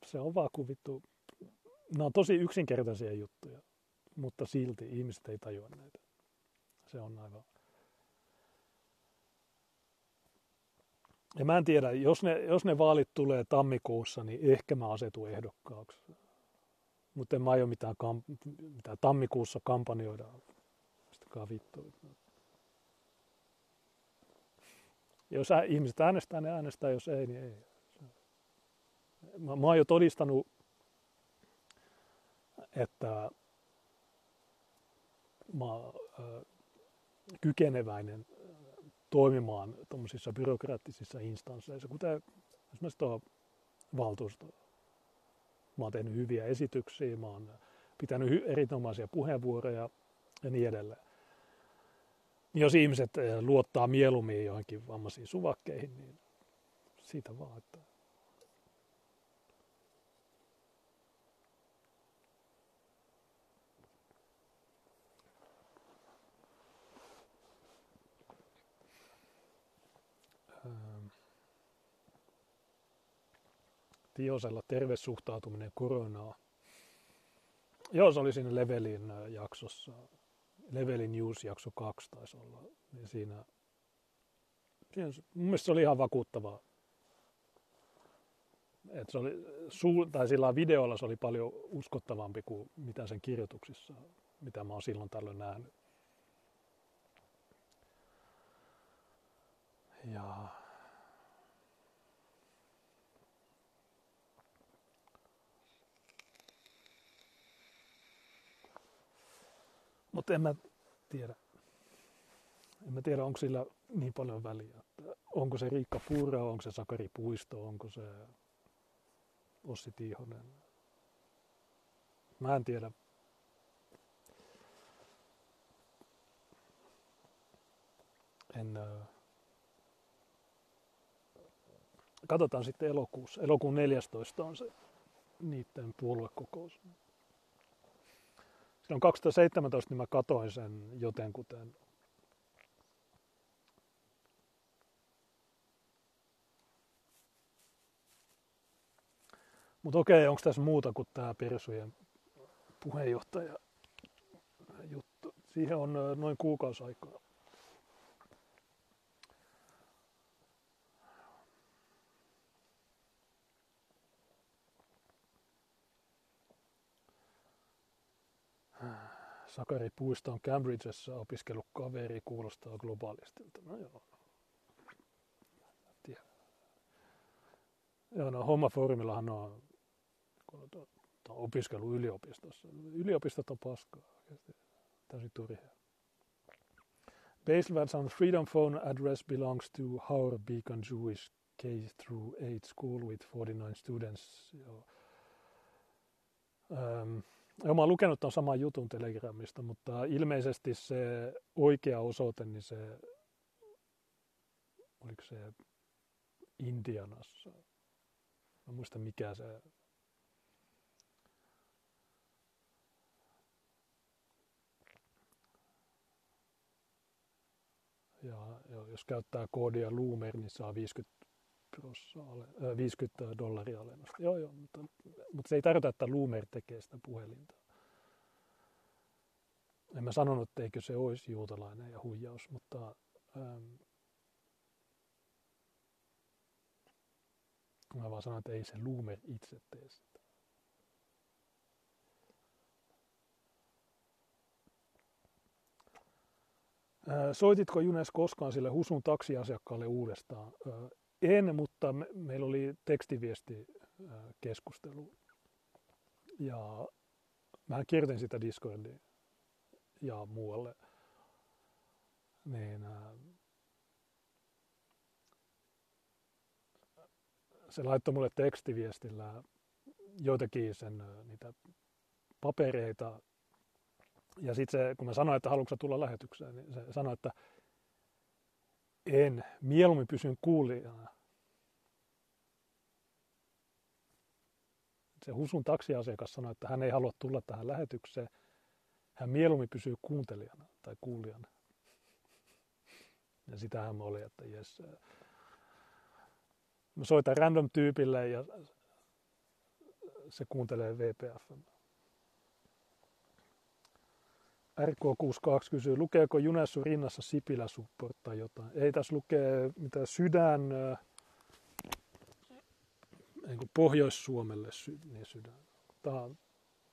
se on vaan kuvittu. Nämä on tosi yksinkertaisia juttuja, mutta silti ihmiset ei tajua näitä. Se on aivan Ja mä en tiedä, jos ne, jos ne vaalit tulee tammikuussa, niin ehkä mä asetun ehdokkaaksi. Mutta en mä aio mitään, kamp- mitään tammikuussa kampanjoida. Mistäkään vittu. Jos ä, ihmiset äänestää, ne äänestää, jos ei, niin ei. Mä, mä oon jo todistanut, että mä oon kykeneväinen toimimaan tuommoisissa byrokraattisissa instansseissa, kuten esimerkiksi tuo valtuusto. Mä oon tehnyt hyviä esityksiä, mä oon pitänyt erinomaisia puheenvuoroja ja niin edelleen. Niin jos ihmiset eh, luottaa mieluummin johonkin vammaisiin suvakkeihin, niin siitä vaan, että Tiosella terve suhtautuminen koronaa. Joo, se oli siinä Levelin äh, jaksossa. Levelin News jakso 2 taisi olla. Niin siinä, mun mielestä se oli ihan vakuuttavaa. Et se oli, tai sillä videolla se oli paljon uskottavampi kuin mitä sen kirjoituksissa, mitä mä oon silloin tällöin nähnyt. Ja Mutta en mä tiedä. En mä tiedä, onko sillä niin paljon väliä. Että onko se Riikka Purra, onko se Sakari Puisto, onko se Ossi Tiihonen. Mä en tiedä. En. Katsotaan sitten elokuussa. Elokuun 14 on se niiden puoluekokous. Silloin 2017 niin mä katoin sen jotenkuten. Mutta okei, onko tässä muuta kuin tämä Persujen puheenjohtaja juttu? Siihen on noin kuukausi aikaa. Sakari Puisto on Cambridgessa opiskellut kaveri, kuulostaa globaalistilta. No joo. Joo, no Homma Forumillahan on mutta on opiskellut yliopistossa. Yliopistot on paskaa. Täysin turhia. Baselvats on Freedom Phone address belongs to Haur Beacon Jewish K through 8 school with 49 students. Joo. Ähm, mä oon lukenut tuon saman jutun Telegramista, mutta ilmeisesti se oikea osoite, niin se, oliko se Indianassa? Mä muista mikä se ja, jos käyttää koodia Loomer, niin saa 50, prossaa, 50 dollaria alennusta. Joo, joo, mutta, mutta se ei tarkoita, että Loomer tekee sitä puhelinta. En mä sanonut, että eikö se olisi juutalainen ja huijaus, mutta ähm, mä vaan sanon, että ei se Loomer itse tee sitä. Soititko Junes koskaan sille Husun taksiasiakkaalle uudestaan? En, mutta me, meillä oli tekstiviesti keskustelu. Ja mä kirjoitin sitä Discordiin ja muualle. Niin, se laittoi mulle tekstiviestillä joitakin sen niitä papereita ja sitten se, kun mä sanoin, että haluatko tulla lähetykseen, niin se sanoi, että en, mieluummin pysyn kuulijana. Se Husun taksiasiakas sanoi, että hän ei halua tulla tähän lähetykseen. Hän mieluummin pysyy kuuntelijana tai kuulijana. Ja sitähän oli, että jes. Mä soitan random tyypille ja se kuuntelee VPF. RK62 kysyy, lukeeko Junessu rinnassa Sipilä supporttaa jotain? Ei tässä lukee mitä sydän, niin kuin Pohjois-Suomelle sy, niin sydän. Tämä,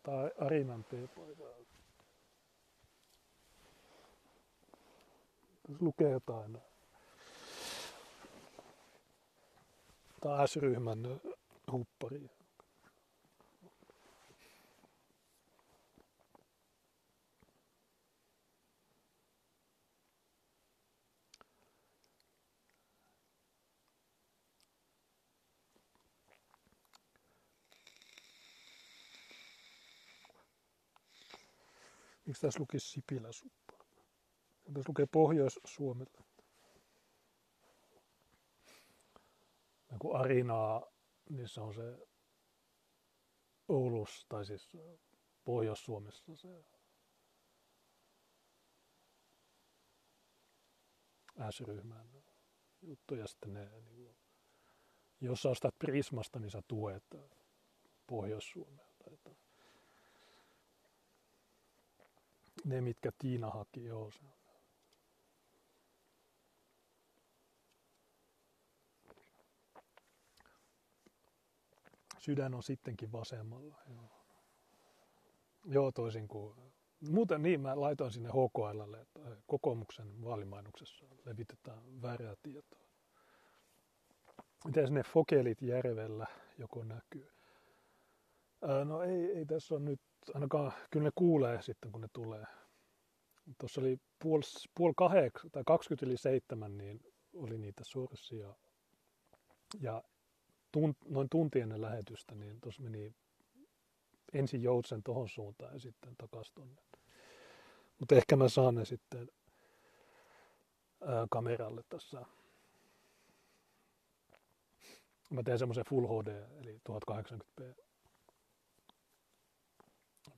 tämä on Arinan T-paita. Tässä lukee jotain. Tämä on S-ryhmän huppari. Miksi tässä lukisi Sipiläsuppa? Tässä lukee Pohjois-Suomelle. Ja kun Arinaa, niin se on se Oulus, tai siis Pohjois-Suomessa se S-ryhmän juttu. Ja sitten ne, niin kuin, jos sä ostat Prismasta, niin sä tuet Pohjois-Suomelta. Että ne, mitkä Tiina haki, joo. Se on. Sydän on sittenkin vasemmalla. Joo, joo toisin kuin... Muuten niin, mä laitoin sinne HKLlle, että kokoomuksen vaalimainoksessa levitetään väärää tietoa. Miten ne fokelit järvellä joko näkyy? no ei, ei tässä on nyt ainakaan kyllä ne kuulee sitten, kun ne tulee. Tuossa oli puoli, puoli kahdeksan tai 20 yli seitsemän, niin oli niitä sorsia. Ja tunt, noin tunti ennen lähetystä, niin tuossa meni ensin joutsen tohon suuntaan ja sitten takaisin tonne. Mutta ehkä mä saan ne sitten ää, kameralle tässä. Mä teen semmoisen Full HD, eli 1080p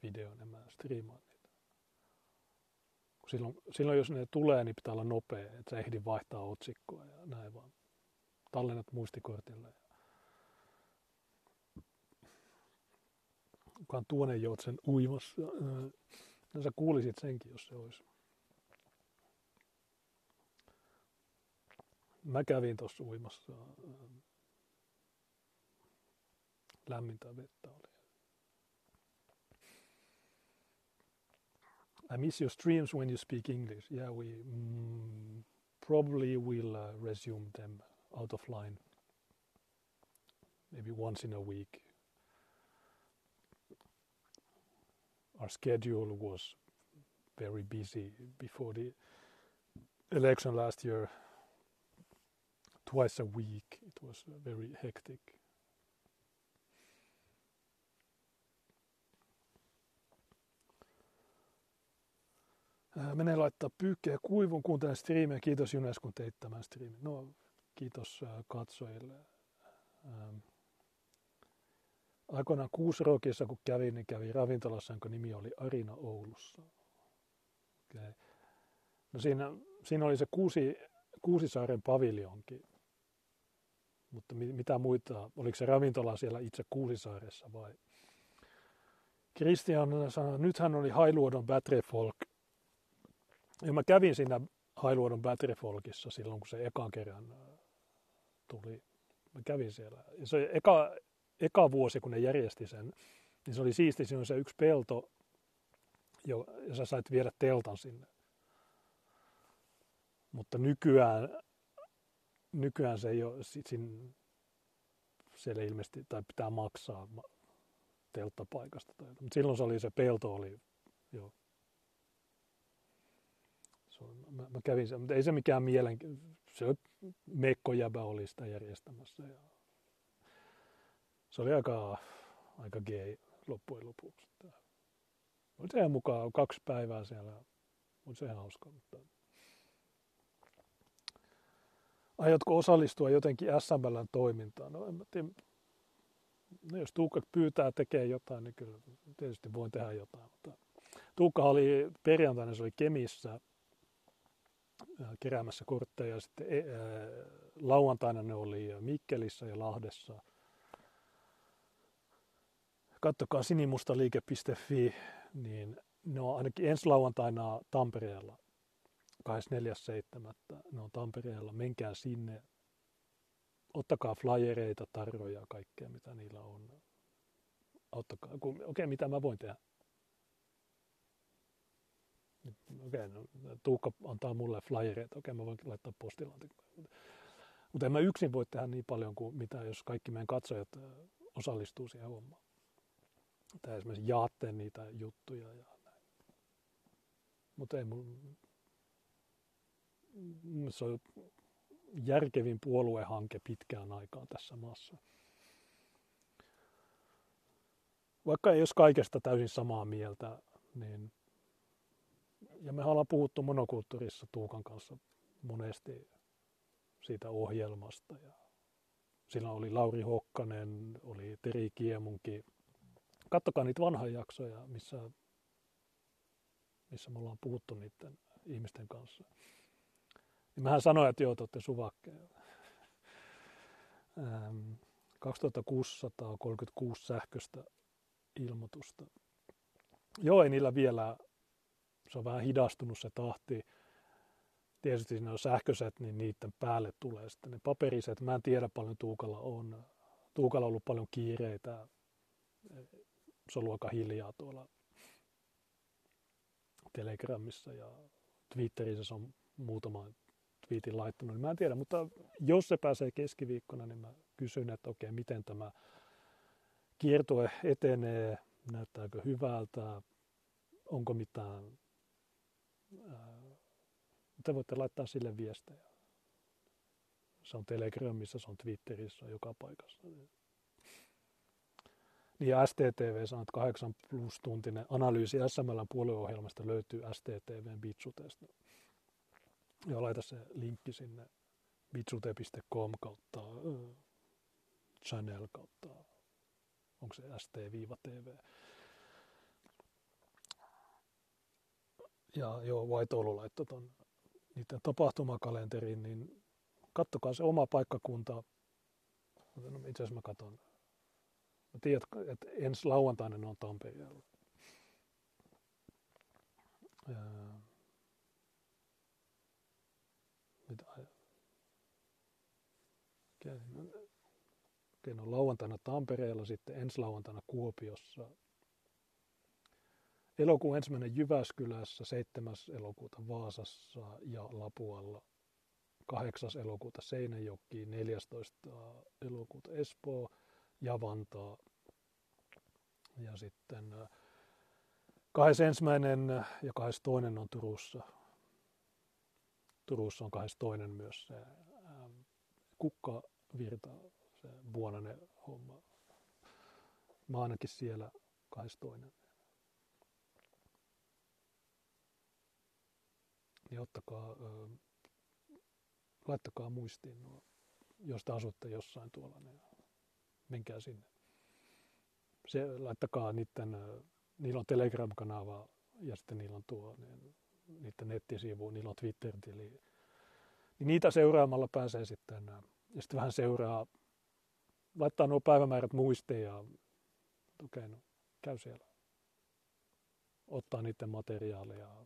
videon, en mä striimaa niitä. Silloin, silloin jos ne tulee, niin pitää olla nopea, että sä ehdi vaihtaa otsikkoa ja näin vaan. Tallennat muistikortille. Kukaan tuonen joutsen uimassa. No sä kuulisit senkin, jos se olisi. Mä kävin tuossa uimassa. Lämmintä vettä oli. I miss your streams when you speak English. Yeah, we mm, probably will uh, resume them out of line. Maybe once in a week. our schedule was very busy before the election last year. Twice a week, it was very hectic. Menee laittaa pyykkejä kuivun, kuuntelen striimiä. Kiitos Junes, kun teit tämän striimin. No, kiitos katsojille. Aikoinaan Kuusrokissa, kun kävin, niin kävin ravintolassa, jonka nimi oli Arina Oulussa. Okay. No siinä, siinä oli se kuusi, Kuusisaaren paviljonki. Mutta mitä muita, oliko se ravintola siellä itse Kuusisaaressa vai? Christian sanoi, nythän oli Hailuodon Folk. Ja mä kävin siinä Hailuodon Folkissa silloin, kun se ekan kerran äh, tuli. Mä kävin siellä. Ja se eka, eka vuosi, kun ne järjesti sen, niin se oli siisti. Siinä on se yksi pelto, jo, ja sä sait viedä teltan sinne. Mutta nykyään, nykyään se ei ole, sin, siellä ilmeisesti, tai pitää maksaa telttapaikasta. Tai, mutta silloin se oli se pelto oli jo. Se oli, mä, mä, kävin sen, mutta ei se mikään mielen, se mekkojäbä oli sitä järjestämässä. Ja se oli aika, aika gay loppujen lopuksi. Oli se mukaan kaksi päivää siellä. Oli se hauska. Mutta... Aiotko osallistua jotenkin SMLn toimintaan? No en mä tiedä. No, jos Tuukka pyytää tekee jotain, niin kyllä tietysti voin tehdä jotain. Mutta Tuukka oli perjantaina, se oli Kemissä keräämässä kortteja. Sitten lauantaina ne oli Mikkelissä ja Lahdessa – kattokaa sinimustaliike.fi, niin ne on ainakin ensi lauantaina Tampereella, 24.7. Ne on Tampereella, menkää sinne, ottakaa flyereita, tarroja ja kaikkea mitä niillä on. Ottakaa, okei, okay, mitä mä voin tehdä? Okei, okay, no, Tuukka antaa mulle flyereita, okei, okay, mä voin laittaa postilaatikkoon. Mutta en mä yksin voi tehdä niin paljon kuin mitä, jos kaikki meidän katsojat osallistuu siihen hommaan tai esimerkiksi jaatte niitä juttuja ja näin. Mutta ei mun, se on järkevin puoluehanke pitkään aikaan tässä maassa. Vaikka ei olisi kaikesta täysin samaa mieltä, niin ja me ollaan puhuttu monokulttuurissa Tuukan kanssa monesti siitä ohjelmasta. Ja sillä oli Lauri Hokkanen, oli Teri Kiemunki, kattokaa niitä vanhoja jaksoja, missä, missä me ollaan puhuttu niiden ihmisten kanssa. Niin mähän sanoin, että joo, te olette suvakkeja. 2636 sähköistä ilmoitusta. Joo, ei niillä vielä, se on vähän hidastunut se tahti. Tietysti ne on sähköiset, niin niiden päälle tulee sitten ne paperiset. Mä en tiedä paljon Tuukalla on. Tuukalla on ollut paljon kiireitä se on aika hiljaa tuolla Telegramissa ja Twitterissä se on muutama twiitin laittanut, niin mä en tiedä, mutta jos se pääsee keskiviikkona, niin mä kysyn, että okei, miten tämä kiertue etenee, näyttääkö hyvältä, onko mitään, te voitte laittaa sille viestejä. Se on Telegramissa, se on Twitterissä, joka paikassa. Niin STTV sanoo, että 8 plus tuntinen analyysi SML puolueohjelmasta löytyy STTVn Bitsutesta. Ja laita se linkki sinne bitsute.com kautta channel kautta, onko se st-tv. Ja joo, Vaitoulu laittoi ton niiden tapahtumakalenteriin, niin kattokaa se oma paikkakunta. No, itse asiassa mä katson Mä tiedän, että ensi lauantaina ne on Tampereella. Ää, mitä okei, no lauantaina Tampereella, sitten ensi lauantaina Kuopiossa. Elokuun ensimmäinen Jyväskylässä, 7. elokuuta Vaasassa ja Lapualla. 8. elokuuta Seinäjoki, 14. elokuuta Espoo, ja Vantaa. Ja sitten 21. ja 22. on Turussa. Turussa on 22. myös se ähm, kukkavirta, se vuonainen homma. Mä ainakin siellä 22. Niin ottakaa, laittakaa muistiin nuo, jos te asutte jossain tuolla, niin menkää sinne. Se, laittakaa niiden, niillä on Telegram-kanava ja sitten niillä on tuo, niin, niiden nettisivu, niillä on Twitter-tili. Niin niitä seuraamalla pääsee sitten, ja sitten vähän seuraa, laittaa nuo päivämäärät muistiin ja okei, no käy siellä. Ottaa niiden materiaaleja,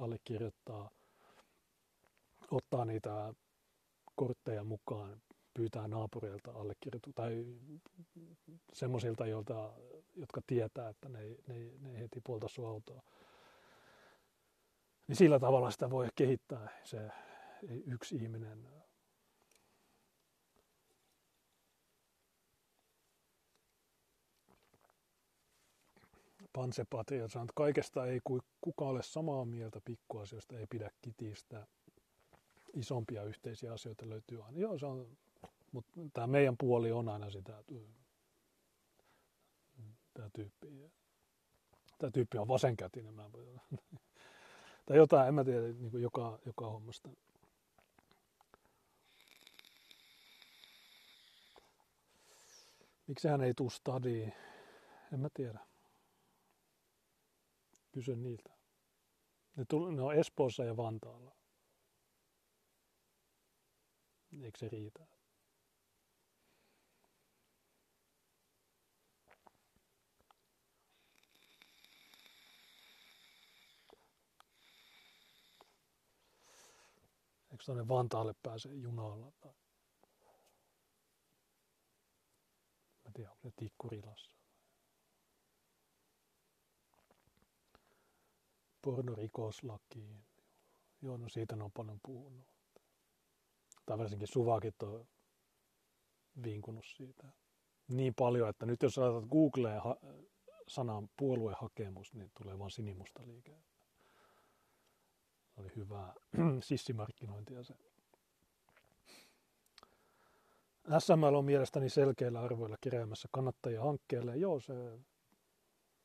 allekirjoittaa, ottaa niitä kortteja mukaan, pyytää naapureilta allekirjoitu tai semmoisilta, jotka tietää, että ne ne ne heti puolta sua autoa. Niin sillä tavalla sitä voi kehittää se yksi ihminen Pansepatria sanoo, että kaikesta ei kukaan ole samaa mieltä pikkuasioista, ei pidä kitistä. Isompia yhteisiä asioita löytyy aina. Joo, se on, mutta tämä meidän puoli on aina sitä, tämä tyyppi. Tämä tyyppi on vasenkätinen. Mä tai jotain, en mä tiedä, niin joka, joka hommasta. Miksi hän ei tule stadiin? En mä tiedä. Kysy niiltä. Ne, tuli, ne on Espoossa ja Vantaalla. Eikö se riitä? Eikö tuonne Vantaalle pääse junalla? Tai... Mä tiedän, onko se Tikkurilassa. Pornorikoslakiin. Joo, no siitä on paljon puhunut. Tai varsinkin Suvakit on vinkunut siitä niin paljon, että nyt jos laitat Googleen ha- sanan puoluehakemus, niin tulee vain sinimusta liike. Oli hyvää sissimarkkinointia se. SML on mielestäni selkeillä arvoilla keräämässä kannattajia hankkeelle. Joo, se,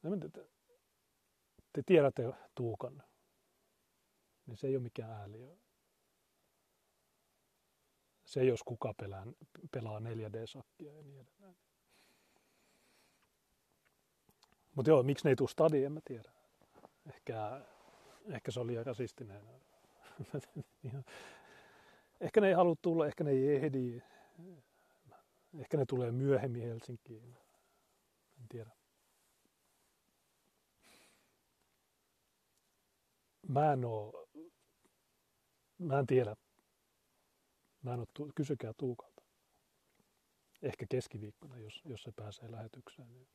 en tiedä, te tiedätte Tuukan, niin se ei ole mikään ääliö. Se jos kuka pelaa, pelaa 4D-sakkia ja niin edelleen. Mutta joo, miksi ne ei tule stadiin, en mä tiedä. Ehkä, ehkä se oli liian rasistinen. ehkä ne ei halua tulla, ehkä ne ei ehdi. Ehkä ne tulee myöhemmin Helsinkiin. En tiedä. Mä en oo, mä en tiedä. Mä en oo, kysykää Tuukalta. Ehkä keskiviikkona, jos, jos se pääsee lähetykseen. Niin,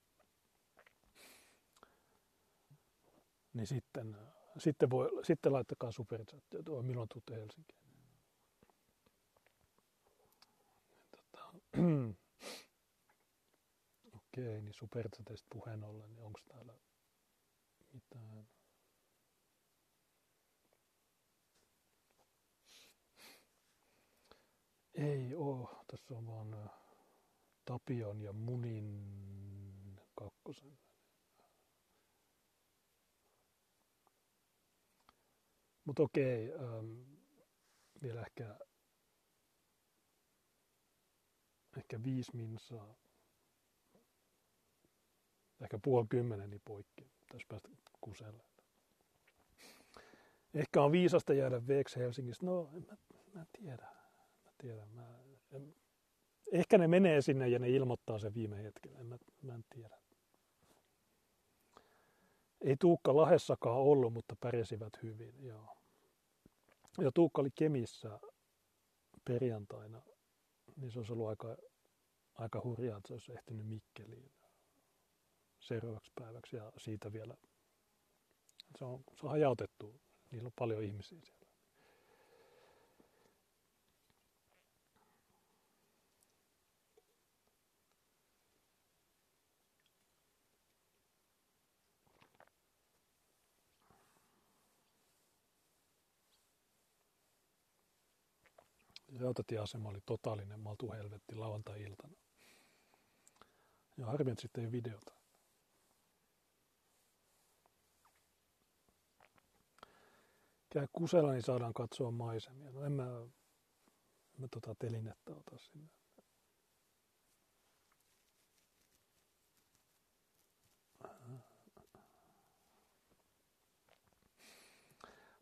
niin sitten, sitten, voi, sitten laittakaa superchattia, että milloin tuutte Helsinkiin. Tota, Okei, niin superchatista puheen ollen, niin onko täällä mitään? Ei oo. Tässä on vaan Tapion ja Munin kakkosen. Mutta okei, ähm, vielä ehkä, ehkä viisi minsaa. Ehkä puoli kymmeneni niin poikki. Tässä päästä kuselle. Ehkä on viisasta jäädä veeksi Helsingistä. No, en mä, mä tiedä tiedä. Mä, en, ehkä ne menee sinne ja ne ilmoittaa sen viime hetkellä. En, mä, mä en tiedä. Ei Tuukka Lahessakaan ollut, mutta pärjäsivät hyvin. Joo. Ja Tuukka oli Kemissä perjantaina, niin se olisi ollut aika, aika hurjaa, että se olisi ehtinyt Mikkeliin seuraavaksi päiväksi ja siitä vielä. Se on, se on hajautettu. Niillä on paljon ihmisiä siellä. Rautatieasema oli totaalinen helvetti lauantai-iltana. Ja harmi, että sitten ei videota. Käy kusella, niin saadaan katsoa maisemia. No en mä, en mä tota telinettä ota sinne.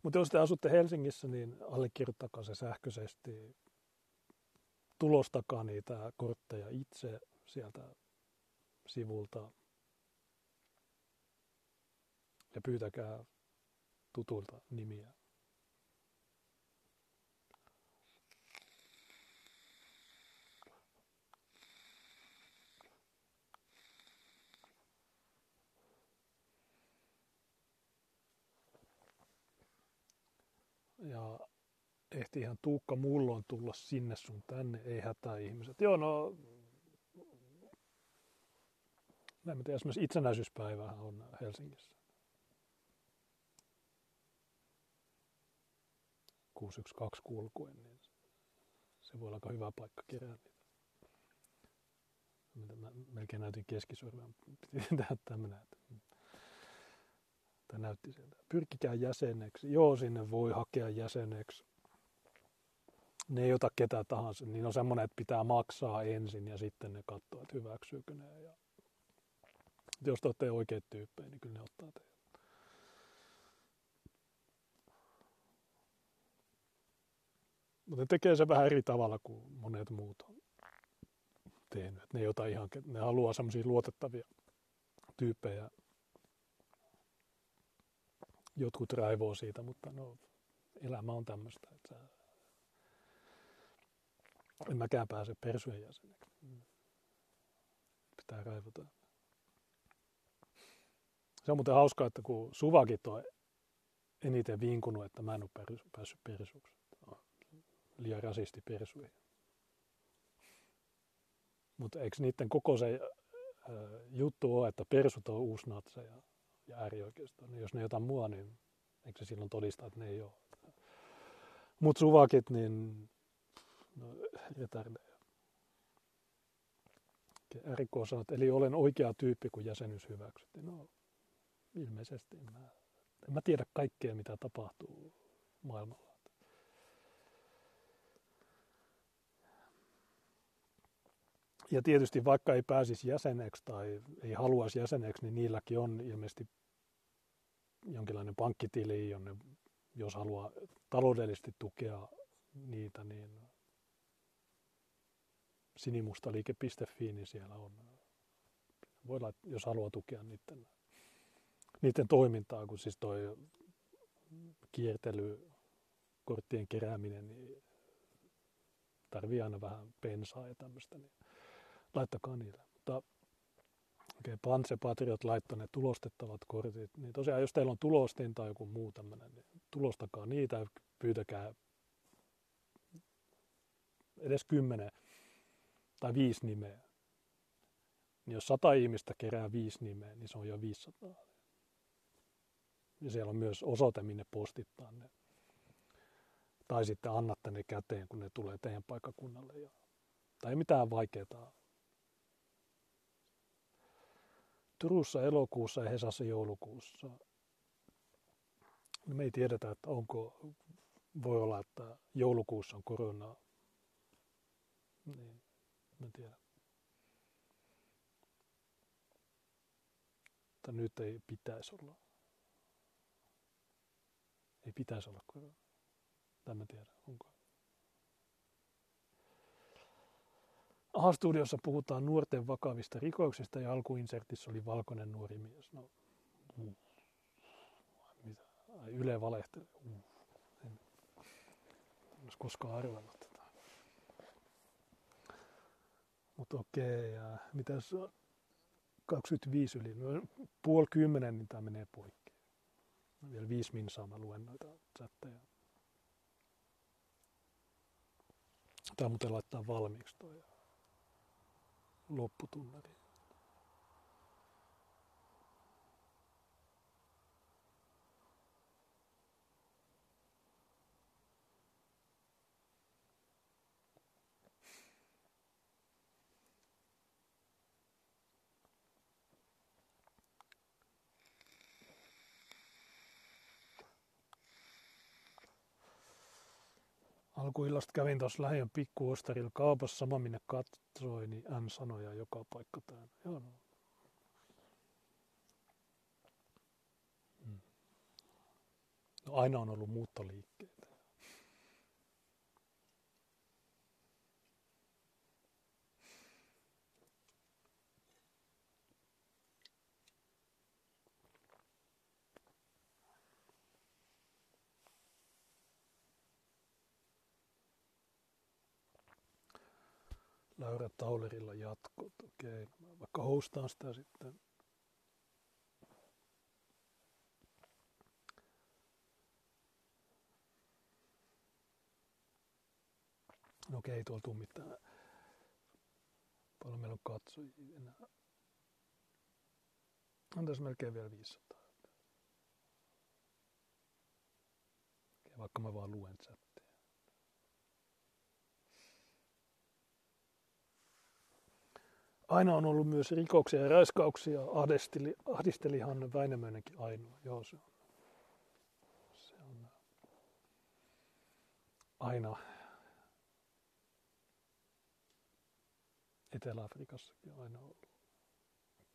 Mutta jos te asutte Helsingissä, niin allekirjoittakaa se sähköisesti. Tulostakaa niitä kortteja itse sieltä sivulta. Ja pyytäkää tutuilta nimiä. ja ehti ihan Tuukka Mullon tulla sinne sun tänne, ei hätää ihmiset. Joo, no, en tiedä, esimerkiksi itsenäisyyspäivähän on Helsingissä. 612 kulkuen, niin se voi olla aika hyvä paikka kerää niitä. Mä melkein näytin keskisormen, piti tehdä tämmöinen, että Tämä näytti sieltä. Pyrkikää jäseneksi. Joo, sinne voi hakea jäseneksi. Ne ei ota ketä tahansa. Niin on semmoinen, että pitää maksaa ensin ja sitten ne katsoo, että hyväksyykö ne. Ja jos te olette oikeat tyyppejä, niin kyllä ne ottaa teidät. Mutta ne tekee se vähän eri tavalla kuin monet muut on tehnyt. Ne, ei ihan, ne haluaa semmoisia luotettavia tyyppejä jotkut raivoo siitä, mutta no, elämä on tämmöistä, että en mäkään pääse persujen jäseneksi. Pitää raivota. Se on muuten hauskaa, että kun suvakit on eniten vinkunut, että mä en ole päässyt persuksi. Liian rasisti persuihin. Mutta eikö niiden koko se juttu ole, että persut on uusnatseja? ja äärioikeisto. Niin jos ne jotain mua, niin eikö se silloin todista, että ne ei ole. Mutta suvakit, niin no, retardeja. RK että eli olen oikea tyyppi, kun jäsenyys hyväksyttiin. No, ilmeisesti. En mä, en mä tiedä kaikkea, mitä tapahtuu maailmalla. Ja tietysti vaikka ei pääsisi jäseneksi tai ei haluaisi jäseneksi, niin niilläkin on ilmeisesti jonkinlainen pankkitili, jonne jos haluaa taloudellisesti tukea niitä, niin sinimustaliike.fi, niin siellä on. Voi olla, jos haluaa tukea niiden, niiden toimintaa, kun siis toi kiertely, korttien kerääminen, niin tarvii aina vähän pensaa ja tämmöistä, niin laittakaa niille. Mutta Okei, okay, Panse Patriot laittoi ne tulostettavat kortit. Niin tosiaan, jos teillä on tulostin tai joku muu tämmöinen, niin tulostakaa niitä pyytäkää edes kymmenen tai viisi nimeä. Niin jos sata ihmistä kerää viisi nimeä, niin se on jo 500. Ja siellä on myös osoite, minne postittaa ne. Tai sitten annatte ne käteen, kun ne tulee teidän paikakunnalle. Ja, tai ei mitään vaikeaa Turussa elokuussa ja Hesassa joulukuussa. Me ei tiedetä, että onko, voi olla, että joulukuussa on korona. Niin, tiedä. Mutta nyt ei pitäisi olla. Ei pitäisi olla korona. Tämä tiedä, onko. A-studiossa puhutaan nuorten vakavista rikoksista ja alkuinsertissä oli valkoinen nuori mies. No, uh, mitä? Yle valehtelee. Uh, en olisi koskaan arvannut tätä. Mutta okei, ja mitäs 25 yli, no, puoli kymmenen, niin tämä menee poikki. Vielä viisi minsaa mä luen noita chatteja. Tämä muuten laittaa valmiiksi toi lopputunnari. Alkuillasta kävin tuossa lähiön pikkuostarilla kaupassa sama minne katsoin, niin N-sanoja joka paikka täynnä. Joo, no. Hmm. no. aina on ollut muuttoliikkeitä. Laura Taulerilla jatkot. Okei, okay. vaikka hostaan sitä sitten. No okei, ei tuolla tule mitään. Paljon meillä on katsojia enää. On tässä melkein vielä 500. Okei, vaikka mä vaan luen chat. Aina on ollut myös rikoksia ja raiskauksia. Ahdisteli, ahdisteli Hanne Väinämöinenkin ainoa. Joo, se on, se on aina Etelä-Afrikassakin aina ollut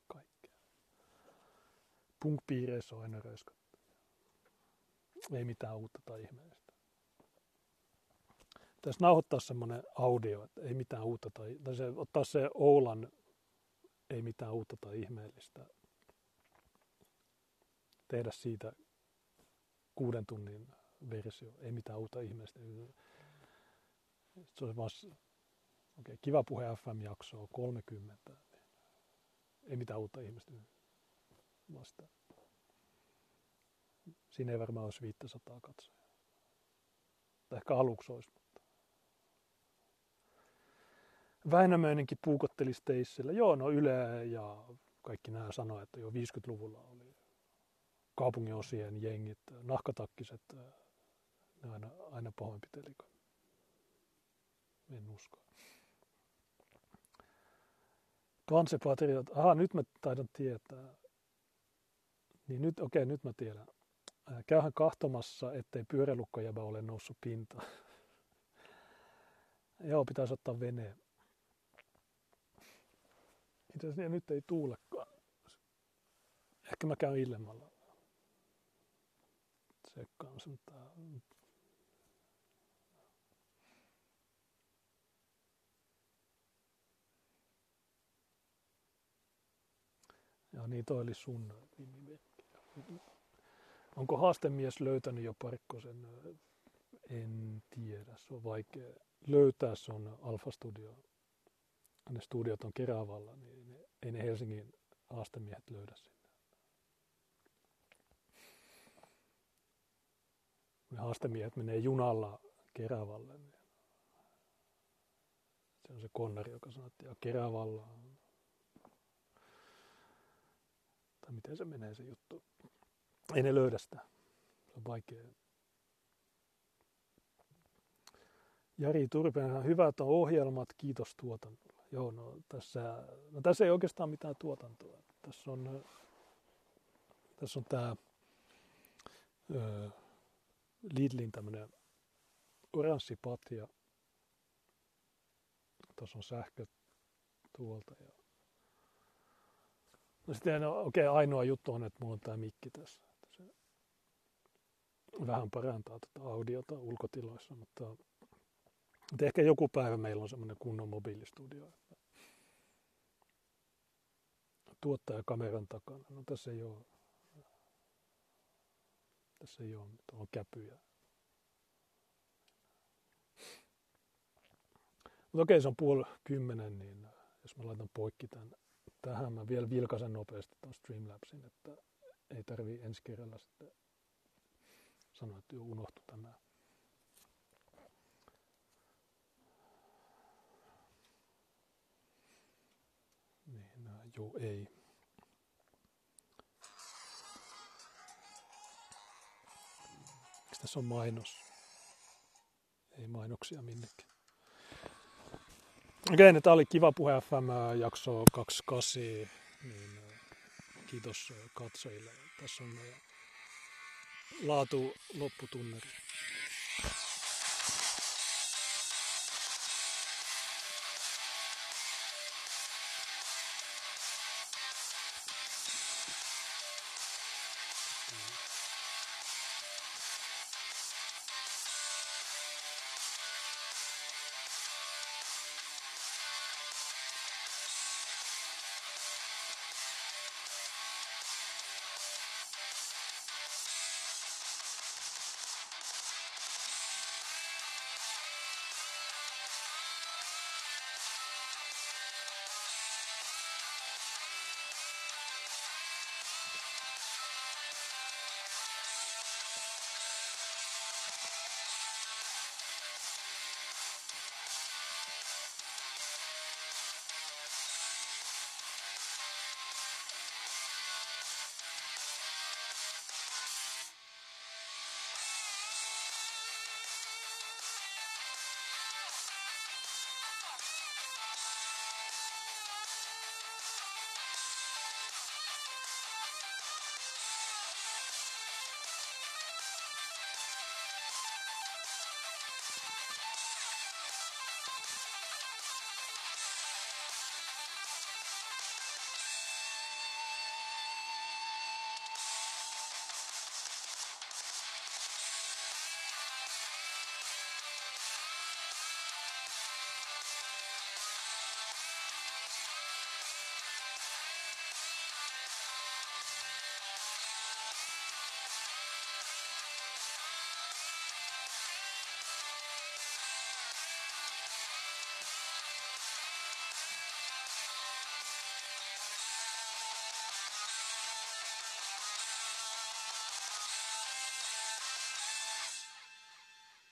kaikkea. Punk-piireissä on aina raiskattu. Ei mitään uutta tai ihmeellistä. Tässä nauhoittaa semmoinen audio, että ei mitään uutta tai, tai se, ottaa se Oulan ei mitään uutta tai ihmeellistä. Tehdä siitä kuuden tunnin versio, ei mitään uutta ihmeellistä. Se olisi vaan, okay, Kiva puhe FM-jaksoa 30. Ei mitään uutta ihmistä vastaan. Siinä ei varmaan olisi 500 katsojaa. Tai ehkä aluksi olisi, Väinämöinenkin puukotteli Stacella. Joo, no Yle ja kaikki nämä sanoivat, että jo 50-luvulla oli kaupunginosien jengit, nahkatakkiset, ne aina, aina pahoinpiteli. En usko. Kansepatriot, aha, nyt mä taidan tietää. Niin nyt, okei, okay, nyt mä tiedän. Käyhän kahtomassa, ettei pyörälukkojäbä ole noussut pintaan. Joo, pitäisi ottaa veneen. Itse asiassa nyt ei tuulekaan. Ehkä mä käyn illemmalla. Tsekkaan sen tää. Ja niin toi oli sun nimimerkki. Onko haastemies löytänyt jo parikkosen? En tiedä, se on vaikea löytää. Se on Alfa Studio ne studiot on Keravalla, niin ne, ei ne Helsingin haastemiehet löydä sinne. Ne haastemiehet menee junalla Keravalle. Niin se on se konnari, joka sanoo, että Keravalla Tai miten se menee se juttu. Ei ne löydä sitä. Se on vaikea. Jari Turpinen, hyvät on ohjelmat, kiitos tuotannolle. Joo, no tässä, no tässä ei oikeastaan mitään tuotantoa. Tässä on, tässä on tämä Lidlin tämmöinen oranssi patja. Tuossa on sähkö tuolta. Ja... No sitten no, okei, okay, ainoa juttu on, että mulla on tämä mikki tässä. Se vähän parantaa tätä audiota ulkotiloissa, mutta mutta ehkä joku päivä meillä on semmoinen kunnon mobiilistudio. Tuottaja kameran takana. No tässä ei ole, tässä ei ole, on käpyjä. Mutta okei, se on puoli kymmenen, niin jos mä laitan poikki tämän tähän, mä vielä vilkaisen nopeasti tuon Streamlabsin, että ei tarvi ensi kerralla sitten sanoa, että jo unohtu tämä. Joo, ei. Tässä on mainos? Ei mainoksia minnekään. Okei, okay, tämä oli Kiva Puhe FM jakso 28. Niin, kiitos katsojille. Tässä on laatu lopputunneri.